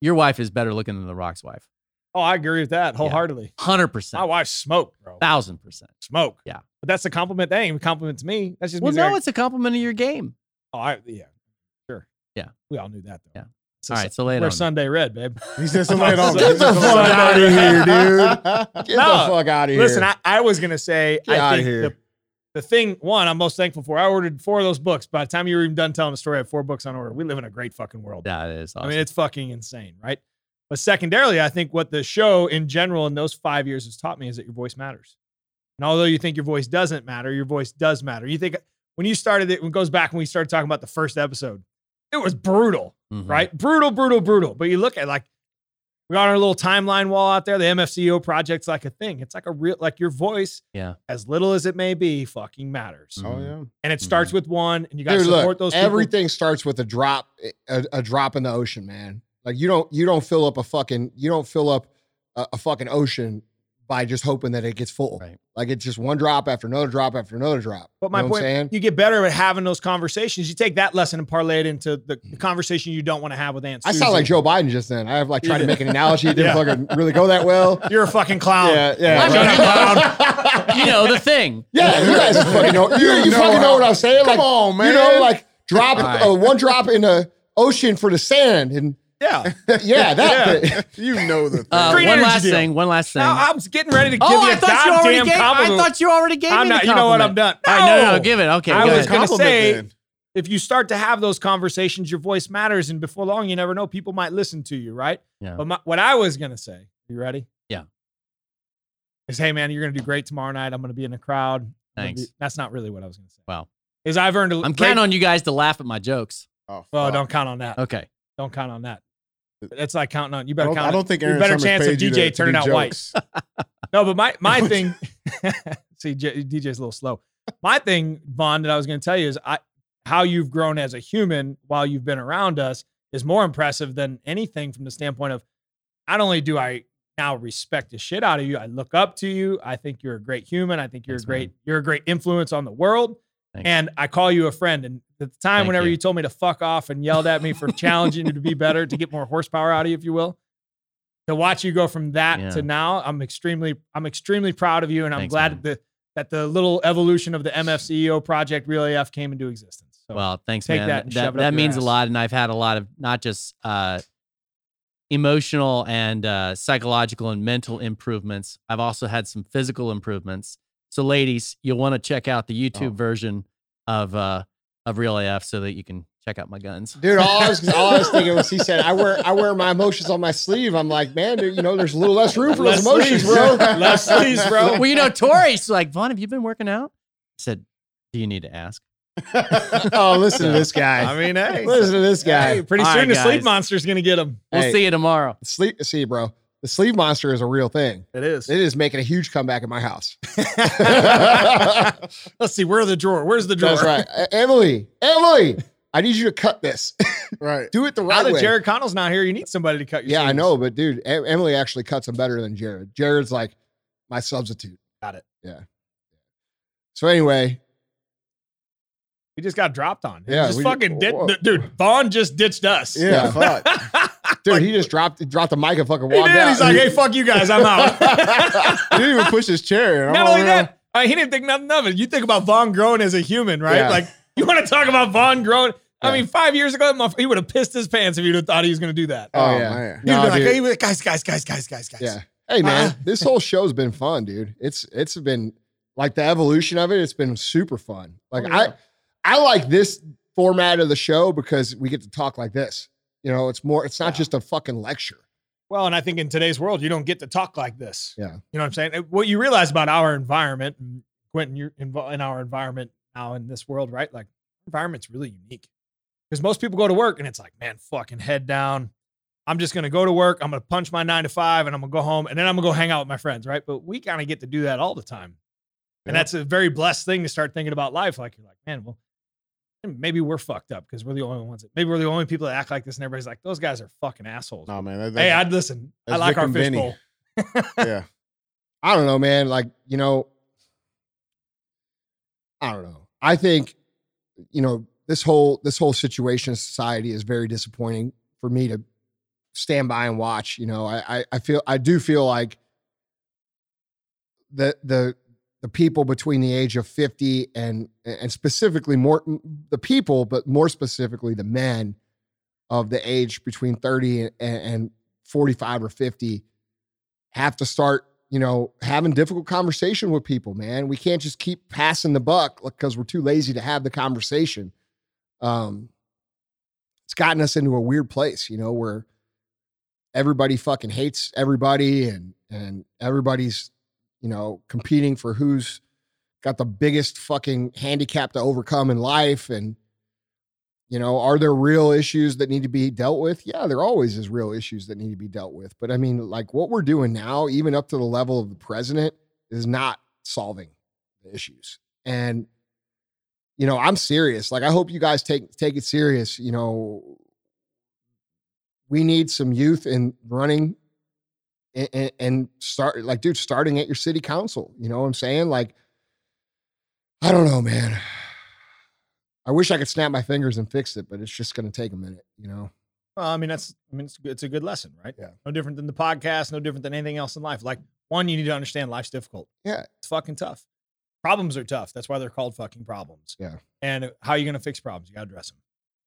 D: Your wife is better looking than the Rock's wife.
E: Oh, I agree with that wholeheartedly.
D: Hundred
E: My
D: percent.
E: My wife smoked, bro.
D: Thousand percent.
E: Smoke.
D: Yeah.
E: But that's a compliment. That ain't a compliment to me. That's just
D: Well,
E: means
D: no,
E: they're-
D: it's a compliment of your game.
E: Oh, I, yeah. Sure.
D: Yeah.
E: We all knew that though.
D: Yeah.
E: So,
D: All right, so lay
E: we're
D: on.
E: Sunday red, babe.
F: He said somebody don't
E: Get
C: the fuck outta here, dude. Get
E: No,
C: the fuck out of here.
E: Listen, I, I was gonna say
C: Get
E: I
C: outta
E: think
C: here.
E: the the thing one I'm most thankful for. I ordered four of those books. By the time you were even done telling the story, I had four books on order. We live in a great fucking world.
D: That is awesome.
E: I mean, it's fucking insane, right? But secondarily, I think what the show in general in those five years has taught me is that your voice matters. And although you think your voice doesn't matter, your voice does matter. You think when you started it, when it goes back when we started talking about the first episode, it was brutal,
D: Mhm.
E: right? Brutal, brutal, brutal. But you look at like we got our little timeline wall out there. The MFCEO project's like a thing. It's like a real like your voice,
D: Yeah.
E: as little as it may be, fucking matters.
F: Oh yeah.
E: And it starts with one, and you got to
C: Dude,
E: support
C: look,
E: those people.
C: everything starts with a drop, a, a drop in the ocean, man. Like you don't you don't fill up a fucking you don't fill up a, a fucking ocean by just hoping that it gets full.
D: Right.
C: Like it's just one drop after another drop after another drop.
E: But my
C: You know
E: point,
C: saying?
E: you get better at having those conversations. You take that lesson and parlay it into the, the conversation you don't want to have with Aunt
C: I sound like Joe Biden just then. I have like tried to make an analogy. It didn't
E: Yeah.
C: fucking really go that well.
E: You're a fucking clown.
C: Yeah, yeah.
D: I mean,
C: right.
D: you know the thing.
C: Yeah, you guys fucking know. You, you
F: know
C: fucking know what I'm saying.
F: Come
C: like,
F: on, man.
C: You know, like drop
D: All right.
C: uh, one drop in the ocean for the sand, and
E: Yeah.
C: yeah, that.
E: Yeah.
F: You know the thing.
D: Uh,
E: Green
D: one last
E: deal.
D: thing. One last thing.
E: Now, I was getting ready to give
D: oh,
E: you
D: I
E: a
D: thought you already gave.
E: compliment.
D: I thought you already gave
E: I'm
D: me
E: not.
D: the
E: You know what? I'm done.
D: All right, no, no,
E: No.
D: no, give it. Okay,
E: I
D: go
E: was gonna say-
F: then.
E: if you start to have those conversations, your voice matters, and before long, you never know. People might listen to you, right?
D: Yeah.
E: But my, what I was gonna say, you ready?
D: Yeah.
E: Is hey man, you're gonna do great tomorrow night. I'm gonna be in the crowd.
D: Thanks.
E: That's not really what I was going to say.
D: Wow.
E: Is I've earned a
D: I'm
E: great-
D: counting on you guys to laugh at my jokes.
F: Oh,
E: Well,
F: fuck.
E: don't count on that.
D: Okay.
E: Don't count on that. That's like counting on. You better count.
F: I don't think
E: you
F: Aaron
E: better
F: Summers
E: chance of DJ
F: to- to
E: turning
F: do
E: out white. No, but my my thing. see, J, DJ's a little slow. My thing, Vaughn, that I was going to tell you is I how you've grown as a human while you've been around us is more impressive than anything from the standpoint of not only do I now respect the shit out of you, I look up to you. I think you're a great human. I think you're
D: Thanks,
E: a great
D: man.
E: you're a great influence on the world.
D: Thanks.
E: And I call you a friend. And at the time,
D: Thank
E: whenever
D: you.
E: you. told me to fuck off and yelled at me for challenging you to be better, to get more horsepower out of you, if you will, to watch you go from that
D: Yeah.
E: to now, I'm extremely, I'm extremely proud of you, and I'm
D: Thanks,
E: glad
D: man.
E: that the that the little evolution of the MFCEO project Real AF came into existence. So,
D: Well, thanks,
E: take
D: man.
E: that
D: that that means a lot, and I've had a lot of not just uh, emotional and uh, psychological and mental improvements. I've also had some physical improvements. So, ladies, you'll want to check out the YouTube
F: Oh.
D: version of uh, of Real AF so that you can check out my guns.
C: Dude, all I was all I was thinking was he said, I wear I wear my emotions on my sleeve. I'm like, man, dude, you know, there's a little less room for
E: Less
C: those emotions,
E: sleeves,
C: bro.
E: Less sleeves, bro.
D: well, you know, Tori's like, Vaughn, have you been working out? I said, Do you need to ask?
C: oh, listen to this guy.
E: I mean, hey,
C: listen to this guy.
E: hey, pretty
D: All
E: soon
D: right,
E: the sleep monster's gonna get him.
D: We'll
C: Hey.
D: see you tomorrow.
C: Sleep see, bro. The sleeve monster is a real thing.
E: It is.
C: It is making a huge comeback in my house.
E: Let's see. Where's the drawer? Where's the drawer?
C: That's right. Emily, Emily, I need you to cut this.
F: right.
C: Do it the
E: Now
C: right
E: that
C: way.
E: Jared Connell's not here, you need somebody to cut your
C: yeah, I know, but dude, Em- Emily actually cuts them better than Jared. Jared's like my substitute.
E: Got it. Yeah.
C: So anyway,
E: We just got dropped on. He
C: Yeah,
E: just
C: we-
E: fucking did. Dude, Vaughn just ditched us.
F: Yeah,
C: Yeah.
F: fuck.
C: dude, he just dropped dropped the mic and fucking walked
E: did.
C: out.
E: He's like, hey, fuck you guys. I'm out.
F: he didn't even push his chair.
E: Not only
F: yeah.
E: that, uh, he didn't think nothing of it. You think about Vaughn growing as a human, right?
C: Yeah.
E: Like, you want to talk about Vaughn growing? I
C: Yeah.
E: mean, five years ago, he would have pissed his pants if you'd have thought he was going to do that.
C: Oh,
F: Oh,
C: yeah.
F: man.
E: He'd
C: No,
E: been like,
C: dude.
E: hey, wait, guys, guys, guys, guys, guys, guys.
C: Yeah. Hey man,
E: Ah.
C: this whole show's been fun, dude. It's it's been like the evolution of it. It's been super fun. Like
F: Oh, yeah.
C: I I like this format of the show because we get to talk like this. You know, it's more. It's not just a fucking lecture.
E: Well, and I think in today's world, you don't get to talk like this.
C: Yeah.
E: You know what I'm saying? What you realize about our environment, and Quentin, you're involved in our environment now in this world, right? Like, environment's really unique because most people go to work and it's like, man, fucking head down. I'm just gonna go to work. I'm gonna punch my nine to five, and I'm gonna go home, and then I'm gonna go hang out with my friends, right? But we kind of get to do that all the time, and
F: Yeah.
E: that's a very blessed thing to start thinking about life. Like you're like, man, well, maybe we're fucked up because we're the only ones. That, maybe we're the only people that act like this, and everybody's like, those guys are fucking assholes.
F: No, man. That,
E: hey, I'd listen. I like
F: Vic
E: our
F: and
E: fishbowl.
F: yeah.
C: I don't know, man. Like you know, I don't know. I think you know this whole this whole situation in society is very disappointing for me to stand by and watch. You know, I I, I feel I do feel like the the the people between the age of 50 and and specifically more the people but more specifically the men of the age between 30 and, and 45 or 50 have to start you know having difficult conversation with people man. We can't just keep passing the buck because we're too lazy to have the conversation. Um it's gotten us into a weird place you know where everybody fucking hates everybody and and everybody's you know competing for who's got the biggest fucking handicap to overcome in life and you know are there real issues that need to be dealt with? Yeah there always is real issues that need to be dealt with. But i mean like what we're doing now even up to the level of the president is not solving the issues. And you know i'm serious. Like i hope you guys take take it serious. You know we need some youth in running and, and start like dude starting at your city council you know what i'm saying like i don't know man i wish i could snap my fingers and fix it but it's just going to take a minute you know
E: Well, I mean, that's I mean, it's, it's a good lesson, right?
C: Yeah.
E: No different than the podcast, no different than anything else in life. Like, one, you need to understand life's difficult.
C: Yeah.
E: It's fucking tough. Problems are tough. That's why they're called fucking problems.
C: Yeah.
E: And how are you going to fix problems? You got to address them.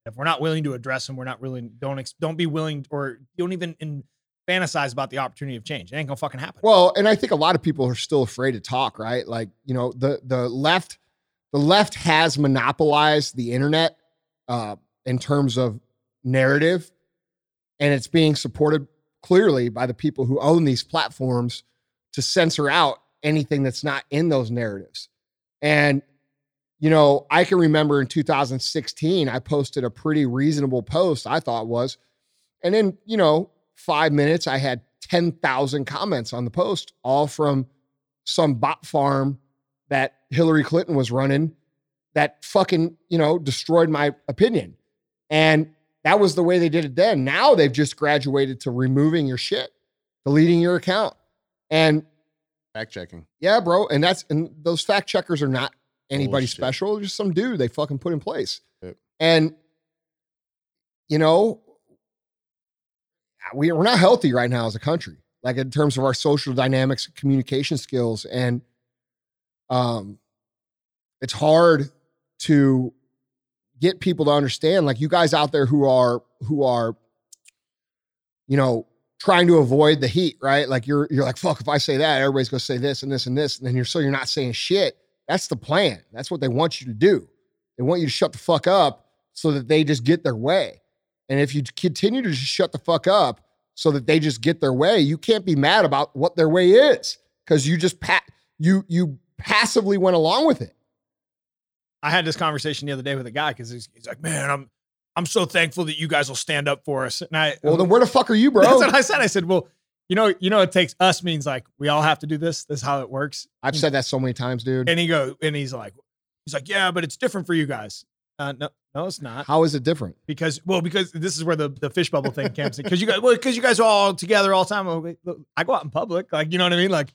E: If we're not willing to address them, we're not really, don't, ex- don't be willing or don't even in, fantasize about the opportunity of change. It ain't to fucking happen.
C: Well, and I think a lot of people are still afraid to talk, right? Like, you know, the the left the left has monopolized the internet uh in terms of narrative and it's being supported clearly by the people who own these platforms to censor out anything that's not in those narratives. And, you know, I can remember in 2016, I posted a pretty reasonable post, I thought was. And then, you know, five minutes, I had 10,000 comments on the post, all from some bot farm that Hillary Clinton was running that fucking, you know, destroyed my opinion. And that was the way they did it then. Now they've just graduated to removing your shit, deleting your account. And
F: Fact checking.
C: yeah, bro. And that's and those fact checkers are not anybody
F: Bullshit.
C: special. Just some dude they fucking put in place.
F: Yep.
C: And you know, we, we're not healthy right now as a country, like in terms of our social dynamics, communication skills, and um, it's hard to get people to understand. Like you guys out there who are who are, you know, trying to avoid the heat, right? Like you're you're like, fuck, if I say that, everybody's gonna say this and this and this, and then you're so you're not saying shit. That's the plan. That's what they want you to do. They want you to shut the fuck up so that they just get their way. And if you continue to just shut the fuck up so that they just get their way, you can't be mad about what their way is because you just pa- you you passively went along with it.
E: I had this conversation the other day with a guy because he's, he's like, man, I'm I'm so thankful that you guys will stand up for us. And I
C: Well, then where the fuck are you, bro?
E: that's what I said. I said, well, you know, you know, it takes us means like we all have to do this. This is how it works.
C: I've said that so many times, dude.
E: And he go and he's like, he's like, yeah, but it's different for you guys. Uh, no, no, it's not
C: How is it different?
E: because well, because this is where the the fish bubble thing comes in. Because you guys, well, because you guys are all together all the time. I go out in public, like you know what I mean. Like,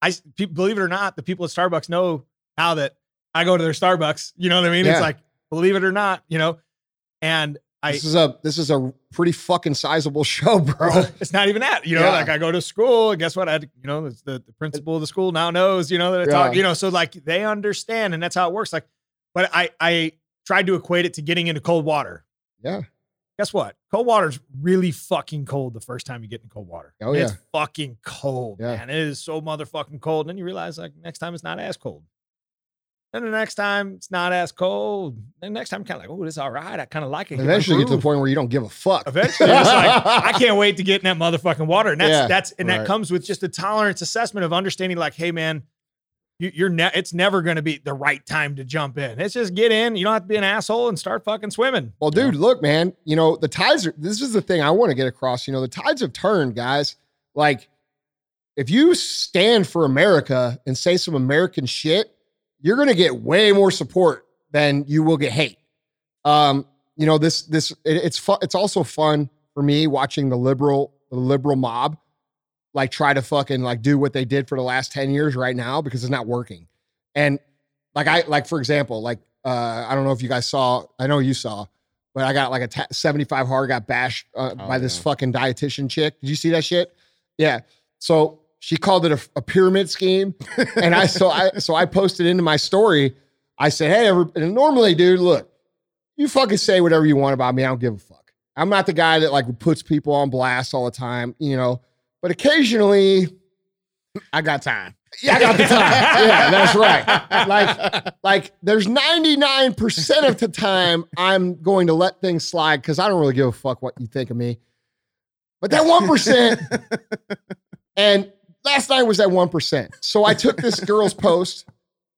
E: I believe it or not, the people at Starbucks know now that I go to their Starbucks. You know what I mean?
C: Yeah.
E: It's like believe it or not, you know. And I,
C: this is a this is a pretty fucking sizable show, bro.
E: it's not even that. You know,
C: Yeah.
E: like I go to school, and guess what? I you know, the, the, the principal of the school now knows, you know, that I talk, you know, so like they understand and that's how it works. Like, but I, I tried to equate it to getting into cold water.
C: Yeah.
E: Guess what? Cold water's really fucking cold the first time you get in cold water.
C: Oh,
E: It's
C: yeah.
E: fucking cold,
C: Yeah.
E: man. It is so motherfucking cold. And then you realize like next time it's not as cold. And the next time it's not as cold. And next time kind of like, oh, this is all right. I kind of like it.
C: Eventually, get to the point where you don't give a fuck.
E: Eventually, it's like I can't wait to get in that motherfucking water. And that's
C: Yeah,
E: that's and that comes with just a tolerance assessment of understanding, like, hey man, you, you're ne- it's never going to be the right time to jump in. It's just get in. You don't have to be an asshole and start fucking swimming.
C: Well, dude, look, man, you know, the tides are this is the thing I want to get across. You know, the tides have turned, guys. Like, if you stand for America and say some American shit, you're gonna get way more support than you will get hate. Um, you know, this this it, it's fun, it's also fun for me watching the liberal, the liberal mob like try to fucking like do what they did for the last 10 years right now because it's not working. And like I like for example, like uh I don't know if you guys saw, I know you saw, but I got like a 75 hard got bashed uh,
F: Oh,
C: by this
F: yeah.
C: fucking dietitian chick. Did you see that shit? Yeah. So she called it a, a pyramid scheme, and I so I so I posted into my story. I said, "Hey, every, and normally, dude, look, you fucking say whatever you want about me. I don't give a fuck. I'm not the guy that like puts people on blast all the time, you know. But occasionally,
F: I got time.
C: yeah, I got the time. Yeah, that's right. Like, like there's 99% of the time I'm going to let things slide because I don't really give a fuck what you think of me. But that 1%, and last night was that 1%. So I took this girl's post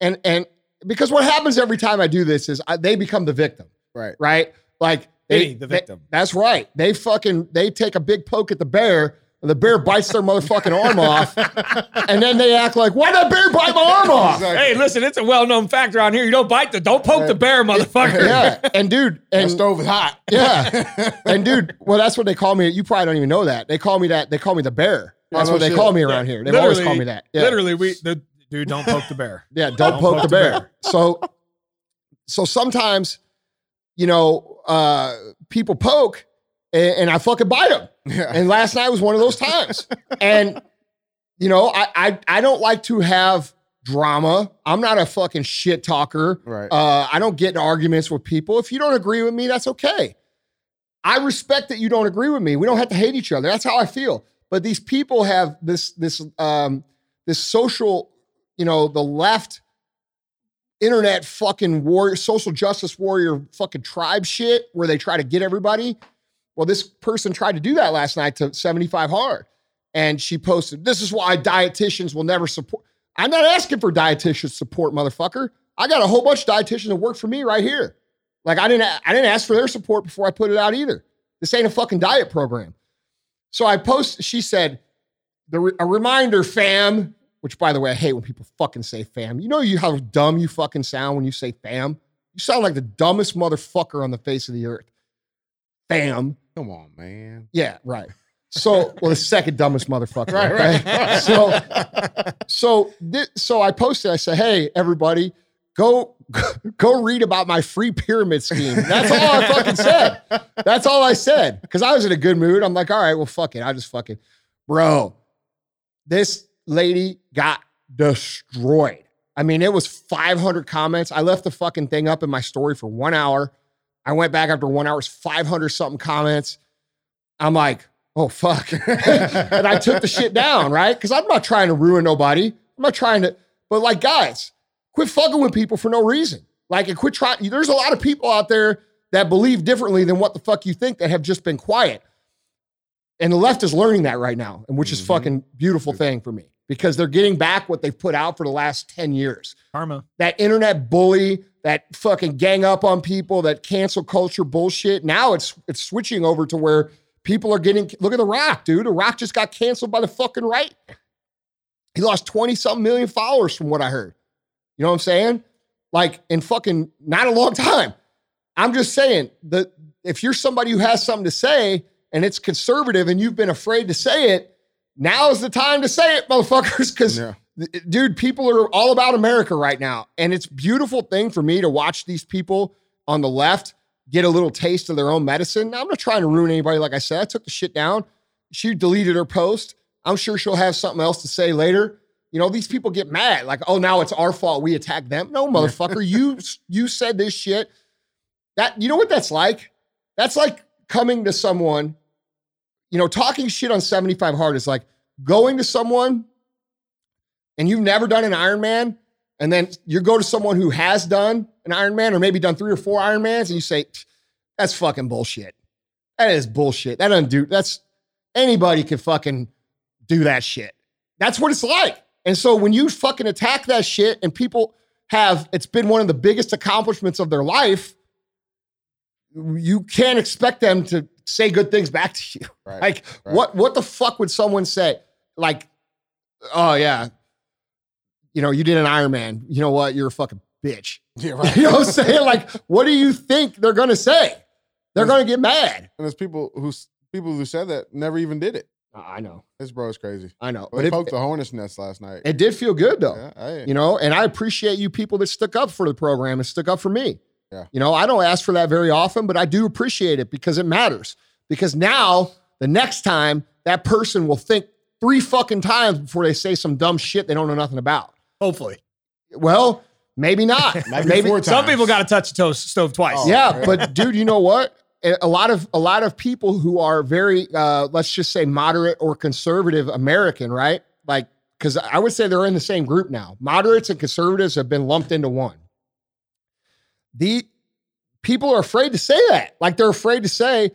C: and and because what happens every time I do this is I, they become the victim,
F: right.
C: right? Like they,
E: They, the
C: they-
E: victim.
C: that's right. They fucking they take a big poke at the bear, and the bear bites their motherfucking arm off, and then they act like, "Why did that bear bite my arm off?"
F: Exactly.
E: Hey, listen, it's a well-known fact around here. You don't bite the, don't poke the bear, motherfucker.
C: Yeah, and dude,
F: That
C: and
F: stove is hot.
C: Yeah. and dude, well, that's what they call me. You probably don't even know that. They call me that. They call me the bear. That's
F: no
C: what they
F: shit.
C: call me around here. They've always called me that. Yeah.
E: Literally, we the dude don't poke the bear.
C: Yeah, don't, poke, the bear. so so sometimes, you know, uh people poke and, and I fucking bite them.
F: yeah.
C: And last night was one of those times. and you know, I, I I don't like to have drama. I'm not a fucking shit talker.
F: Right.
C: Uh, I don't get in arguments with people. If you don't agree with me, that's okay. I respect that you don't agree with me. We don't have to hate each other. That's how I feel. But these people have this this um this social, you know, the left internet fucking warrior, social justice warrior fucking tribe shit where they try to get everybody. Well, this person tried to do that last night to 75 hard. And she posted, This is why dietitians will never support. I'm not asking for dietitian support, motherfucker. I got a whole bunch of dietitians that work for me right here. Like I didn't I didn't ask for their support before I put it out either. This ain't a fucking diet program. So I post. She said, "The a reminder, fam." Which, by the way, I hate when people fucking say fam. You know you how dumb you fucking sound when you say fam. You sound like the dumbest motherfucker on the face of the earth. Fam.
F: Come on, man.
C: Yeah, right. So, well, the second dumbest motherfucker.
F: Right,
C: okay?
F: right.
C: So, so, this, so I posted. I said, "Hey, everybody, go go read about my free pyramid scheme." That's all I fucking said. That's all I said because I was in a good mood. I'm like, "All right, well, fuck it. I just fucking, bro." This lady got destroyed. I mean, it was 500 comments. I left the fucking thing up in my story for one hour. I went back after one hour, it's 500 something comments. I'm like, oh, fuck. and I took the shit down, right? Because I'm not trying to ruin nobody. I'm not trying to, but like, guys, quit fucking with people for no reason. Like, and quit trying. There's a lot of people out there that believe differently than what the fuck you think that have just been quiet. And the left is learning that right now, and which is
F: Mhm.
C: fucking beautiful thing for me because they're getting back what they've put out for the last 10 years
E: Karma.
C: that internet bully, that fucking gang up on people, that cancel culture bullshit. Now it's it's switching over to where people are getting look at the Rock, dude. The Rock just got canceled by the fucking right. He lost 20 something million followers from what I heard. You know what I'm saying? Like in fucking not a long time. I'm just saying that if you're somebody who has something to say and it's conservative and you've been afraid to say it, now is the time to say it, motherfuckers. Because
F: Yeah.
C: Dude, people are all about America right now. And it's a beautiful thing for me to watch these people on the left get a little taste of their own medicine. Now, I'm not trying to ruin anybody. Like I said, I took the shit down. She deleted her post. I'm sure she'll have something else to say later. You know, these people get mad, like, oh, now it's our fault. We attacked them. No, motherfucker, you you said this shit. That you know what that's like? That's like coming to someone, you know, talking shit on 75 hard is like going to someone and you've never done an Ironman, and then you go to someone who has done an Ironman or maybe done three or four Ironmans, and you say, that's fucking bullshit. That is bullshit. That doesn't do that's anybody can fucking do that shit. That's what it's like. And so when you fucking attack that shit and people have it's been one of the biggest accomplishments of their life, you can't expect them to say good things back to you.
F: Right.
C: Like
F: right.
C: what what the fuck would someone say? Like, oh yeah, you know, you did an Ironman. You know what? You're a fucking bitch.
F: Yeah, right.
C: You know what I'm saying? Like, what do you think they're gonna say? They're gonna get mad.
F: And there's people who people who said that never even did it.
C: I know,
F: This bro is crazy.
C: I know,
F: But
C: but
F: they
C: it,
F: poked the hornet's nest last night.
C: it did feel good though.
F: yeah, hey.
C: You know, and I appreciate you people that stuck up for the program and stuck up for me.
F: Yeah.
C: You know, I don't ask for that very often, but I do appreciate it because it matters. Because now the next time that person will think three fucking times before they say some dumb shit they don't know nothing about.
E: Hopefully.
C: Well, maybe not.
F: Maybe
E: Some people got to touch the toast stove twice.
F: Oh.
C: yeah, but dude, you know what? A a lot of a lot of people who are very uh, let's just say moderate or conservative American, right? Like, because I would say they're in the same group now. Moderates and conservatives have been lumped into one. The people are afraid to say that. Like they're afraid to say,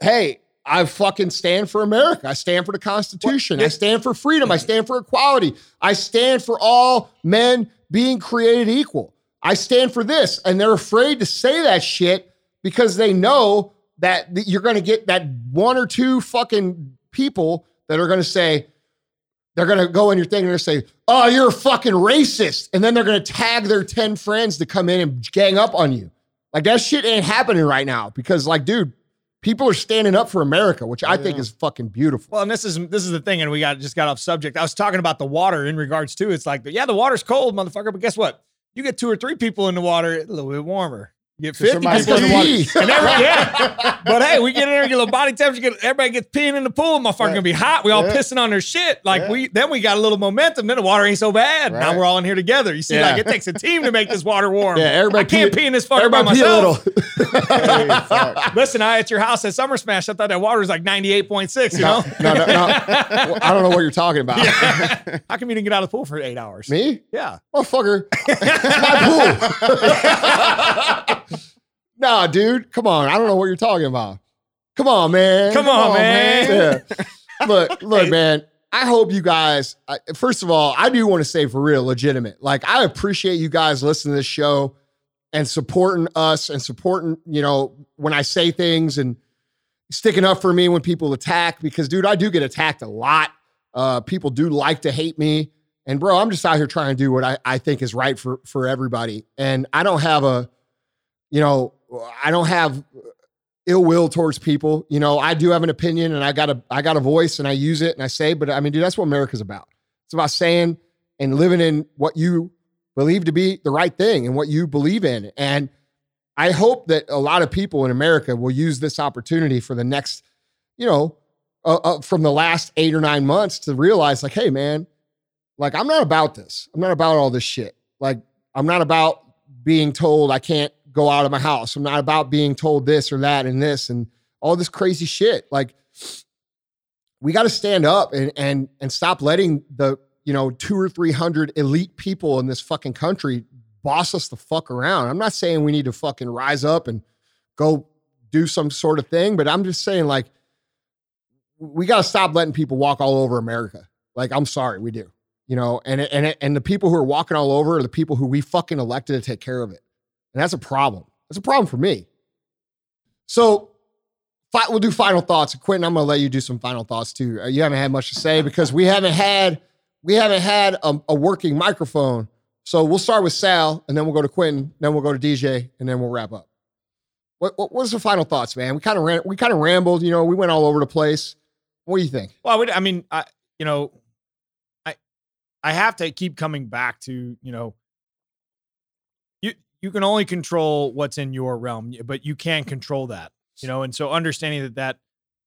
C: "Hey, I fucking stand for America. I stand for the Constitution. I stand for freedom. I stand for equality. I stand for all men being created equal. I stand for this." And they're afraid to say that shit because they know that you're going to get that one or two fucking people that are going to say, they're going to go in your thing and they're going to say, oh, you're a fucking racist. And then they're going to tag their 10 friends to come in and gang up on you. Like that shit ain't happening right now because, like, dude, people are standing up for America, which I think is fucking beautiful.
E: Well, and this is this is the thing, and we got just got off subject. I was talking about the water in regards to it's like, yeah, the water's cold, motherfucker. But guess what? You get two or three people in the water, a little bit warmer. Get 50
F: somebody
E: people in the water. And every, yeah. But hey, we get in there, get a little body temperature, get, everybody gets peeing in the pool, motherfucker
F: Right.
E: gonna be hot. We all
F: Yeah.
E: pissing on their shit. Like
F: Yeah.
E: we then we got a little momentum, then the water ain't so bad. Now we're all in here together. You see,
C: Yeah.
E: like it takes a team to make this water warm.
C: Yeah, everybody
E: I can't
C: pee-
E: pee in this fucker by
C: Everybody pee a
E: myself.
F: Hey, fuck.
E: Listen, I at your house at Summer Smash, I thought that water was like 98.6, you know?
C: no, no, no. I don't know what you're talking about.
E: How come you didn't get out of the pool for eight hours?
C: Me?
E: Yeah.
C: Motherfucker, my pool. Nah, dude, come on. I don't know what you're talking about. Come on, man.
E: Come on, man.
C: Yeah. Look, look, man. I hope you guys. I, first of all, I do want to say for real, legitimate. Like I appreciate you guys listening to this show and supporting us and supporting. You know when I say things and sticking up for me when people attack because, dude, I do get attacked a lot. Uh, people do like to hate me. And bro, I'm just out here trying to do what I, I think is right for for everybody. And I don't have a, you know, I don't have ill will towards people. You know, I do have an opinion and I got a I got a voice and I use it and I say, but I mean, dude, that's what America's about. It's about saying and living in what you believe to be the right thing and what you believe in. And I hope that a lot of people in America will use this opportunity for the next, you know, uh, uh, from the last eight or nine months to realize, like, hey, man, like I'm not about this. I'm not about all this shit. Like I'm not about being told I can't go out of my house. I'm not about being told this or that and this and all this crazy shit. Like we got to stand up and and and stop letting the you know two or three hundred elite people in this fucking country boss us the fuck around. I'm not saying we need to fucking rise up and go do some sort of thing, but I'm just saying like we got to stop letting people walk all over America. Like I'm sorry, we do you know, and and and the people who are walking all over are the people who we fucking elected to take care of it, and that's a problem. That's a problem for me. So, fi- we'll do final thoughts. Quentin, I'm gonna let you do some final thoughts too. Uh, you haven't had much to say because we haven't had we haven't had a, a working microphone. So we'll start with Sal, and then we'll go to Quentin, then we'll go to DJ, and then we'll wrap up. What, what what's the final thoughts, man? We kind of ran, we kind of rambled. You know, we went all over the place. What do you think?
E: Well, I, would, I mean, I you know, I I have to keep coming back to, you know, you can only control what's in your realm, but you can't control that, you know, and so understanding that that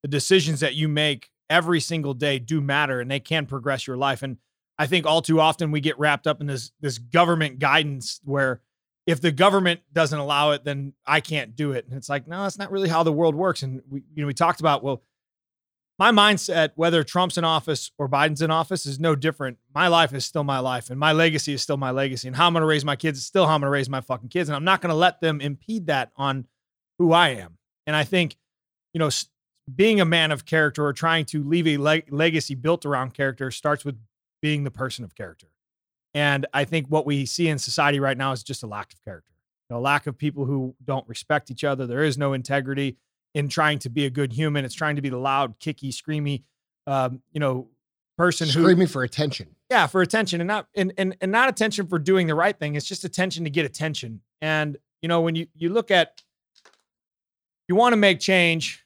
E: the decisions that you make every single day do matter and they can progress your life. And I think all too often we get wrapped up in this this government guidance where if the government doesn't allow it, then I can't do it. And it's like, no, that's not really how the world works. And we, you know, we talked about, well, my mindset, whether Trump's in office or Biden's in office, is no different. My life is still my life, and my legacy is still my legacy. And how I'm going to raise my kids is still how I'm going to raise my fucking kids. And I'm not going to let them impede that on who I am. And I think, you know, being a man of character or trying to leave a leg- legacy built around character starts with being the person of character. And I think what we see in society right now is just a lack of character, a lack of people who don't respect each other. There is no integrity in trying to be a good human. It's trying to be the loud, kicky, screamy, um, you know, person
C: screaming who screaming for attention.
E: Yeah, for attention, and not and, and and not attention for doing the right thing. It's just attention to get attention. And you know, when you you look at, you want to make change,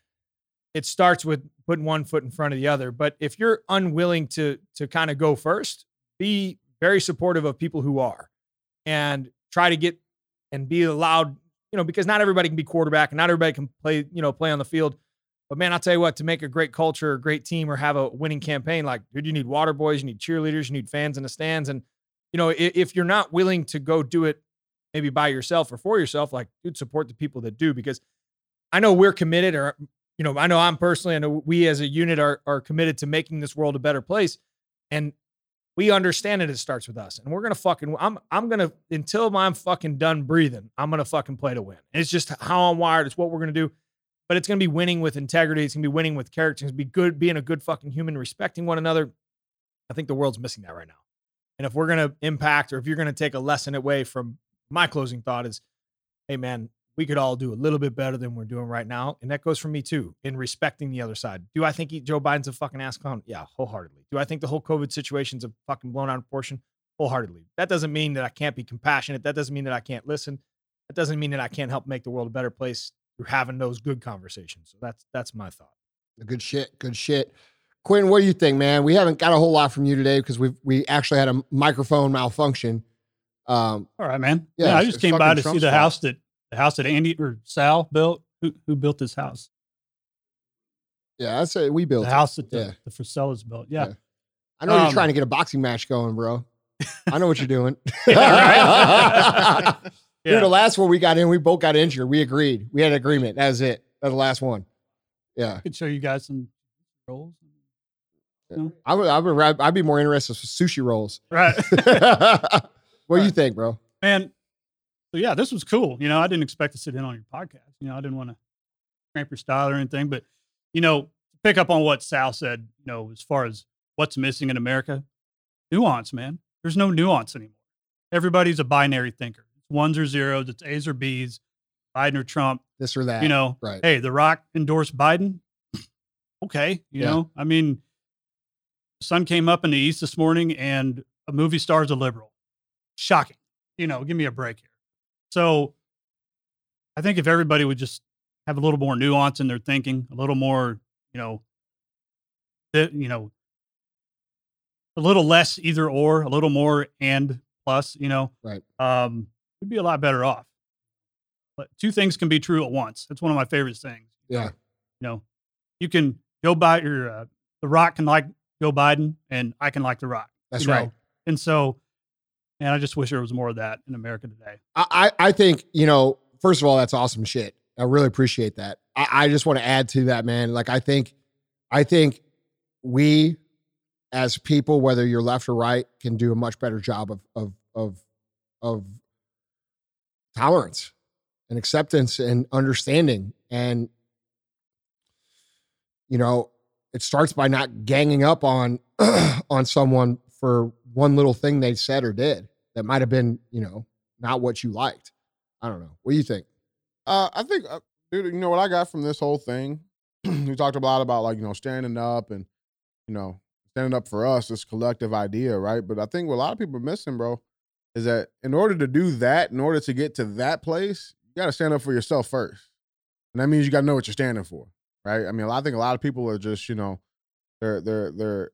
E: it starts with putting one foot in front of the other. But if you're unwilling to to kind of go first, be very supportive of people who are, and try to get and be a loud you know, because not everybody can be quarterback and not everybody can play, you know, play on the field. But man, I'll tell you what, to make a great culture, a great team, or have a winning campaign, like, dude, you need water boys, you need cheerleaders, you need fans in the stands. And, you know, if, if you're not willing to go do it maybe by yourself or for yourself, like, dude, support the people that do. Because I know we're committed, or, you know, I know I'm personally, I know we as a unit are, are committed to making this world a better place. And we understand it. It starts with us, and we're gonna fucking. I'm I'm gonna until I'm fucking done breathing. I'm gonna fucking play to win. It's just how I'm wired. It's what we're gonna do. But it's gonna be winning with integrity. It's gonna be winning with character. It's gonna be good, being a good fucking human, respecting one another. I think the world's missing that right now. And if we're gonna impact, or if you're gonna take a lesson away from my closing thought is, hey man, we could all do a little bit better than we're doing right now. And that goes for me too, in respecting the other side. Do I think he, Joe Biden's a fucking ass clown? Yeah, wholeheartedly. Do I think the whole COVID situation's a fucking blown out of proportion? Wholeheartedly. That doesn't mean that I can't be compassionate. That doesn't mean that I can't listen. That doesn't mean that I can't help make the world a better place through having those good conversations. So that's that's my thought.
C: Good shit. Good shit. Quinn, what do you think, man? We haven't got a whole lot from you today because we we actually had a microphone malfunction.
B: Um, All right, man. Yeah, yeah I just came by to see the house that the house that Andy or Sal built. Who who built this house?
C: Yeah, I say we built
B: the
C: it.
B: house that the, yeah. the Frisellas built. Yeah. yeah.
C: I know um, you're trying to get a boxing match going, bro. I know what you're doing. yeah, Dude, the last one we got in, we both got injured. We agreed. We had an agreement. That was it. That was the last one. Yeah. I
B: could show you guys some rolls.
C: No? I would, I would, I'd be more interested with sushi rolls.
B: Right.
C: what do you think, bro?
B: Man, so yeah, this was cool. You know, I didn't expect to sit in on your podcast. You know, I didn't want to cramp your style or anything, but you know, pick up on what Sal said. You know, as far as what's missing in America? Nuance, man. There's no nuance anymore. Everybody's a binary thinker. It's ones or zeros. It's A's or B's. Biden or Trump.
C: This or that.
B: You know,
C: right.
B: hey, The Rock endorsed Biden. okay. You yeah. know, I mean, sun came up in the east this morning and a movie star is a liberal. Shocking. You know, give me a break here. So I think if everybody would just have a little more nuance in their thinking, a little more, you know, you know, a little less either or, a little more and plus, you know,
C: right.
B: Um, we'd be a lot better off. But two things can be true at once. That's one of my favorite things.
C: Yeah.
B: You know, you can go by your, uh, The Rock can like Joe Biden and I can like The Rock.
C: That's right. Know?
B: And so, and I just wish there was more of that in America today.
C: I, I think, you know, first of all, that's awesome shit. I really appreciate that. I, I just want to add to that, man. Like, I think, I think we as people, whether you're left or right, can do a much better job of, of, of, of tolerance and acceptance and understanding. And, you know, it starts by not ganging up on on someone for one little thing they said or did that might have been, you know, not what you liked. I don't know. What do you think?
F: Uh, I think, uh, dude, you know what I got from this whole thing? we talked a lot about like you know standing up and you know standing up for us, this collective idea, right? But I think what a lot of people are missing, bro, is that in order to do that, in order to get to that place, you got to stand up for yourself first, and that means you got to know what you're standing for, right? I mean, I think a lot of people are just you know they're they're they're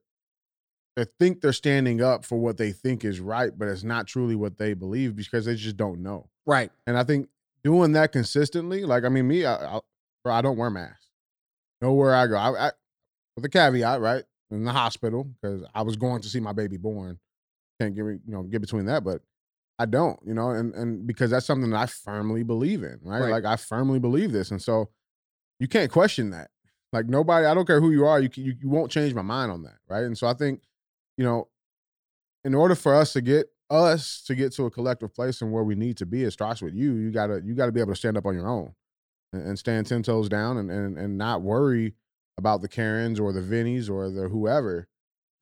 F: they think they're standing up for what they think is right, but it's not truly what they believe because they just don't know.
C: Right.
F: And I think doing that consistently, like I mean, me, I, I, bro, I don't wear masks. Nowhere I go, I, I with a caveat, right? In the hospital because I was going to see my baby born. Can't get me, you know, get between that, but I don't, you know, and and because that's something that I firmly believe in, right? right? Like I firmly believe this, and so you can't question that. Like nobody, I don't care who you are, you, you you won't change my mind on that, right? And so I think you know, in order for us to get us to get to a collective place and where we need to be, it starts with you. You gotta you gotta be able to stand up on your own and, and stand ten toes down and, and and not worry about the Karens or the Vinnies or the whoever.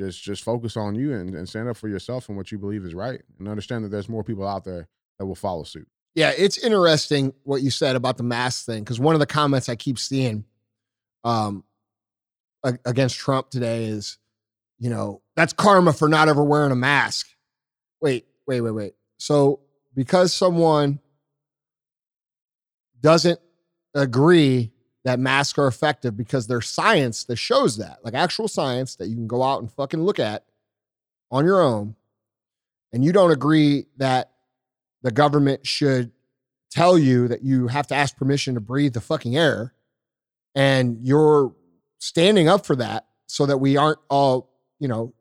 F: Just just focus on you and, and stand up for yourself and what you believe is right. And understand that there's more people out there that will follow suit.
C: Yeah, it's interesting what you said about the mask thing because one of the comments I keep seeing um, against Trump today is you know, that's karma for not ever wearing a mask. Wait, wait, wait, wait. So because someone doesn't agree that masks are effective because there's science that shows that, like actual science that you can go out and fucking look at on your own, and you don't agree that the government should tell you that you have to ask permission to breathe the fucking air, and you're standing up for that so that we aren't all you know,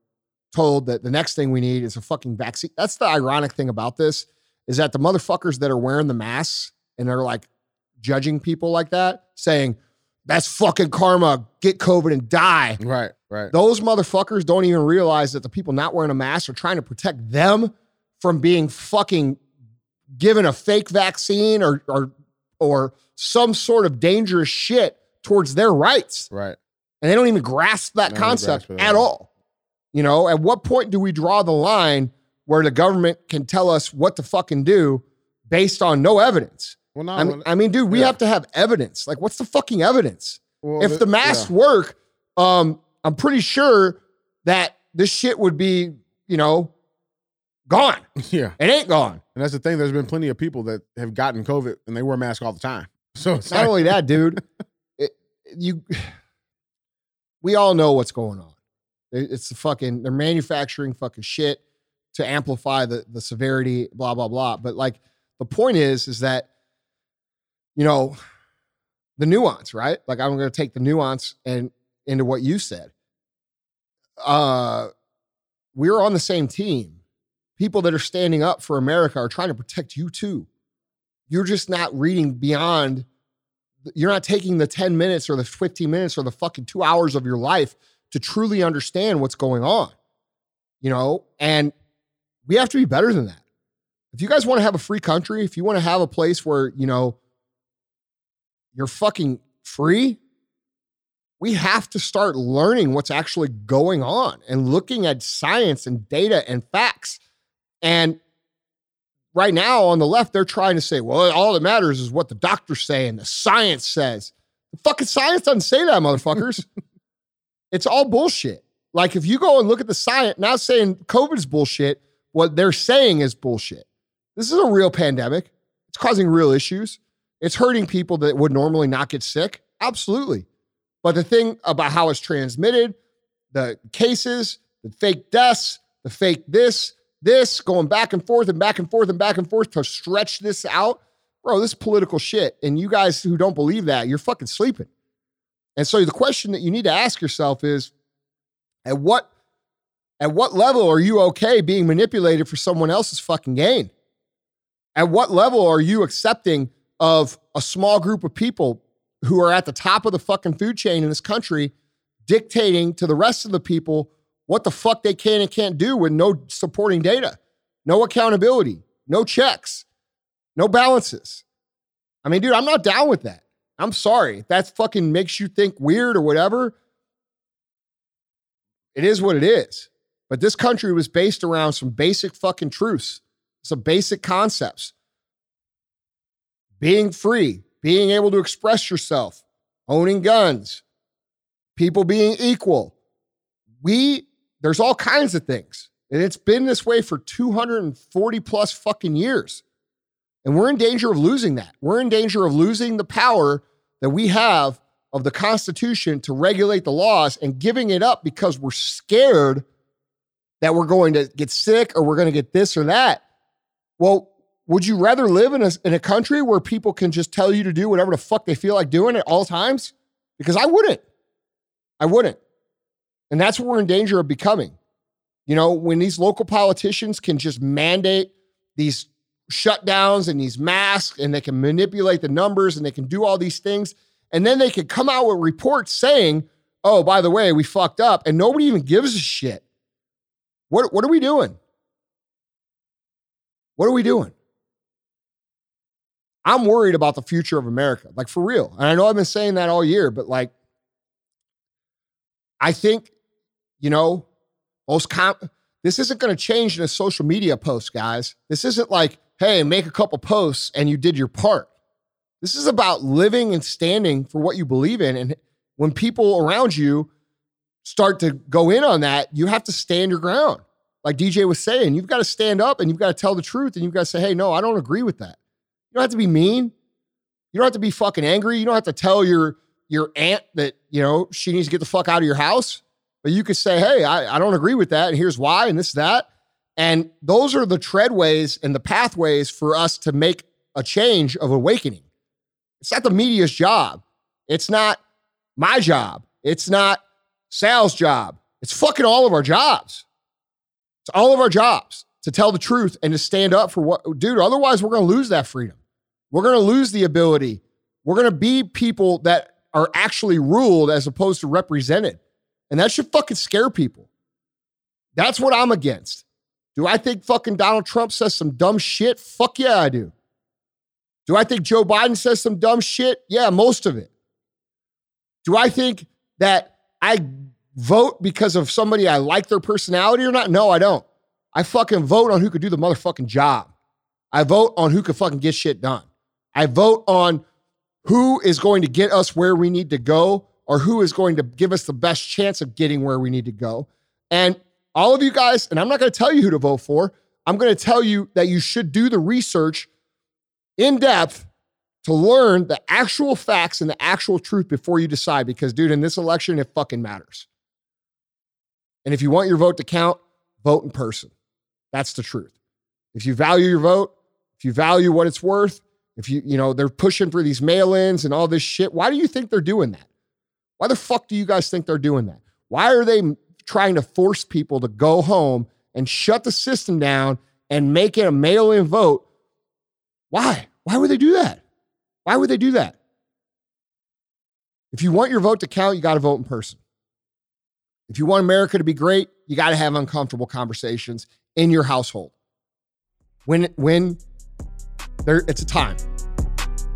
C: told that the next thing we need is a fucking vaccine. That's the ironic thing about this is that the motherfuckers that are wearing the masks and they're like judging people like that, saying, that's fucking karma, get COVID and die.
F: Right, right.
C: Those motherfuckers don't even realize that the people not wearing a mask are trying to protect them from being fucking given a fake vaccine or or or some sort of dangerous shit towards their rights.
F: Right.
C: And they don't even grasp that concept at all. You know, at what point do we draw the line where the government can tell us what to fucking do based on no evidence? Well, no, I mean, I mean, dude, we yeah. have to have evidence. Like, what's the fucking evidence? Well, if the masks yeah. work, um, I'm pretty sure that this shit would be, you know, gone.
F: Yeah,
C: it ain't gone.
F: And that's the thing. There's been plenty of people that have gotten COVID and they wear masks all the time. So
C: it's not like- only that, dude. it, you, we all know what's going on. It's the fucking they're manufacturing fucking shit to amplify the the severity, blah blah blah. But like the point is, is that you know the nuance, right? Like I'm going to take the nuance and into what you said. Uh, we're on the same team. People that are standing up for America are trying to protect you too. You're just not reading beyond. You're not taking the 10 minutes or the 15 minutes or the fucking two hours of your life to truly understand what's going on. You know, and we have to be better than that. If you guys want to have a free country, if you want to have a place where, you know, you're fucking free, we have to start learning what's actually going on and looking at science and data and facts. And right now on the left, they're trying to say, well, all that matters is what the doctors say and the science says. The fucking science doesn't say that, motherfuckers. it's all bullshit. Like if you go and look at the science, not saying COVID's bullshit, what they're saying is bullshit. This is a real pandemic. It's causing real issues. It's hurting people that would normally not get sick. Absolutely. But the thing about how it's transmitted, the cases, the fake deaths, the fake this, this, going back and forth and back and forth and back and forth to stretch this out, bro, this is political shit. And you guys who don't believe that, you're fucking sleeping. And so the question that you need to ask yourself is at what at what level are you okay being manipulated for someone else's fucking gain? At what level are you accepting of a small group of people who are at the top of the fucking food chain in this country dictating to the rest of the people what the fuck they can and can't do with no supporting data, no accountability, no checks, no balances? I mean, dude, I'm not down with that. I'm sorry. That fucking makes you think weird or whatever, it is what it is. But this country was based around some basic fucking truths, some basic concepts. Being free, being able to express yourself, owning guns, people being equal. We, there's all kinds of things. And it's been this way for 240 plus fucking years. And we're in danger of losing that. We're in danger of losing the power that we have of the Constitution to regulate the laws and giving it up because we're scared that we're going to get sick or we're going to get this or that. Well, would you rather live in a, in a country where people can just tell you to do whatever the fuck they feel like doing at all times? Because I wouldn't. I wouldn't. And that's what we're in danger of becoming. You know, when these local politicians can just mandate these shutdowns and these masks and they can manipulate the numbers and they can do all these things. And then they can come out with reports saying, oh, by the way, we fucked up. And nobody even gives a shit. What, what are we doing? What are we doing? I'm worried about the future of America, like for real. And I know I've been saying that all year, but like, I think, you know, most com- this isn't going to change in a social media post, guys. This isn't like, hey, make a couple posts and you did your part. This is about living and standing for what you believe in. And when people around you start to go in on that, you have to stand your ground. Like DJ was saying, you've got to stand up and you've got to tell the truth and you've got to say, hey, no, I don't agree with that. You don't have to be mean. You don't have to be fucking angry. You don't have to tell your your aunt that, you know, she needs to get the fuck out of your house. But you could say, hey, I, I don't agree with that. And here's why, and this, that. And those are the treadways and the pathways for us to make a change of awakening. It's not the media's job. It's not my job. It's not Sal's job. It's fucking all of our jobs. It's all of our jobs to tell the truth and to stand up for what, dude, otherwise we're going to lose that freedom. We're going to lose the ability. We're going to be people that are actually ruled as opposed to represented. And that should fucking scare people. That's what I'm against. Do I think fucking Donald Trump says some dumb shit? Fuck yeah, I do. Do I think Joe Biden says some dumb shit? Yeah, most of it. Do I think that I vote because of somebody I like their personality or not? No, I don't. I fucking vote on who could do the motherfucking job. I vote on who could fucking get shit done. I vote on who is going to get us where we need to go or who is going to give us the best chance of getting where we need to go. And all of you guys, and I'm not going to tell you who to vote for, I'm going to tell you that you should do the research in depth to learn the actual facts and the actual truth before you decide. Because, dude, in this election, it fucking matters. And if you want your vote to count, vote in person. That's the truth. If you value your vote, if you value what it's worth, if you, you know, they're pushing for these mail ins and all this shit, why do you think they're doing that? Why the fuck do you guys think they're doing that? Why are they trying to force people to go home and shut the system down and make it a mail in vote? Why? Why would they do that? Why would they do that? If you want your vote to count, you got to vote in person. If you want America to be great, you got to have uncomfortable conversations in your household. When when there it's a time.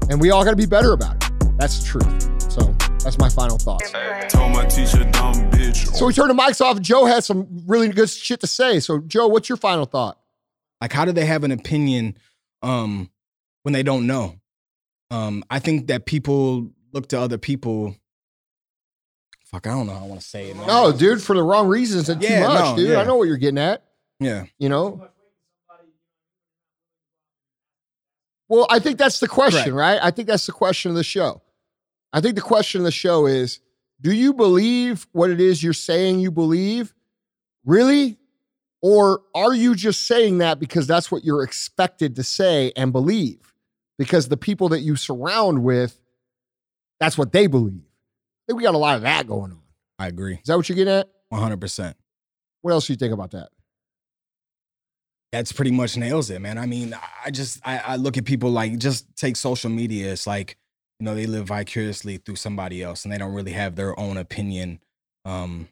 C: And we all got to be better about it. That's the truth. So That's my final thoughts.
A: Told my teacher, dumb bitch.
C: So we turned the mics off. Joe has some really good shit to say. So Joe, what's your final thought?
G: Like, how do they have an opinion um, when they don't know? Um, I think that people look to other people. Fuck, I don't know how I want to say it. man.
C: No, dude, for the wrong reasons and
G: Yeah,
C: too much,
G: no,
C: dude.
G: yeah.
C: I know what you're getting at.
G: Yeah.
C: You know. Well, I think that's the question, right? I think that's the question of the show. I think the question of the show is do you believe what it is you're saying you believe? Really? Or are you just saying that because that's what you're expected to say and believe? Because the people that you surround with, that's what they believe. I think we got a lot of that going on.
G: I agree.
C: Is that what you're getting at?
G: 100%.
C: What else do you think about that?
G: That's pretty much nails it, man. I mean, I just, I, I look at people like, just take social media. It's like, you know, they live vicariously through somebody else and they don't really have their own opinion um,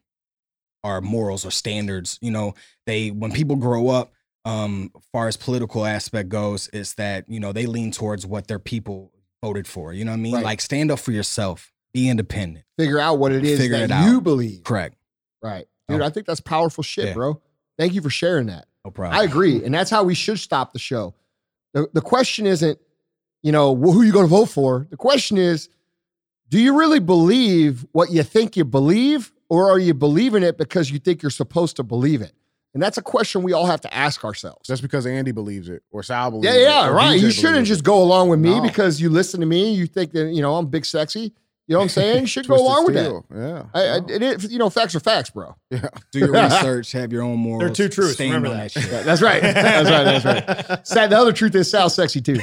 G: or morals or standards. You know, they, when people grow up, um, far as political aspect goes, is that, you know, they lean towards what their people voted for. You know what I mean?
C: Right.
G: Like, stand up for yourself, be independent.
C: Figure out what it is
G: Figure
C: that
G: it out.
C: you believe.
G: Correct.
C: Right. Dude,
G: Oh.
C: I think that's powerful shit,
G: Yeah.
C: bro. Thank you for sharing that.
G: No problem.
C: I agree. And that's how we should stop the show. The, the question isn't, you know, who are you going to vote for? The question is, do you really believe what you think you believe, or are you believing it because you think you're supposed to believe it? And that's a question we all have to ask ourselves.
F: Just because Andy believes it or Sal believes
C: Yeah,
F: it.
C: yeah,
F: yeah,
C: right.
F: DJ
C: You shouldn't just go along with me
F: No.
C: because you listen to me. You think that, you know, I'm big sexy. You know what I'm saying? You should go
F: Twisted
C: along with that.
F: Yeah.
C: I, I,
F: No.
C: it is, you know, facts are facts, bro.
F: yeah.
G: Do your research, have your own morals.
E: There are two truths. Remember
G: on
E: that.
G: shit.
C: That's right. That's right. That's right. Sad. The other truth is Sal's sexy too.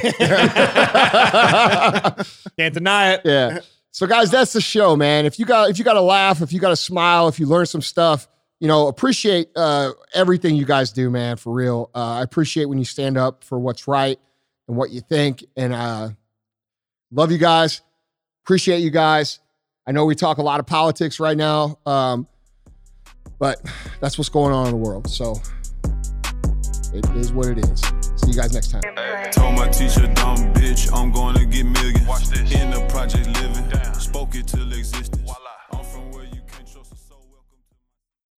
E: Can't deny it.
C: yeah. So guys, that's the show, man. If you got if you got a laugh, if you got a smile, if you learn some stuff, you know, appreciate uh, everything you guys do, man. For real, uh, I appreciate when you stand up for what's right and what you think, and uh, love you guys. Appreciate you guys. I know we talk a lot of politics right now, um, but that's what's going on in the world. So it is what it is. See you guys next time.
A: Told my teacher, dumb bitch, I'm gonna get millions. In the project living, spoke it till existence.